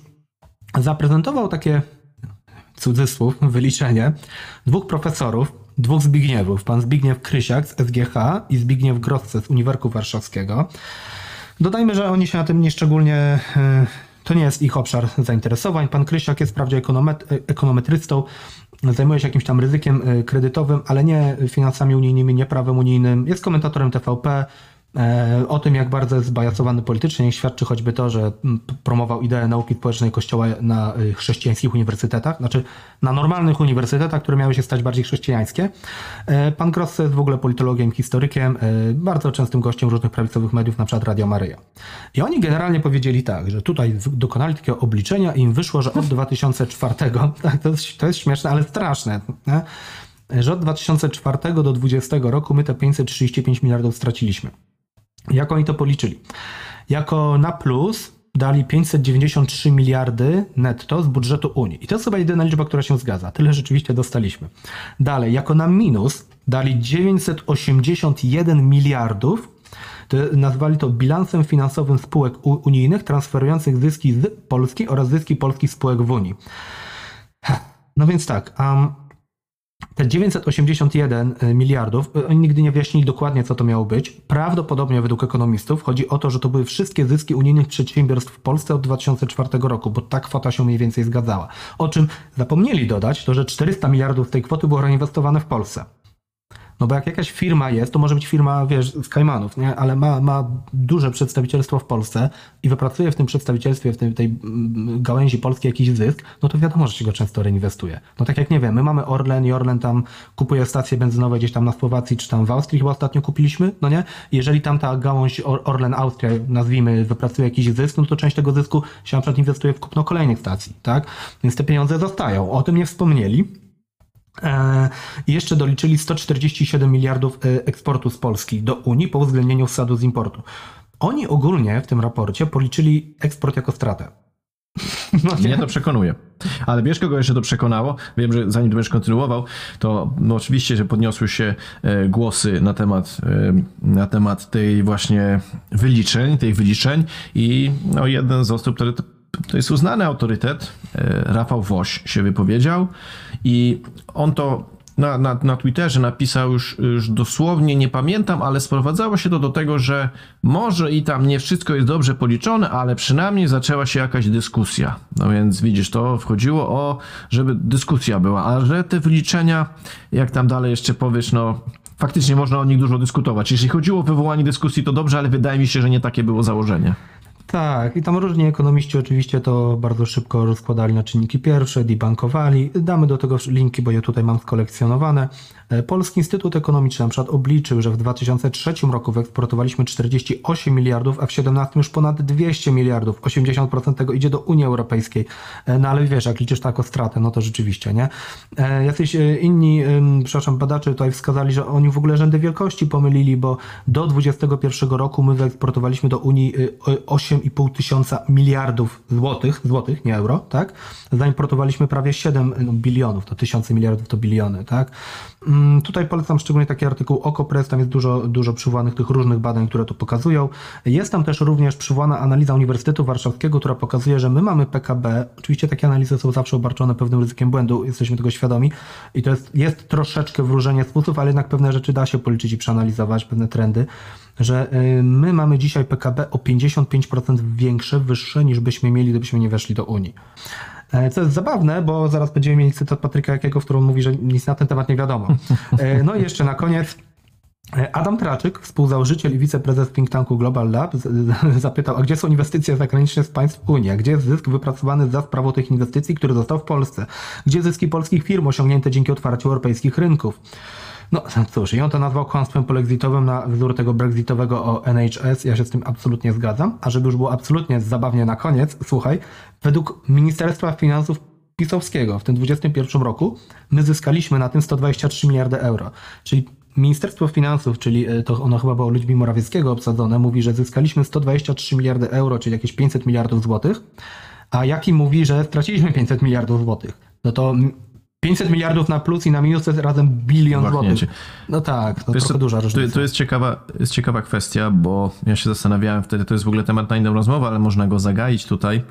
zaprezentował takie cudzysłów, wyliczenie dwóch profesorów, dwóch Zbigniewów, pan Zbigniew Krysiak z SGH i Zbigniew Grosce z Uniwersytetu Warszawskiego. Dodajmy, że oni się na tym nieszczególnie. To nie jest ich obszar zainteresowań. Pan Krysiak jest wprawdzie y, ekonometrystą, zajmuje się jakimś tam ryzykiem y, kredytowym, ale nie finansami unijnymi, nie prawem unijnym. Jest komentatorem TVP. E, O tym, jak bardzo jest zbajacowany politycznie, świadczy choćby to, że promował ideę nauki społecznej Kościoła na y, chrześcijańskich uniwersytetach, znaczy na normalnych uniwersytetach, które miały się stać bardziej chrześcijańskie. E, Pan Grosse jest w ogóle politologiem, historykiem, e, bardzo częstym gościem różnych prawicowych mediów, na przykład Radio Maryja. I oni generalnie powiedzieli tak, że tutaj dokonali takiego obliczenia i im wyszło, że od 2004, tak, to jest, to jest śmieszne, ale straszne, nie? że od 2004 do 2020 roku my te 535 miliardów straciliśmy. Jak oni to policzyli? Jako na plus dali 593 miliardy netto z budżetu Unii. I to jest chyba jedyna liczba, która się zgadza. Tyle rzeczywiście dostaliśmy. Dalej, jako na minus dali 981 miliardów. To nazwali to bilansem finansowym spółek unijnych transferujących zyski z Polski oraz zyski polskich spółek w Unii. No więc tak, um, te 981 miliardów, y, oni nigdy nie wyjaśnili dokładnie, co to miało być. Prawdopodobnie według ekonomistów chodzi o to, że to były wszystkie zyski unijnych przedsiębiorstw w Polsce od 2004 roku, bo ta kwota się mniej więcej zgadzała. O czym zapomnieli dodać, to że 400 miliardów tej kwoty było reinwestowane w Polsce. No bo jak jakaś firma jest, to może być firma, wiesz, z Kajmanów, nie? Ale ma, ma duże przedstawicielstwo w Polsce i wypracuje w tym przedstawicielstwie, w tej, tej mm, gałęzi polskiej jakiś zysk, no to wiadomo, że się go często reinwestuje. No tak jak nie wiem, my mamy Orlen i Orlen tam kupuje stacje benzynowe gdzieś tam na Słowacji czy tam w Austrii chyba ostatnio kupiliśmy, no nie? Jeżeli tam ta gałąź Or- Orlen Austria, nazwijmy, wypracuje jakiś zysk, no to część tego zysku się na przykład inwestuje w kupno kolejnych stacji, tak? Więc te pieniądze zostają. O tym nie wspomnieli. E, jeszcze doliczyli 147 miliardów e, eksportu z Polski do Unii po uwzględnieniu wsadu z importu. Oni ogólnie w tym raporcie policzyli eksport jako stratę. No
Mnie to przekonuje. Ale wiesz, kogo jeszcze to przekonało? Wiem, że zanim to będziesz kontynuował, to no oczywiście, że podniosły się e, głosy na temat, na temat tej właśnie wyliczeń, tych wyliczeń i no, jeden z osób, który to, jest uznany autorytet, e, Rafał Woś się wypowiedział i on to na, na, na Twitterze napisał już, już dosłownie, nie pamiętam, ale sprowadzało się to do tego, że może i tam nie wszystko jest dobrze policzone, ale przynajmniej zaczęła się jakaś dyskusja. No więc widzisz, to wchodziło o, żeby dyskusja była, a że te wyliczenia, jak tam dalej jeszcze powiesz, no faktycznie można o nich dużo dyskutować. Jeśli chodziło o wywołanie dyskusji, to dobrze, ale wydaje mi się, że nie takie było założenie.
Tak, i tam różni ekonomiści oczywiście to bardzo szybko rozkładali na czynniki pierwsze, debankowali. Damy do tego linki, bo je tutaj mam skolekcjonowane. E, Polski Instytut Ekonomiczny na przykład obliczył, że w 2003 roku wyeksportowaliśmy 48 miliardów, a w 2017 już ponad 200 miliardów. 80% tego idzie do Unii Europejskiej. E, No ale wiesz, jak liczysz tak o stratę, no to rzeczywiście, nie? E, Jacyś inni, przepraszam, badacze tutaj wskazali, że oni w ogóle rzędy wielkości pomylili, bo do 2021 roku my wyeksportowaliśmy do Unii y, o- 8,5 tysiąca miliardów złotych, złotych, nie euro, tak? Zaimportowaliśmy prawie 7 no, bilionów, to tysiące miliardów to biliony, tak? Mm, Tutaj polecam szczególnie taki artykuł Okopres, tam jest dużo, dużo przywołanych tych różnych badań, które to pokazują. Jest tam też również przywołana analiza Uniwersytetu Warszawskiego, która pokazuje, że my mamy PKB. Oczywiście takie analizy są zawsze obarczone pewnym ryzykiem błędu, jesteśmy tego świadomi i to jest, jest troszeczkę wróżenie z ale jednak pewne rzeczy da się policzyć i przeanalizować, pewne trendy, że y, my mamy dzisiaj PKB o 55% większe, wyższe niż byśmy mieli, gdybyśmy nie weszli do Unii. E, Co jest zabawne, bo zaraz będziemy mieli cytat Patryka Jakiego, w którym mówi, że nic na ten temat nie wiadomo. E, No i jeszcze na koniec. e, Adam Traczyk, współzałożyciel i wiceprezes think tanku Global Lab, zapytał, a gdzie są inwestycje zagraniczne z państw Unii? A gdzie jest zysk wypracowany za sprawą tych inwestycji, który został w Polsce? Gdzie zyski polskich firm osiągnięte dzięki otwarciu europejskich rynków? No cóż, i on to nazwał kłamstwem polexitowym na wzór tego brexitowego o NHS. Ja się z tym absolutnie zgadzam. A żeby już było absolutnie zabawnie na koniec, słuchaj, według Ministerstwa Finansów pisowskiego w tym 2021 roku my zyskaliśmy na tym 123 miliardy euro. Czyli Ministerstwo Finansów, czyli e, to ono chyba było ludźmi Morawieckiego obsadzone, mówi, że zyskaliśmy 123 miliardy euro, czyli jakieś 500 miliardów złotych, a Jaki mówi, że straciliśmy 500 miliardów złotych. No to 500 miliardów na plus i na minus to jest razem bilion złotych. No tak, to
Wiesz
trochę duża
to,
różnica.
to jest, ciekawa, jest ciekawa kwestia, bo ja się zastanawiałem wtedy, to jest w ogóle temat na inną rozmowę, ale można go zagaić tutaj.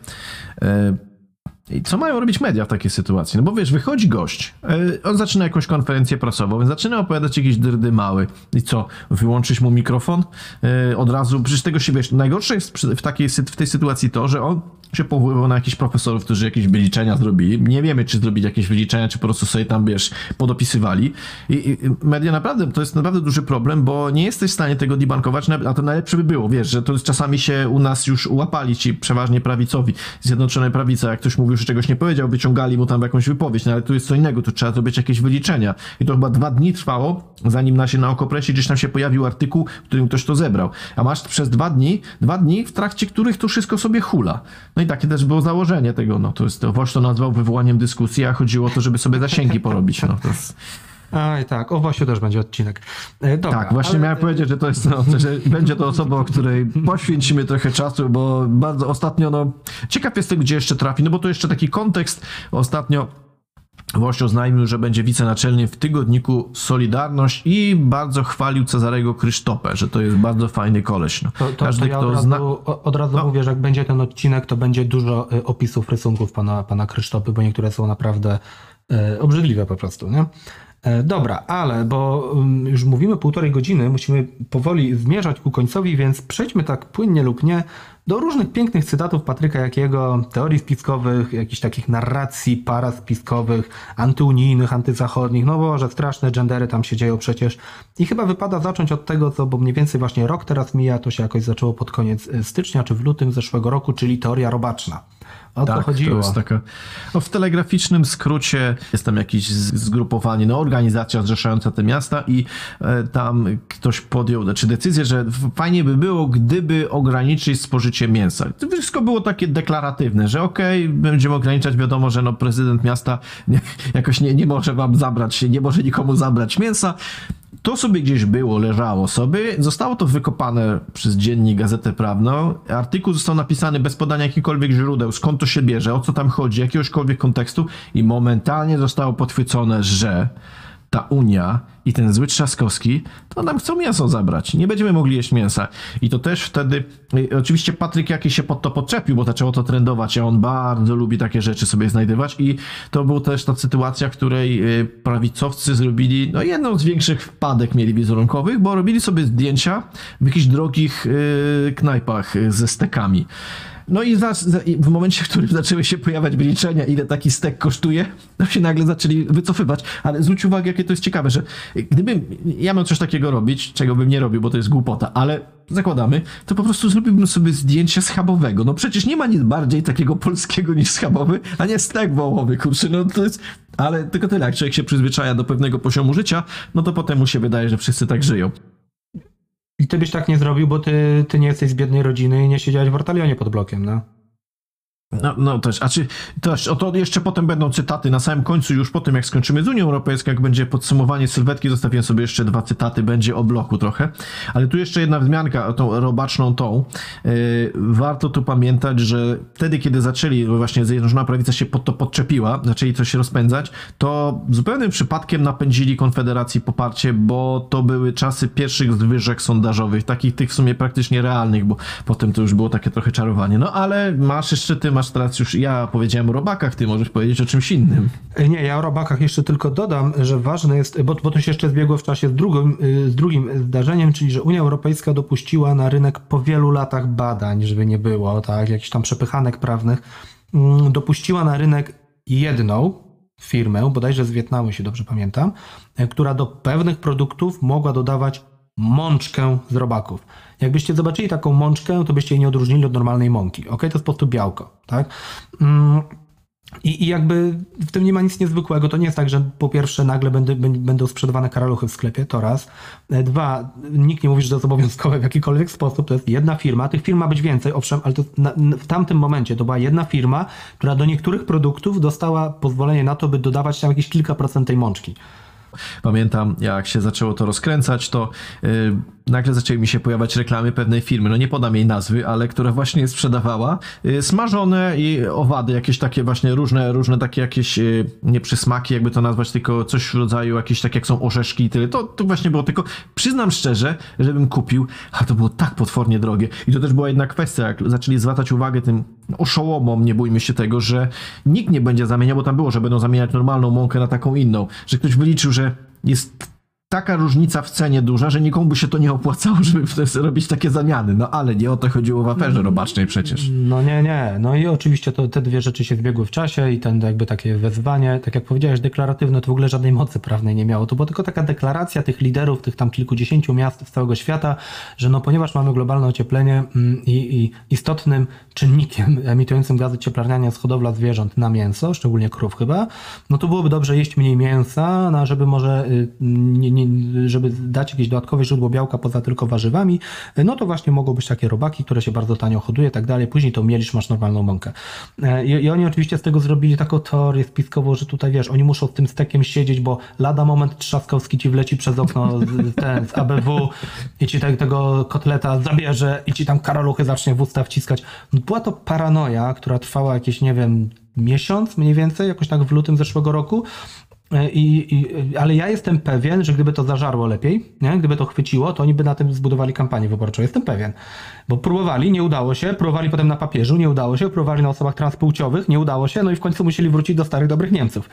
I co mają robić media w takiej sytuacji? No bo wiesz, wychodzi gość, e, on zaczyna jakąś konferencję prasową, więc zaczyna opowiadać jakieś dyrdy mały. I co, wyłączyć mu mikrofon? E, Od razu, przecież tego się wiesz, najgorsze jest w, takiej, w tej sytuacji to, że on się powoływał na jakichś profesorów, którzy jakieś wyliczenia zrobili. Nie wiemy, czy zrobili jakieś wyliczenia, czy po prostu sobie tam, wiesz, podopisywali. I, i media naprawdę, to jest naprawdę duży problem, bo nie jesteś w stanie tego debankować, a to najlepsze by było, wiesz, że to czasami się u nas już łapali ci przeważnie prawicowi, Zjednoczone Prawica, jak ktoś mówił, że czegoś nie powiedział, wyciągali mu tam jakąś wypowiedź, no ale tu jest co innego, tu trzeba zrobić jakieś wyliczenia. I to chyba dwa dni trwało, zanim na się na Okopresie gdzieś tam się pojawił artykuł, w którym ktoś to zebrał. A masz przez dwa dni, dwa dni, w trakcie których to wszystko sobie hula. No i takie też było założenie tego, no to jest, to Woś to nazwał wywołaniem dyskusji, a chodziło o to, żeby sobie zasięgi porobić, no to jest...
Aj tak, o Wasiu też będzie odcinek. E, Dobra,
Tak, właśnie
ale-
miałem powiedzieć, że to jest, no, że będzie to osoba, o której poświęcimy trochę czasu, bo bardzo ostatnio, no, ciekaw jestem, gdzie jeszcze trafi, no bo to jeszcze taki kontekst. Ostatnio Woś oznajmił, że będzie wicenaczelnym w tygodniku Solidarność i bardzo chwalił Cezarego Krysztopę, że to jest bardzo fajny koleś. No.
To, to, to ja od razu,
zna...
od razu
No.
mówię, że jak będzie ten odcinek, to będzie dużo y, opisów, rysunków pana, pana Krzysztopy, bo niektóre są naprawdę y, obrzydliwe po prostu, nie? E, Dobra, ale bo ym, już mówimy półtorej godziny, musimy powoli zmierzać ku końcowi, więc przejdźmy tak płynnie lub nie do różnych pięknych cytatów Patryka Jakiego, teorii spiskowych, jakichś takich narracji paraspiskowych, antyunijnych, antyzachodnich, no bo że straszne gendery tam się dzieją przecież. I chyba wypada zacząć od tego, co, bo mniej więcej właśnie rok teraz mija, to się jakoś zaczęło pod koniec y, stycznia czy w lutym zeszłego roku, czyli teoria robaczna. O
Tak,
chodziło?
to jest taka. No w telegraficznym skrócie jest tam jakieś zgrupowanie, no organizacja zrzeszająca te miasta i e, tam ktoś podjął, znaczy decyzję, że fajnie by było, gdyby ograniczyć spożycie mięsa. To wszystko było takie deklaratywne, że okej, będziemy ograniczać, wiadomo, że no prezydent miasta nie, jakoś nie, nie może wam zabrać, nie może nikomu zabrać mięsa. To sobie gdzieś było, leżało sobie. Zostało to wykopane przez dziennik Gazetę Prawną. Artykuł został napisany bez podania jakichkolwiek źródeł, skąd to się bierze, o co tam chodzi, jakiegośkolwiek kontekstu i momentalnie zostało podchwycone, że ta Unia i ten zły Trzaskowski, to nam chcą mięso zabrać. Nie będziemy mogli jeść mięsa. I to też wtedy, y, oczywiście Patryk jakiś się pod to podczepił, bo zaczęło to trendować, a on bardzo lubi takie rzeczy sobie znajdywać i to była też ta sytuacja, w której y, prawicowcy zrobili, no jedną z większych wpadek mieli wizerunkowych, bo robili sobie zdjęcia w jakichś drogich y, knajpach ze stekami. No i, za, za, w momencie, w którym zaczęły się pojawiać wyliczenia, ile taki stek kosztuje, to się nagle zaczęli wycofywać. Ale zwróć uwagę, jakie to jest ciekawe, że gdybym ja miał coś takiego robić, czego bym nie robił, bo to jest głupota, ale zakładamy, to po prostu zrobiłbym sobie zdjęcie schabowego. No przecież nie ma nic bardziej takiego polskiego niż schabowy, a nie stek wołowy, kurczę, no to jest... Ale tylko tyle, jak człowiek się przyzwyczaja do pewnego poziomu życia, no to potem mu się wydaje, że wszyscy tak żyją.
I ty byś tak nie zrobił, bo ty, ty nie jesteś z biednej rodziny i nie siedziałeś w Ortalionie pod blokiem, no.
No, no też, a czy o to jeszcze potem będą cytaty na samym końcu, już po tym jak skończymy z Unią Europejską, jak będzie podsumowanie sylwetki, zostawiłem sobie jeszcze dwa cytaty, będzie o bloku trochę, ale tu jeszcze jedna wzmianka, tą robaczną tą. Yy, warto tu pamiętać, że wtedy, kiedy zaczęli, właśnie Zjednoczona Prawica się pod to podczepiła, zaczęli coś rozpędzać, to zupełnym przypadkiem napędzili Konfederacji poparcie, bo to były czasy pierwszych zwyżek sondażowych, takich tych w sumie praktycznie realnych, bo potem to już było takie trochę czarowanie. No ale masz jeszcze ty, masz teraz już, ja powiedziałem o robakach, ty możesz powiedzieć o czymś innym.
Nie, ja o robakach jeszcze tylko dodam, że ważne jest, bo, bo to się jeszcze zbiegło w czasie z drugim, z drugim zdarzeniem, czyli że Unia Europejska dopuściła na rynek po wielu latach badań, żeby nie było, tak, jakichś tam przepychanek prawnych, mm, dopuściła na rynek jedną firmę, bodajże z Wietnamu, jeśli dobrze pamiętam, e, która do pewnych produktów mogła dodawać mączkę z robaków. Jakbyście zobaczyli taką mączkę, to byście jej nie odróżnili od normalnej mąki. Ok, to jest po prostu białko, tak? Mm. I, I jakby w tym nie ma nic niezwykłego. To nie jest tak, że po pierwsze nagle będę, będą sprzedawane karaluchy w sklepie, to raz. E, dwa, nikt nie mówi, że to jest obowiązkowe w jakikolwiek sposób. To jest jedna firma. Tych firm ma być więcej, owszem, ale na, w tamtym momencie to była jedna firma, która do niektórych produktów dostała pozwolenie na to, by dodawać tam jakieś kilka procent tej mączki.
Pamiętam, jak się zaczęło to rozkręcać, to yy, nagle zaczęły mi się pojawiać reklamy pewnej firmy, no nie podam jej nazwy, ale która właśnie sprzedawała yy, smażone i owady, jakieś takie właśnie różne, różne takie jakieś, yy, jakby to nazwać, tylko coś w rodzaju jakieś tak jak są orzeszki i tyle. To, to właśnie było tylko, przyznam szczerze, żebym kupił, a to było tak potwornie drogie. I to też była jedna kwestia, jak zaczęli zwracać uwagę tym oszołomom, nie bójmy się tego, że nikt nie będzie zamieniał, bo tam było, że będą zamieniać normalną mąkę na taką inną, że ktoś wyliczył, że jest taka różnica w cenie duża, że nikomu by się to nie opłacało, żeby robić takie zamiany. No ale nie o to chodziło w aferze robacznej przecież.
No nie, nie. No i oczywiście to, te dwie rzeczy się zbiegły w czasie i ten jakby takie wezwanie, tak jak powiedziałeś, deklaratywne, to w ogóle żadnej mocy prawnej nie miało. To była tylko taka deklaracja tych liderów, tych tam kilkudziesięciu miast z całego świata, że no ponieważ mamy globalne ocieplenie mm, i, i istotnym czynnikiem emitującym gazy cieplarniane jest hodowla zwierząt na mięso, szczególnie krów chyba, no to byłoby dobrze jeść mniej mięsa, no, żeby może y, nie, żeby dać jakieś dodatkowe źródło białka poza tylko warzywami, no to właśnie mogą być takie robaki, które się bardzo tanio hoduje i tak dalej. Później to mielisz, masz normalną mąkę. I, I, oni oczywiście z tego zrobili taką teorię spiskową, że tutaj wiesz, oni muszą z tym stekiem siedzieć, bo lada moment Trzaskowski ci wleci przez okno z, ten, z ABW i ci te, tego kotleta zabierze i ci tam karaluchy zacznie w usta wciskać. Była to paranoja, która trwała jakieś, nie wiem, miesiąc mniej więcej, jakoś tak w lutym zeszłego roku. I, i, ale ja jestem pewien, że gdyby to zażarło lepiej, nie? gdyby to chwyciło, to oni by na tym zbudowali kampanię wyborczą. Jestem pewien. Bo próbowali, nie udało się, próbowali potem na papieżu, nie udało się, próbowali na osobach transpłciowych, nie udało się, no i w końcu musieli wrócić do starych dobrych Niemców.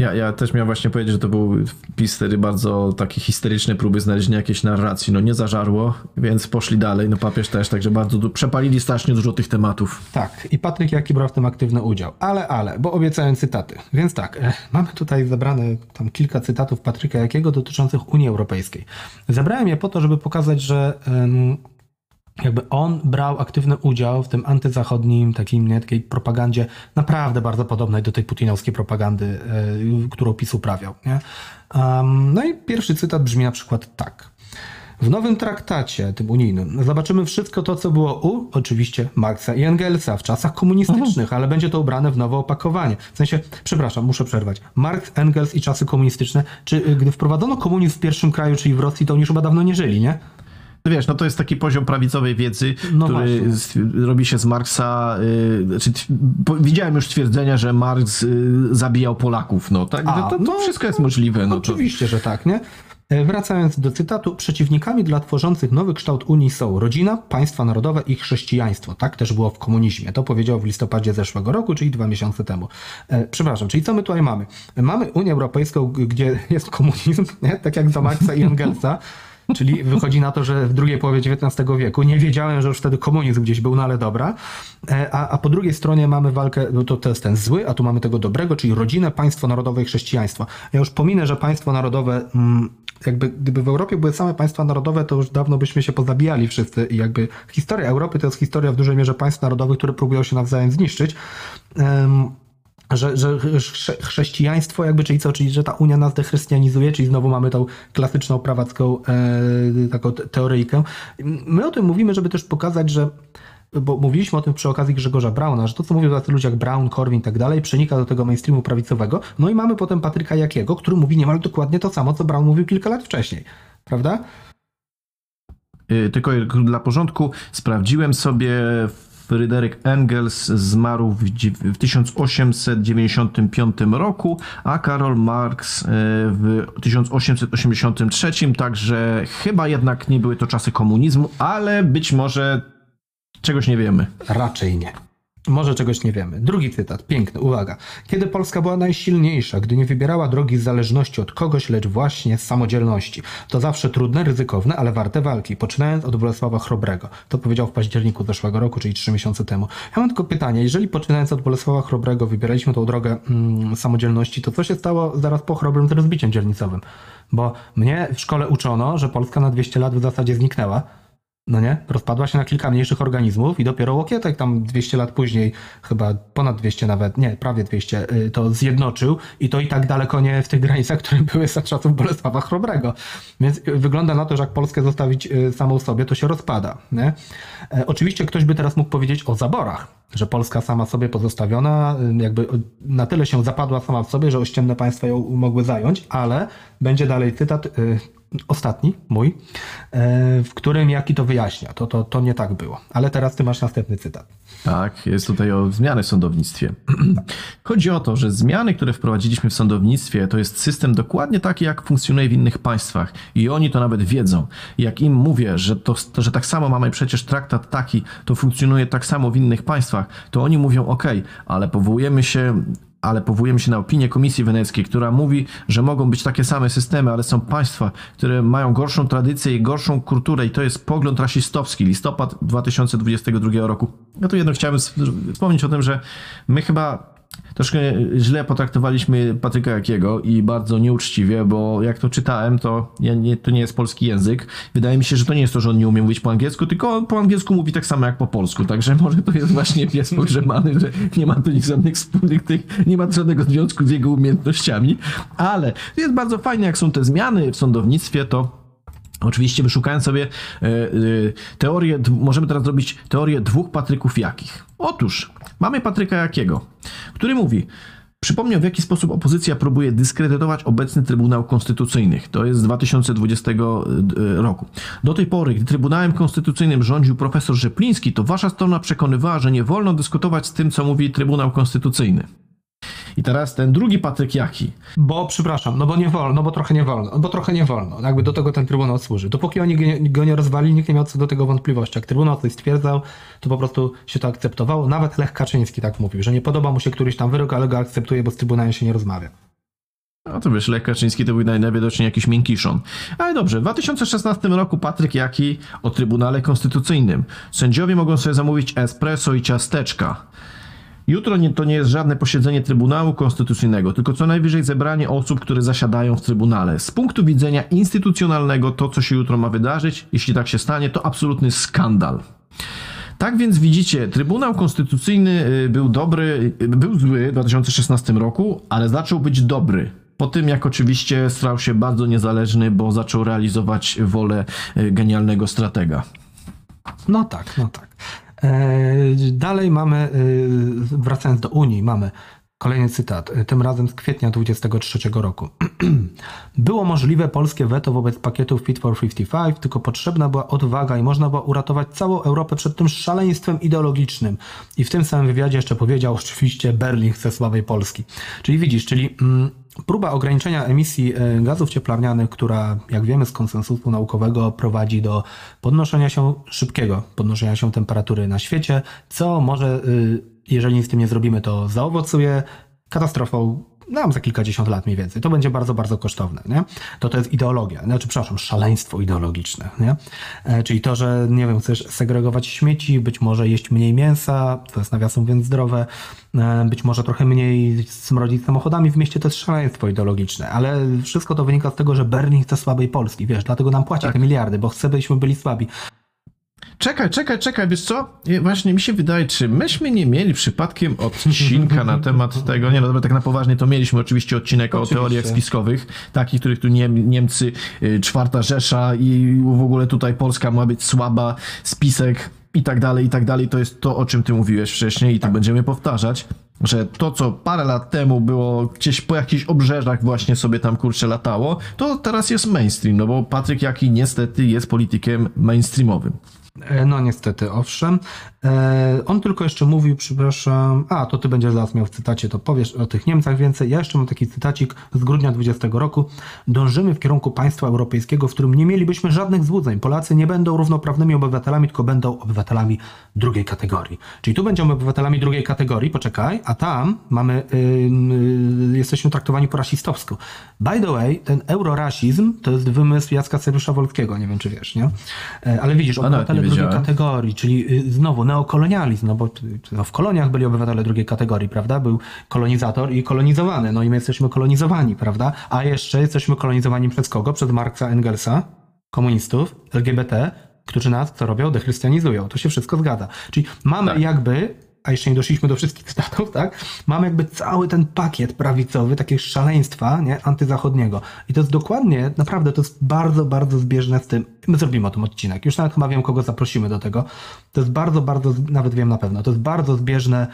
Ja, ja też miałem właśnie powiedzieć, że to był wpis bardzo taki historyczny próby znalezienia jakiejś narracji. No nie zażarło, więc poszli dalej. No papież też, także bardzo przepalili strasznie dużo tych tematów.
Tak, i Patryk Jaki brał w tym aktywny udział. Ale, ale, bo obiecałem cytaty. Więc tak, e, mamy tutaj zebrane tam kilka cytatów Patryka Jakiego dotyczących Unii Europejskiej. Zebrałem je po to, żeby pokazać, że jakby on brał aktywny udział w tym antyzachodnim, takim, nie, takiej propagandzie naprawdę bardzo podobnej do tej putinowskiej propagandy, y, którą PiS uprawiał. Nie? Um, no i pierwszy cytat brzmi na przykład tak. W nowym traktacie, tym unijnym, zobaczymy wszystko to, co było u, oczywiście, Marksa i Engelsa w czasach komunistycznych, mhm. ale będzie to ubrane w nowe opakowanie. W sensie, przepraszam, muszę przerwać. Marx, Engels i czasy komunistyczne, czy y, gdy wprowadzono komunizm w pierwszym kraju, czyli w Rosji, to oni już chyba dawno nie żyli, nie?
Wiesz, no to jest taki poziom prawicowej wiedzy, no który robi się z Marksa. Yy, znaczy, widziałem już twierdzenia, że Marks yy, zabijał Polaków. No, tak, A, to, to, no, wszystko jest możliwe. No,
oczywiście, to... że tak, nie? E, wracając do cytatu, przeciwnikami dla tworzących nowy kształt Unii są rodzina, państwa narodowe i chrześcijaństwo. Tak też było w komunizmie. To powiedział w listopadzie zeszłego roku, czyli dwa miesiące temu. E, przepraszam, czyli co my tutaj mamy? Mamy Unię Europejską, gdzie jest komunizm, nie? tak jak za Marksa i Engelsa. Czyli wychodzi na to, że w drugiej połowie XIX wieku nie wiedziałem, że już wtedy komunizm gdzieś był, no ale dobra. E, A, a po drugiej stronie mamy walkę, no to, to jest ten zły, a tu mamy tego dobrego, czyli rodzinę, państwo narodowe i chrześcijaństwo. Ja już pominę, że państwo narodowe, mm, jakby gdyby w Europie były same państwa narodowe, to już dawno byśmy się pozabijali wszyscy i jakby historia Europy to jest historia w dużej mierze państw narodowych, które próbują się nawzajem zniszczyć. Em, że, że chrze- chrześcijaństwo jakby, czyli co, czyli że ta Unia nas dechrystianizuje, czyli znowu mamy tą klasyczną prawacką e, taką te- teoryjkę. My o tym mówimy, żeby też pokazać, że bo mówiliśmy o tym przy okazji Grzegorza Brauna, że to, co mówią tacy ludzie jak Brown, Korwin i tak dalej, przenika do tego mainstreamu prawicowego. No i mamy potem Patryka Jakiego, który mówi niemal dokładnie to samo, co Brown mówił kilka lat wcześniej. Prawda?
Y, Tylko dla porządku sprawdziłem sobie. Fryderyk Engels zmarł w, dziew- w 1895 roku, a Karol Marx y, w 1883, także chyba jednak nie były to czasy komunizmu, ale być może czegoś nie wiemy.
Raczej nie. Może czegoś nie wiemy. Drugi cytat, piękny, uwaga. Kiedy Polska była najsilniejsza, gdy nie wybierała drogi z zależności od kogoś, lecz właśnie z samodzielności. To zawsze trudne, ryzykowne, ale warte walki, poczynając od Bolesława Chrobrego. To powiedział w październiku zeszłego roku, czyli trzy miesiące temu. Ja mam tylko pytanie, jeżeli poczynając od Bolesława Chrobrego wybieraliśmy tą drogę mm, samodzielności, to co się stało zaraz po Chrobrym z rozbiciem dzielnicowym? Bo mnie w szkole uczono, że Polska na 200 lat w zasadzie zniknęła, no nie? Rozpadła się na kilka mniejszych organizmów i dopiero Łokietek tam 200 lat później, chyba ponad 200 nawet, nie, prawie 200, y, to zjednoczył i to i tak daleko nie w tych granicach, które były za czasów Bolesława Chrobrego. Więc y, wygląda na to, że jak Polskę zostawić y, samą sobie, to się rozpada, nie? E, Oczywiście ktoś by teraz mógł powiedzieć o zaborach, że Polska sama sobie pozostawiona, jakby na tyle się zapadła sama w sobie, że ościenne państwa ją mogły zająć, ale będzie dalej cytat, ostatni, mój, e, w którym Jaki to wyjaśnia. To, to, to nie tak było. Ale teraz ty masz następny cytat.
Tak, jest tutaj o zmiany w sądownictwie. Chodzi o to, że zmiany, które wprowadziliśmy w sądownictwie, to jest system dokładnie taki, jak funkcjonuje w innych państwach. I oni to nawet wiedzą. Jak im mówię, że, to, że tak samo mamy przecież traktat taki, to funkcjonuje tak samo w innych państwach, to oni mówią, ok, ale powołujemy się ale powołujemy się na opinię Komisji Weneckiej, która mówi, że mogą być takie same systemy, ale są państwa, które mają gorszą tradycję i gorszą kulturę i to jest pogląd rasistowski, listopad 2022 roku. Ja tu jednak chciałem wspomnieć o tym, że my chyba troszkę źle potraktowaliśmy Patryka Jakiego i bardzo nieuczciwie, bo jak to czytałem, to ja nie, to nie jest polski język. Wydaje mi się, że to nie jest to, że on nie umie mówić po angielsku, tylko on po angielsku mówi tak samo jak po polsku, także może to jest właśnie pies pogrzebany, że nie ma tu żadnych wspólnych tych, nie ma żadnego związku z jego umiejętnościami, ale jest bardzo fajnie, jak są te zmiany w sądownictwie, to Oczywiście wyszukając sobie e, e, teorię, możemy teraz zrobić teorię dwóch Patryków Jakich. Otóż mamy Patryka Jakiego, który mówi, przypomniał w jaki sposób opozycja próbuje dyskredytować obecny Trybunał Konstytucyjny. To jest z 2020 roku. Do tej pory, gdy Trybunałem Konstytucyjnym rządził profesor Rzepliński, to wasza strona przekonywała, że nie wolno dyskutować z tym, co mówi Trybunał Konstytucyjny. I teraz ten drugi Patryk Jaki.
Bo, przepraszam, no bo nie wolno, no bo trochę nie wolno, bo trochę nie wolno. Jakby do tego ten Trybunał służy. Dopóki oni go nie, go nie rozwali, nikt nie miał co do tego wątpliwości. Jak Trybunał coś stwierdzał, to po prostu się to akceptowało. Nawet Lech Kaczyński tak mówił, że nie podoba mu się któryś tam wyrok, ale go akceptuje, bo z Trybunałem się nie rozmawia.
No to wiesz, Lech Kaczyński to był naj- najwidoczniej jakiś miękiszon. Ale dobrze, w 2016 roku Patryk Jaki o Trybunale Konstytucyjnym. Sędziowie mogą sobie zamówić espresso i ciasteczka. Jutro nie, to nie jest żadne posiedzenie Trybunału Konstytucyjnego, tylko co najwyżej zebranie osób, które zasiadają w Trybunale. Z punktu widzenia instytucjonalnego to, co się jutro ma wydarzyć, jeśli tak się stanie, to absolutny skandal. Tak więc widzicie, Trybunał Konstytucyjny y, był dobry, y, był zły w 2016 roku, ale zaczął być dobry. Po tym, jak oczywiście stał się bardzo niezależny, bo zaczął realizować wolę y, genialnego stratega.
No tak, no tak. E, dalej mamy, e, wracając do Unii, mamy kolejny cytat, e, tym razem z kwietnia 23 roku. Było możliwe polskie weto wobec pakietu Fit for 55, tylko potrzebna była odwaga i można było uratować całą Europę przed tym szaleństwem ideologicznym. I w tym samym wywiadzie jeszcze powiedział oczywiście Berlin chce słabej Polski. Czyli widzisz, czyli mm, próba ograniczenia emisji e, gazów cieplarnianych, która jak wiemy z konsensusu naukowego prowadzi do podnoszenia się szybkiego, podnoszenia się temperatury na świecie, co może, y, jeżeli nic z tym nie zrobimy, to zaowocuje katastrofą nam za kilkadziesiąt lat mniej więcej. To będzie bardzo, bardzo kosztowne, nie? To to jest ideologia, znaczy, przepraszam, szaleństwo ideologiczne, nie? E, czyli to, że, nie wiem, chcesz segregować śmieci, być może jeść mniej mięsa, to jest nawiasem mówiąc zdrowe, e, być może trochę mniej smrodzić samochodami w mieście, to jest szaleństwo ideologiczne, ale wszystko to wynika z tego, że Berlin chce słabej Polski, wiesz, dlatego nam płaci te miliardy, bo chce, byśmy byli słabi.
Czekaj, czekaj, czekaj, wiesz co? Nie, Właśnie mi się wydaje, czy myśmy nie mieli przypadkiem odcinka na temat tego, nie no dobra, tak na poważnie to mieliśmy oczywiście odcinek
Oczywiście.
o teoriach spiskowych, takich, których tu Niem, Niemcy, y, czwarta Rzesza i w ogóle tutaj Polska ma być słaba, spisek i tak dalej, i tak dalej. To jest to, o czym ty mówiłeś wcześniej i to będziemy powtarzać. Że to, co parę lat temu było gdzieś po jakichś obrzeżach właśnie sobie tam kurczę latało, to teraz jest mainstream, no bo Patryk Jaki niestety jest politykiem mainstreamowym.
E, No niestety, owszem. E, on tylko jeszcze mówił, przepraszam, a to ty będziesz zaraz miał w cytacie, to powiesz o tych Niemcach więcej. Ja jeszcze mam taki cytacik z grudnia 20 roku. Dążymy w kierunku państwa europejskiego, w którym nie mielibyśmy żadnych złudzeń. Polacy nie będą równoprawnymi obywatelami, tylko będą obywatelami drugiej kategorii. Czyli tu będziemy obywatelami drugiej kategorii, poczekaj, a tam mamy, yy, yy, jesteśmy traktowani po rasistowsku. By the way, ten eurorasizm to jest wymysł Jacka Cyrusza Wolskiego, nie wiem czy wiesz, nie? E, Ale widzisz,
nie
obywatele drugiej kategorii, czyli y, znowu neokolonializm, no bo no w koloniach byli obywatele drugiej kategorii, prawda? Był kolonizator i kolonizowany, no i my jesteśmy kolonizowani, prawda? A jeszcze jesteśmy kolonizowani przez kogo? Przez Marksa Engelsa, komunistów, LGBT, którzy nas, co robią? Dechrystianizują. To się wszystko zgadza. Czyli mamy
Tak.
jakby, a jeszcze nie doszliśmy do wszystkich cytatów, tak? Mamy jakby cały ten pakiet prawicowy, takiego szaleństwa, nie? Antyzachodniego. I to jest dokładnie, naprawdę, to jest bardzo, bardzo zbieżne z tym. My zrobimy o tym odcinek. Już nawet chyba wiem, kogo zaprosimy do tego. To jest bardzo, bardzo, nawet wiem na pewno, to jest bardzo zbieżne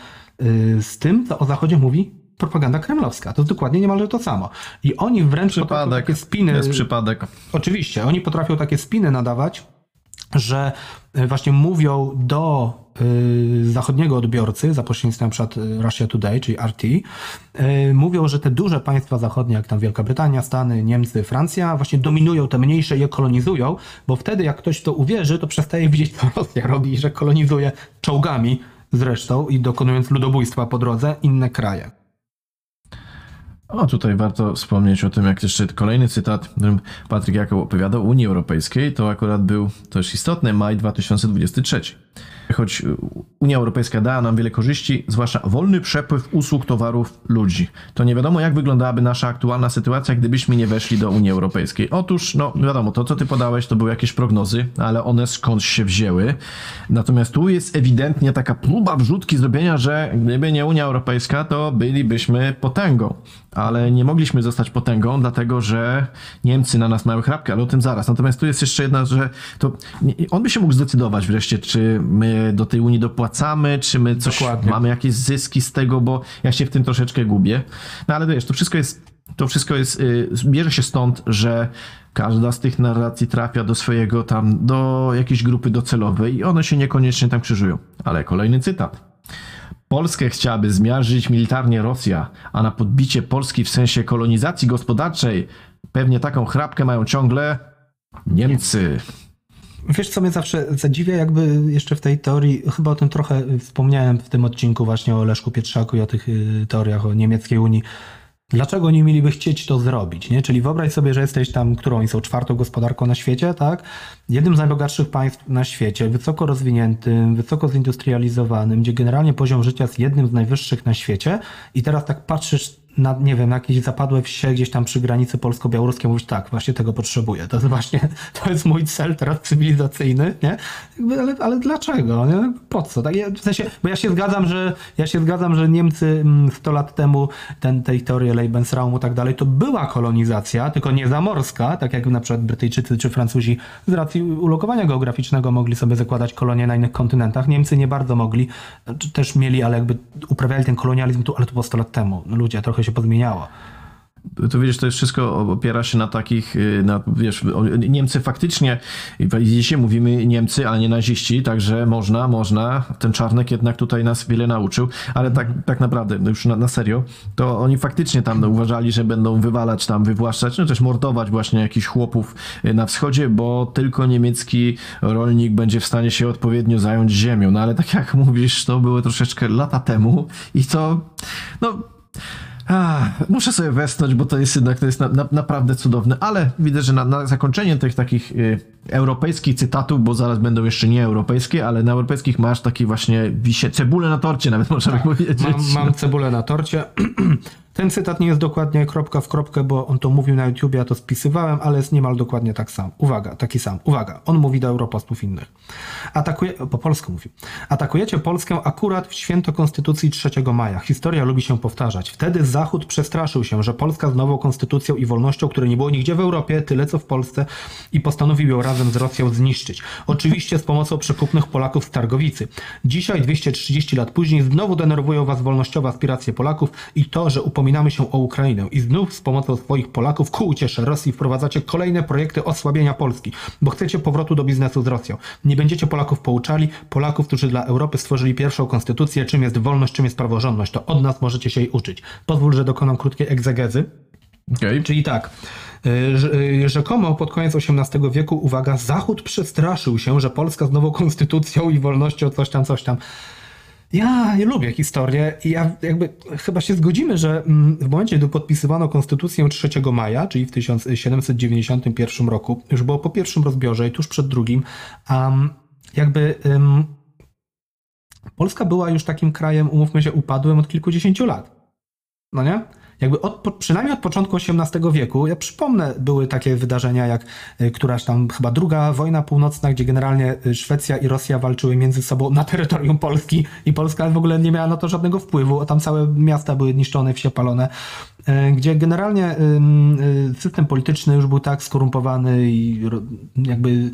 y, z tym, co o Zachodzie mówi propaganda kremlowska. To jest dokładnie niemalże to samo. I oni wręcz potrafią
Przypadek.
takie spiny...
To jest przypadek.
Oczywiście, oni potrafią takie spiny nadawać, że y, właśnie mówią do zachodniego odbiorcy, za pośrednictwem przykład y, Russia Today, czyli RT, y, mówią, że te duże państwa zachodnie, jak tam Wielka Brytania, Stany, Niemcy, Francja, właśnie dominują te mniejsze i je kolonizują, bo wtedy jak ktoś w to uwierzy, to przestaje widzieć, co Rosja robi, że kolonizuje czołgami zresztą i dokonując ludobójstwa po drodze inne kraje.
O, tutaj warto wspomnieć o tym, jak jeszcze kolejny cytat, którym Patryk Jakob opowiadał Unii Europejskiej, to akurat był też istotny maj 2023. Choć Unia Europejska dała nam wiele korzyści, zwłaszcza wolny przepływ usług, towarów, ludzi, to nie wiadomo, jak wyglądałaby nasza aktualna sytuacja, gdybyśmy nie weszli do Unii Europejskiej. Otóż, no wiadomo, to co ty podałeś, to były jakieś prognozy, ale one skąd się wzięły. Natomiast tu jest ewidentnie taka próba wrzutki zrobienia, że gdyby nie Unia Europejska, to bylibyśmy potęgą. Ale nie mogliśmy zostać potęgą, dlatego że Niemcy na nas mają chrapkę, ale o tym zaraz. Natomiast tu jest jeszcze jedna, że to on by się mógł zdecydować wreszcie, czy my do tej Unii dopłacamy, czy my coś
Dokładnie.
mamy jakieś zyski z tego, bo ja się w tym troszeczkę gubię. No ale wiesz, to wszystko jest, to wszystko jest, y, bierze się stąd, że każda z tych narracji trafia do swojego tam, do jakiejś grupy docelowej i one się niekoniecznie tam krzyżują. Ale kolejny cytat. Polskę chciałaby zmiażdżyć militarnie Rosja, a na podbicie Polski w sensie kolonizacji gospodarczej pewnie taką chrapkę mają ciągle Niemcy.
Wiesz, co mnie zawsze zadziwia, jakby jeszcze w tej teorii, chyba o tym trochę wspomniałem w tym odcinku właśnie o Leszku Pietrzaku i o tych y, teoriach o niemieckiej Unii. Dlaczego nie mieliby chcieć to zrobić, nie? Czyli wyobraź sobie, że jesteś tam, którą oni są czwartą gospodarką na świecie, tak? Jednym z najbogatszych państw na świecie, wysoko rozwiniętym, wysoko zindustrializowanym, gdzie generalnie poziom życia jest jednym z najwyższych na świecie i teraz tak patrzysz na, nie wiem, jakieś zapadłe wsie gdzieś tam przy granicy polsko-białoruskiej, mówisz tak, właśnie tego potrzebuję. To jest właśnie, to jest mój cel teraz cywilizacyjny, nie? Ale, ale dlaczego, nie? Po co? Tak, ja, w sensie, bo ja się zgadzam, że ja się zgadzam, że Niemcy mm, 100 lat temu, ten, tej teorii Lebensraumu i tak dalej, to była kolonizacja, tylko nie zamorska, tak jak na przykład Brytyjczycy czy Francuzi z racji ulokowania geograficznego mogli sobie zakładać kolonie na innych kontynentach. Niemcy nie bardzo mogli, też mieli, ale jakby uprawiali ten kolonializm tu, ale to było 100 lat temu. Ludzie, trochę się pozmieniało.
to widzisz, to jest wszystko opiera się na takich, y, na, wiesz, Niemcy faktycznie, dzisiaj mówimy Niemcy, a nie naziści, także można, można, ten Czarnek jednak tutaj nas wiele nauczył, ale tak, tak naprawdę, no już na, na serio, to oni faktycznie tam no, uważali, że będą wywalać tam, wywłaszczać, no też mordować właśnie jakichś chłopów y, na wschodzie, bo tylko niemiecki rolnik będzie w stanie się odpowiednio zająć ziemią, no ale tak jak mówisz, to było troszeczkę lata temu i to, no Muszę sobie westnąć, bo to jest jednak to jest na, na, naprawdę cudowne, ale widzę, że na, na zakończenie tych takich y, europejskich cytatów, bo zaraz będą jeszcze nie europejskie, ale na europejskich masz takie właśnie wisie, cebulę na torcie nawet można by powiedzieć.
Mam, mam cebulę na torcie. Ten cytat nie jest dokładnie kropka w kropkę, bo on to mówił na YouTubie, ja to spisywałem, ale jest niemal dokładnie tak sam. Uwaga, taki sam. Uwaga, on mówi do europostów innych. Atakuje, po polsku mówi. Atakujecie Polskę akurat w święto Konstytucji 3 maja. Historia lubi się powtarzać. Wtedy Zachód przestraszył się, że Polska z nową konstytucją i wolnością, której nie było nigdzie w Europie, tyle co w Polsce, i postanowił ją razem z Rosją zniszczyć. Oczywiście z pomocą przekupnych Polaków z Targowicy. Dzisiaj, 230 lat później, znowu denerwują was wolnościowe aspiracje Polaków i to, że upominamy się o Ukrainę i znów z pomocą swoich Polaków ku uciesze Rosji wprowadzacie kolejne projekty osłabienia Polski, bo chcecie powrotu do biznesu z Rosją. Nie będziecie Polaków pouczali, Polaków, którzy dla Europy stworzyli pierwszą konstytucję, czym jest wolność, czym jest praworządność. To od nas możecie się jej uczyć. Pozwól, że dokonam krótkiej egzegezy.
Okej.
Czyli tak, y, y, rzekomo pod koniec XVIII wieku, uwaga, Zachód przestraszył się, że Polska z nową konstytucją i wolnością, coś tam, coś tam. Ja lubię historię i ja jakby chyba się zgodzimy, że mm, w momencie, gdy podpisywano konstytucję 3 maja, czyli w 1791 roku, już było po pierwszym rozbiorze i tuż przed drugim, um, jakby ym, Polska była już takim krajem, umówmy się, upadłym od kilkudziesięciu lat. No nie? Jakby od, przynajmniej od początku XVIII wieku, ja przypomnę, były takie wydarzenia jak y, któraś tam chyba druga wojna północna, gdzie generalnie y, Szwecja i Rosja walczyły między sobą na terytorium Polski i Polska w ogóle nie miała na to żadnego wpływu, a tam całe miasta były niszczone, wsie palone, gdzie generalnie y, system polityczny już był tak skorumpowany i jakby y,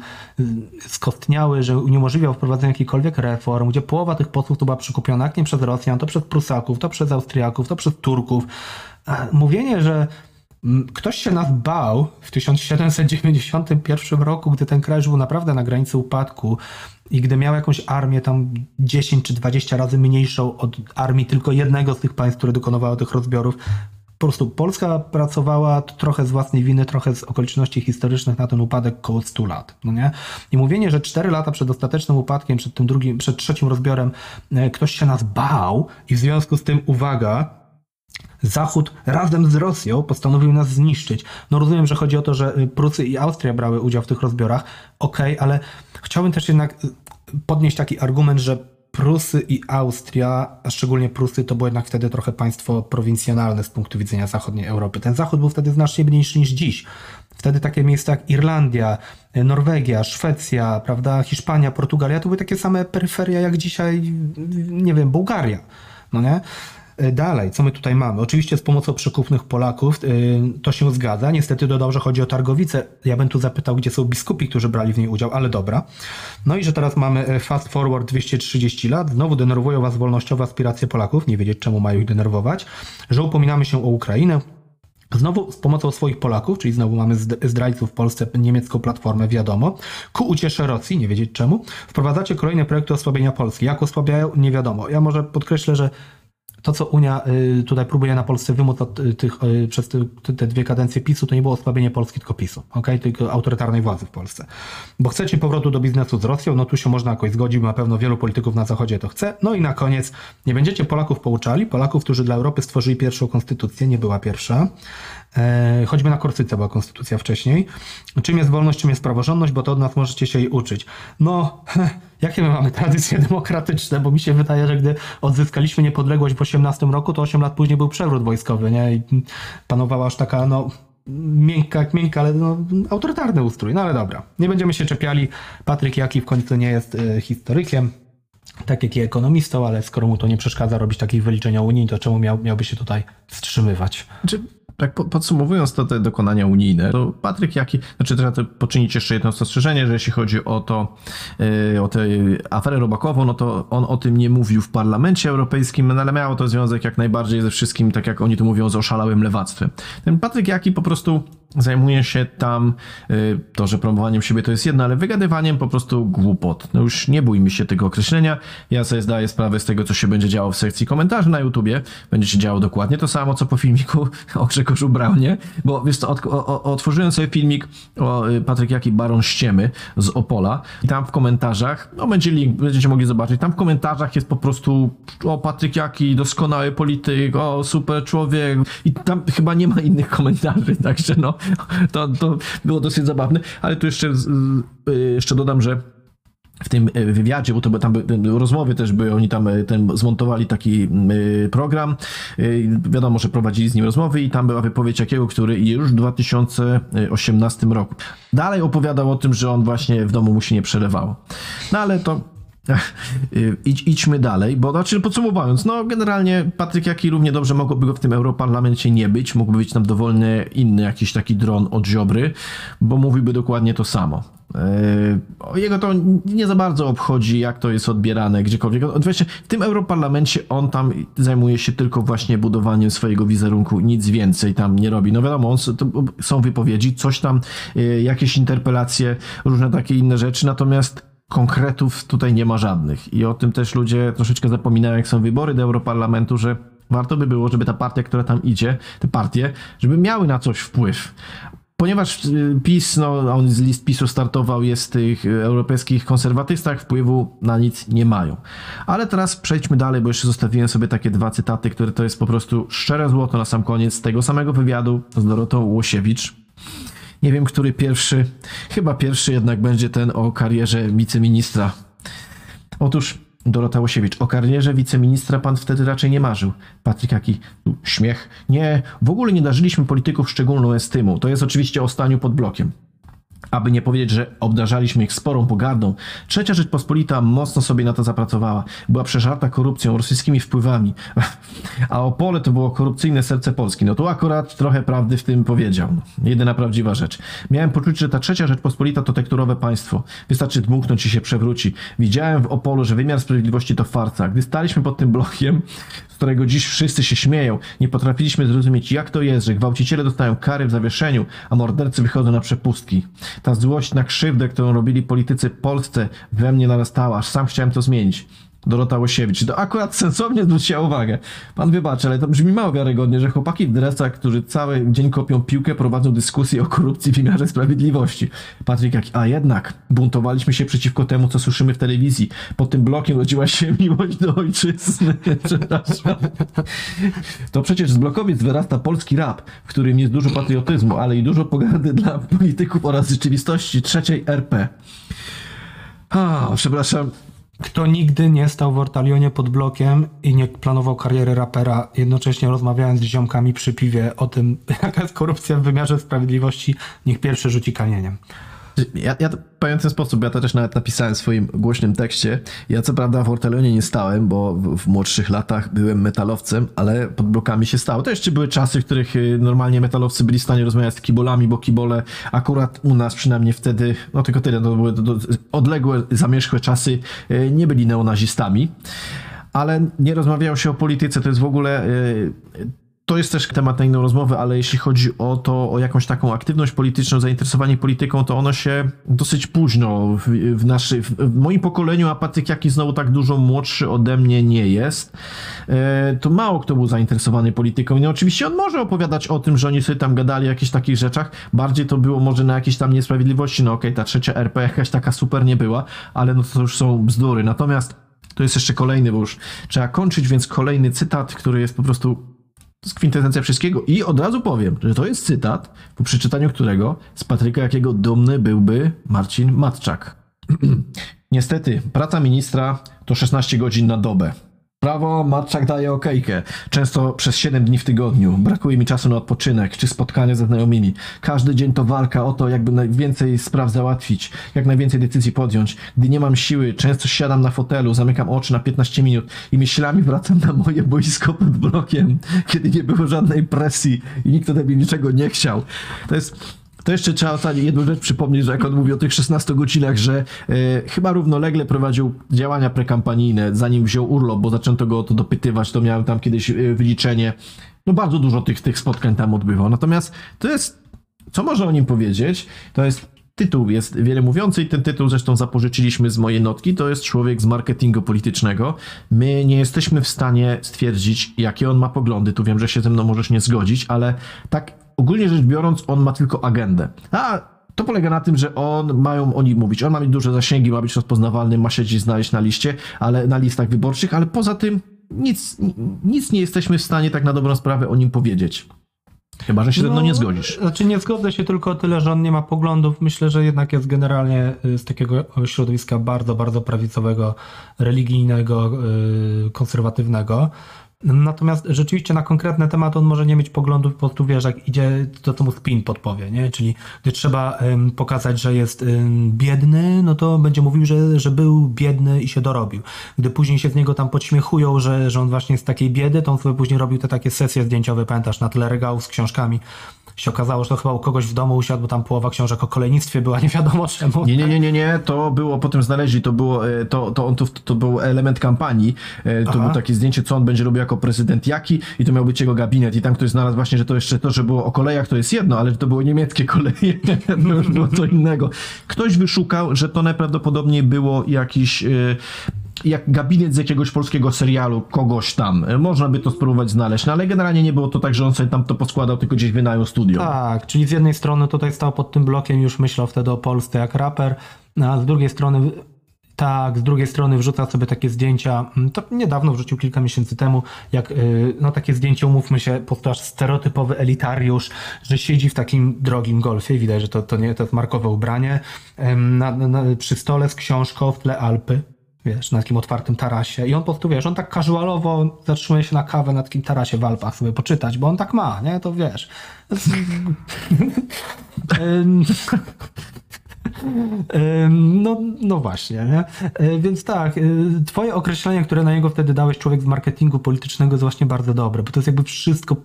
skostniały, że uniemożliwiał wprowadzenie jakichkolwiek reform, gdzie połowa tych posłów to była przykupiona jak nie przez Rosjan, to przez Prusaków, to przez Austriaków, to przez Turków. Mówienie, że ktoś się nas bał w 1791 roku, gdy ten kraj był naprawdę na granicy upadku i gdy miał jakąś armię tam 10 czy 20 razy mniejszą od armii tylko jednego z tych państw, które dokonywało tych rozbiorów, po prostu Polska pracowała trochę z własnej winy, trochę z okoliczności historycznych na ten upadek około 100 lat. No nie? I mówienie, że 4 lata przed ostatecznym upadkiem, przed tym drugim, przed trzecim rozbiorem, e, ktoś się nas bał i w związku z tym, uwaga, Zachód razem z Rosją postanowił nas zniszczyć. No rozumiem, że chodzi o to, że y, Prusy i Austria brały udział w tych rozbiorach. Okej, ale chciałbym też jednak y, podnieść taki argument, że Prusy i Austria, a szczególnie Prusy, to było jednak wtedy trochę państwo prowincjonalne z punktu widzenia zachodniej Europy. Ten Zachód był wtedy znacznie mniejszy niż dziś. Wtedy takie miejsca jak Irlandia, Norwegia, Szwecja, prawda, Hiszpania, Portugalia to były takie same peryferia jak dzisiaj, nie wiem, Bułgaria. No nie? E, Dalej, co my tutaj mamy? Oczywiście z pomocą przekupnych Polaków y, to się zgadza. Niestety dodał, że chodzi o Targowicę. Ja bym tu zapytał, gdzie są biskupi, którzy brali w niej udział, ale dobra. No i że teraz mamy e, fast forward 230 lat. Znowu denerwują was wolnościowe aspiracje Polaków. Nie wiedzieć, czemu mają ich denerwować. Że upominamy się o Ukrainę. Znowu z pomocą swoich Polaków, czyli znowu mamy zd- zdrajców w Polsce, niemiecką platformę, wiadomo. Ku uciesze Rosji, nie wiedzieć czemu. Wprowadzacie kolejne projekty osłabienia Polski. Jak osłabiają, nie wiadomo. Ja może podkreślę, że to, co Unia y, tutaj próbuje na Polsce wymóc y, tych, y, przez te, dwie kadencje PiSu, to nie było osłabienie Polski, tylko PiSu, okay? tylko autorytarnej władzy w Polsce. Bo chcecie powrotu do biznesu z Rosją, no tu się można jakoś zgodzić, na pewno wielu polityków na Zachodzie to chce. No i na koniec, nie będziecie Polaków pouczali, Polaków, którzy dla Europy stworzyli pierwszą konstytucję, nie była pierwsza, choćby na Korsyce była konstytucja wcześniej. Czym jest wolność, czym jest praworządność, bo to od nas możecie się jej uczyć. No, jakie my mamy tradycje demokratyczne, bo mi się wydaje, że gdy odzyskaliśmy niepodległość w 18 roku, to 8 lat później był przewrót wojskowy, nie? I panowała aż taka, no, miękka miękka, ale no, autorytarny ustrój. No ale dobra, nie będziemy się czepiali. Patryk Jaki w końcu nie jest e, historykiem, tak jak i ekonomistą, ale skoro mu to nie przeszkadza robić takich wyliczeń o Unii, to czemu miał, miałby się tutaj wstrzymywać?
Znaczy, tak po- podsumowując to te dokonania unijne, to Patryk Jaki, znaczy trzeba poczynić jeszcze jedno zastrzeżenie, że jeśli chodzi o to, yy, o tę aferę robakową, no to on o tym nie mówił w Parlamencie Europejskim, no ale miało to związek jak najbardziej ze wszystkim, tak jak oni to mówią, z oszalałym lewactwem. Ten Patryk Jaki po prostu zajmuje się tam, y, to, że promowaniem siebie to jest jedno, ale wygadywaniem po prostu głupot. No już nie bójmy się tego określenia. Ja sobie zdaję sprawę z tego, co się będzie działo w sekcji komentarzy na YouTubie. Będzie się działo dokładnie to samo, co po filmiku o Grzegorzu Braunie, bo wiesz co, otworzyłem sobie filmik o y, Patryk Jaki Baron Ściemy z Opola i tam w komentarzach, no będzie link, będziecie mogli zobaczyć, tam w komentarzach jest po prostu o Patryk Jaki, doskonały polityk, o super człowiek i tam chyba nie ma innych komentarzy, także no to, to było dosyć zabawne, ale tu jeszcze, y, jeszcze dodam, że w tym y, wywiadzie, bo to tam rozmowy też były, oni tam y, ten, zmontowali taki program, wiadomo, że prowadzili z nim rozmowy i tam była wypowiedź jakiego, który już w 2018 roku. Dalej opowiadał o tym, że on właśnie w domu mu się nie przelewało. No ale to Idź, idźmy dalej, bo znaczy podsumowując, no generalnie Patryk Jaki równie dobrze mogłoby go w tym Europarlamencie nie być, mógłby być tam dowolny inny jakiś taki dron od Ziobry, bo mówiłby dokładnie to samo. Yy, Jego to nie za bardzo obchodzi, jak to jest odbierane gdziekolwiek. Wiecie, w tym Europarlamencie on tam zajmuje się tylko właśnie budowaniem swojego wizerunku, nic więcej tam nie robi. No wiadomo, on, są wypowiedzi, coś tam, yy, jakieś interpelacje, różne takie inne rzeczy, natomiast konkretów tutaj nie ma żadnych. I o tym też ludzie troszeczkę zapominają, jak są wybory do Europarlamentu, że warto by było, żeby ta partia, która tam idzie, te partie, żeby miały na coś wpływ. Ponieważ y, PiS, no on z list PiSu startował, jest w tych y, europejskich konserwatystach, wpływu na nic nie mają. Ale teraz przejdźmy dalej, bo jeszcze zostawiłem sobie takie dwa cytaty, które to jest po prostu szczere złoto na sam koniec tego samego wywiadu z Dorotą Łosiewicz. Nie wiem, który pierwszy. Chyba pierwszy jednak będzie ten o karierze wiceministra. Otóż Dorota Łosiewicz, o karierze wiceministra pan wtedy raczej nie marzył. Patryk jaki śmiech. Nie, w ogóle nie darzyliśmy polityków szczególną estymą. To jest oczywiście o staniu pod blokiem. Aby nie powiedzieć, że obdarzaliśmy ich sporą pogardą, Trzecia Rzeczpospolita mocno sobie na to zapracowała. Była przeżarta korupcją, rosyjskimi wpływami. A Opole to było korupcyjne serce Polski. No tu akurat trochę prawdy w tym powiedział. Jedyna prawdziwa rzecz. Miałem poczucie, że ta Trzecia Rzeczpospolita to tekturowe państwo. Wystarczy dmuchnąć i się przewróci. Widziałem w Opolu, że wymiar sprawiedliwości to farsa. Gdy staliśmy pod tym blokiem, z którego dziś wszyscy się śmieją, nie potrafiliśmy zrozumieć, jak to jest, że gwałciciele dostają kary w zawieszeniu, a mordercy wychodzą na przepustki. Ta złość na krzywdę, którą robili politycy Polsce, we mnie narastała, aż sam chciałem to zmienić. Dorota Łosiewicz. To akurat sensownie zwróciła uwagę. Pan wybaczy, ale to brzmi mało wiarygodnie, że chłopaki w dresach, którzy cały dzień kopią piłkę, prowadzą dyskusję o korupcji w wymiarze sprawiedliwości. Patryk jak, a jednak buntowaliśmy się przeciwko temu, co słyszymy w telewizji. Pod tym blokiem rodziła się miłość do ojczyzny. Przepraszam. To przecież z blokowiec wyrasta polski rap, w którym jest dużo patriotyzmu, ale i dużo pogardy dla polityków oraz rzeczywistości trzeciej RP. A, przepraszam,
Kto nigdy nie stał w Ortalionie pod blokiem i nie planował kariery rapera, jednocześnie rozmawiając z ziomkami przy piwie o tym, jaka jest korupcja w wymiarze sprawiedliwości, niech pierwszy rzuci kamieniem.
Ja, ja powiem w ten sposób, ja to też nawet napisałem w swoim głośnym tekście. Ja co prawda w Ortelonie nie stałem, bo w, w młodszych latach byłem metalowcem, ale pod blokami się stało. To jeszcze były czasy, w których y, normalnie metalowcy byli w stanie rozmawiać z kibolami, bo kibole akurat u nas przynajmniej wtedy, no tylko tyle, to były odległe, zamierzchłe czasy, y, nie byli neonazistami. Ale nie rozmawiało się o polityce, to jest w ogóle y, to jest też temat na inną rozmowę, ale jeśli chodzi o to, o jakąś taką aktywność polityczną, zainteresowanie polityką, to ono się dosyć późno w, w, naszy, w, moim pokoleniu, a Patryk Jaki znowu tak dużo młodszy ode mnie nie jest, e, to mało kto był zainteresowany polityką. No oczywiście on może opowiadać o tym, że oni sobie tam gadali o jakichś takich rzeczach, bardziej to było może na jakiejś tam niesprawiedliwości, no okej, ta trzecia RP jakaś taka super nie była, ale no to już są bzdury. Natomiast to jest jeszcze kolejny, bo już trzeba kończyć, więc kolejny cytat, który jest po prostu to jest kwintesencja wszystkiego. I od razu powiem, że to jest cytat, po przeczytaniu którego z Patryka jakiego dumny byłby Marcin Matczak. Niestety, praca ministra to 16 godzin na dobę. Prawo Matczak daje okejkę, często przez 7 dni w tygodniu. Brakuje mi czasu na odpoczynek czy spotkania ze znajomymi. Każdy dzień to walka o to, jakby najwięcej spraw załatwić, jak najwięcej decyzji podjąć. Gdy nie mam siły, często siadam na fotelu, zamykam oczy na 15 minut i myślami wracam na moje boisko pod blokiem, kiedy nie było żadnej presji i nikt ode mnie niczego nie chciał. To jest to jeszcze trzeba jedną rzecz przypomnieć, że jak on mówi o tych 16 godzinach, że e, chyba równolegle prowadził działania prekampanijne, zanim wziął urlop, bo zaczęto go o to dopytywać, to miałem tam kiedyś e, wyliczenie. No bardzo dużo tych, tych spotkań tam odbywał. Natomiast to jest co można o nim powiedzieć, to jest tytuł jest wiele mówiący i ten tytuł zresztą zapożyczyliśmy z mojej notki, to jest człowiek z marketingu politycznego. My nie jesteśmy w stanie stwierdzić, jakie on ma poglądy, tu wiem, że się ze mną możesz nie zgodzić, ale tak ogólnie rzecz biorąc, on ma tylko agendę. A to polega na tym, że on mają o nim mówić. On ma mieć duże zasięgi, ma być rozpoznawalny, ma się gdzieś znaleźć na liście, ale na listach wyborczych, ale poza tym nic, nic nie jesteśmy w stanie tak na dobrą sprawę o nim powiedzieć. Chyba, że się ze mną nie zgodzisz.
Znaczy nie zgodzę się tylko o tyle, że on nie ma poglądów. Myślę, że jednak jest generalnie y, z takiego środowiska bardzo, bardzo prawicowego, religijnego, y, konserwatywnego. Natomiast rzeczywiście na konkretne tematy on może nie mieć poglądów, po prostu wiesz, jak idzie, to co mu spin podpowie, nie? Czyli gdy trzeba pokazać, że jest biedny, no to będzie mówił, że, że był biedny i się dorobił. Gdy później się z niego tam podśmiechują, że, że on właśnie z takiej biedy, to on sobie później robił te takie sesje zdjęciowe, pamiętasz, na tle regałów z książkami. Się okazało, że to chyba u kogoś w domu usiadł, bo tam połowa książek o kolejnictwie była, nie wiadomo czemu.
Nie, nie, nie, nie, nie, to było, potem znaleźli, to było, e, to, to, on, to, to był element kampanii, E, to
Aha.
było takie zdjęcie, co on będzie robił jako prezydent jaki i to miał być jego gabinet i tam ktoś znalazł właśnie, że to jeszcze to, że było o kolejach, to jest jedno, ale to były niemieckie koleje, to już było co innego. Ktoś wyszukał, że to najprawdopodobniej było jakiś... jak gabinet z jakiegoś polskiego serialu, kogoś tam. E, Można by to spróbować znaleźć, no ale generalnie nie było to tak, że on sobie tam to poskładał, tylko gdzieś wynajął studio.
Tak, czyli z jednej strony tutaj stał pod tym blokiem, już myślał wtedy o Polsce jak raper, a z drugiej strony tak, z drugiej strony wrzuca sobie takie zdjęcia, mm, to niedawno wrzucił kilka miesięcy temu, jak yy, no takie zdjęcie, umówmy się, po prostu aż stereotypowy elitariusz, że siedzi w takim drogim golfie, widać, że to, to nie to jest markowe ubranie, na, na, przy stole z książką w tle Alpy, wiesz, na takim otwartym tarasie i on po prostu, wiesz, on tak casualowo zatrzymuje się na kawę na takim tarasie w Alpach sobie poczytać, bo on tak ma, nie, to wiesz. No, no właśnie, nie? E, Więc tak, e, twoje określenie, które na niego wtedy dałeś, człowiek z marketingu politycznego, jest właśnie bardzo dobre, bo to jest jakby wszystko,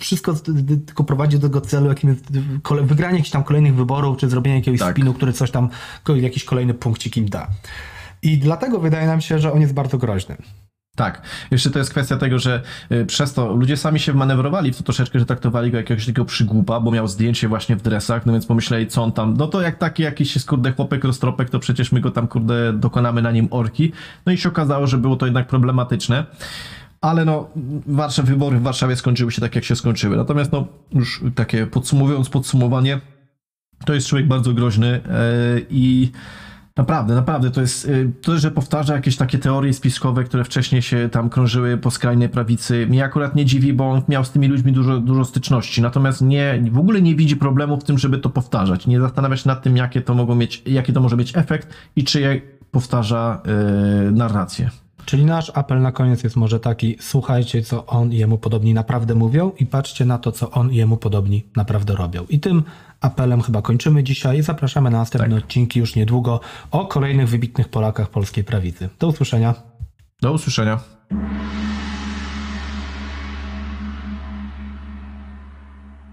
wszystko tylko prowadzi do tego celu, jakim jest wygranie jakichś tam kolejnych wyborów, czy zrobienie jakiegoś
Tak.
spinu, który coś tam, jakiś kolejny punkcik im da. I dlatego wydaje nam się, że on jest bardzo groźny.
Tak. Jeszcze to jest kwestia tego, że y, przez to ludzie sami się manewrowali w to troszeczkę, że traktowali go jak jakiegoś takiego przygłupa, bo miał zdjęcie właśnie w dresach, no więc pomyśleli, co on tam, no to jak taki jakiś kurde, chłopek roztropek, to przecież my go tam, kurde, dokonamy na nim orki. No i się okazało, że było to jednak problematyczne. Ale no, Warszaw, wybory w Warszawie skończyły się tak, jak się skończyły. Natomiast no, już takie podsumowując podsumowanie, to jest człowiek bardzo groźny yy, i naprawdę, naprawdę to jest yy, to, że powtarza jakieś takie teorie spiskowe, które wcześniej się tam krążyły po skrajnej prawicy. Mnie akurat nie dziwi, bo on miał z tymi ludźmi dużo, dużo styczności. Natomiast nie, w ogóle nie widzi problemu w tym, żeby to powtarzać. Nie zastanawia się nad tym, jakie to mogą mieć, jaki to może mieć efekt i czy je powtarza yy, narrację.
Czyli nasz apel na koniec jest może taki: słuchajcie, co on i jemu podobni naprawdę mówią, i patrzcie na to, co on i jemu podobni naprawdę robią. I tym apelem chyba kończymy dzisiaj i zapraszamy na następne odcinki już niedługo o kolejnych wybitnych Polakach polskiej prawicy. Do usłyszenia.
Do usłyszenia.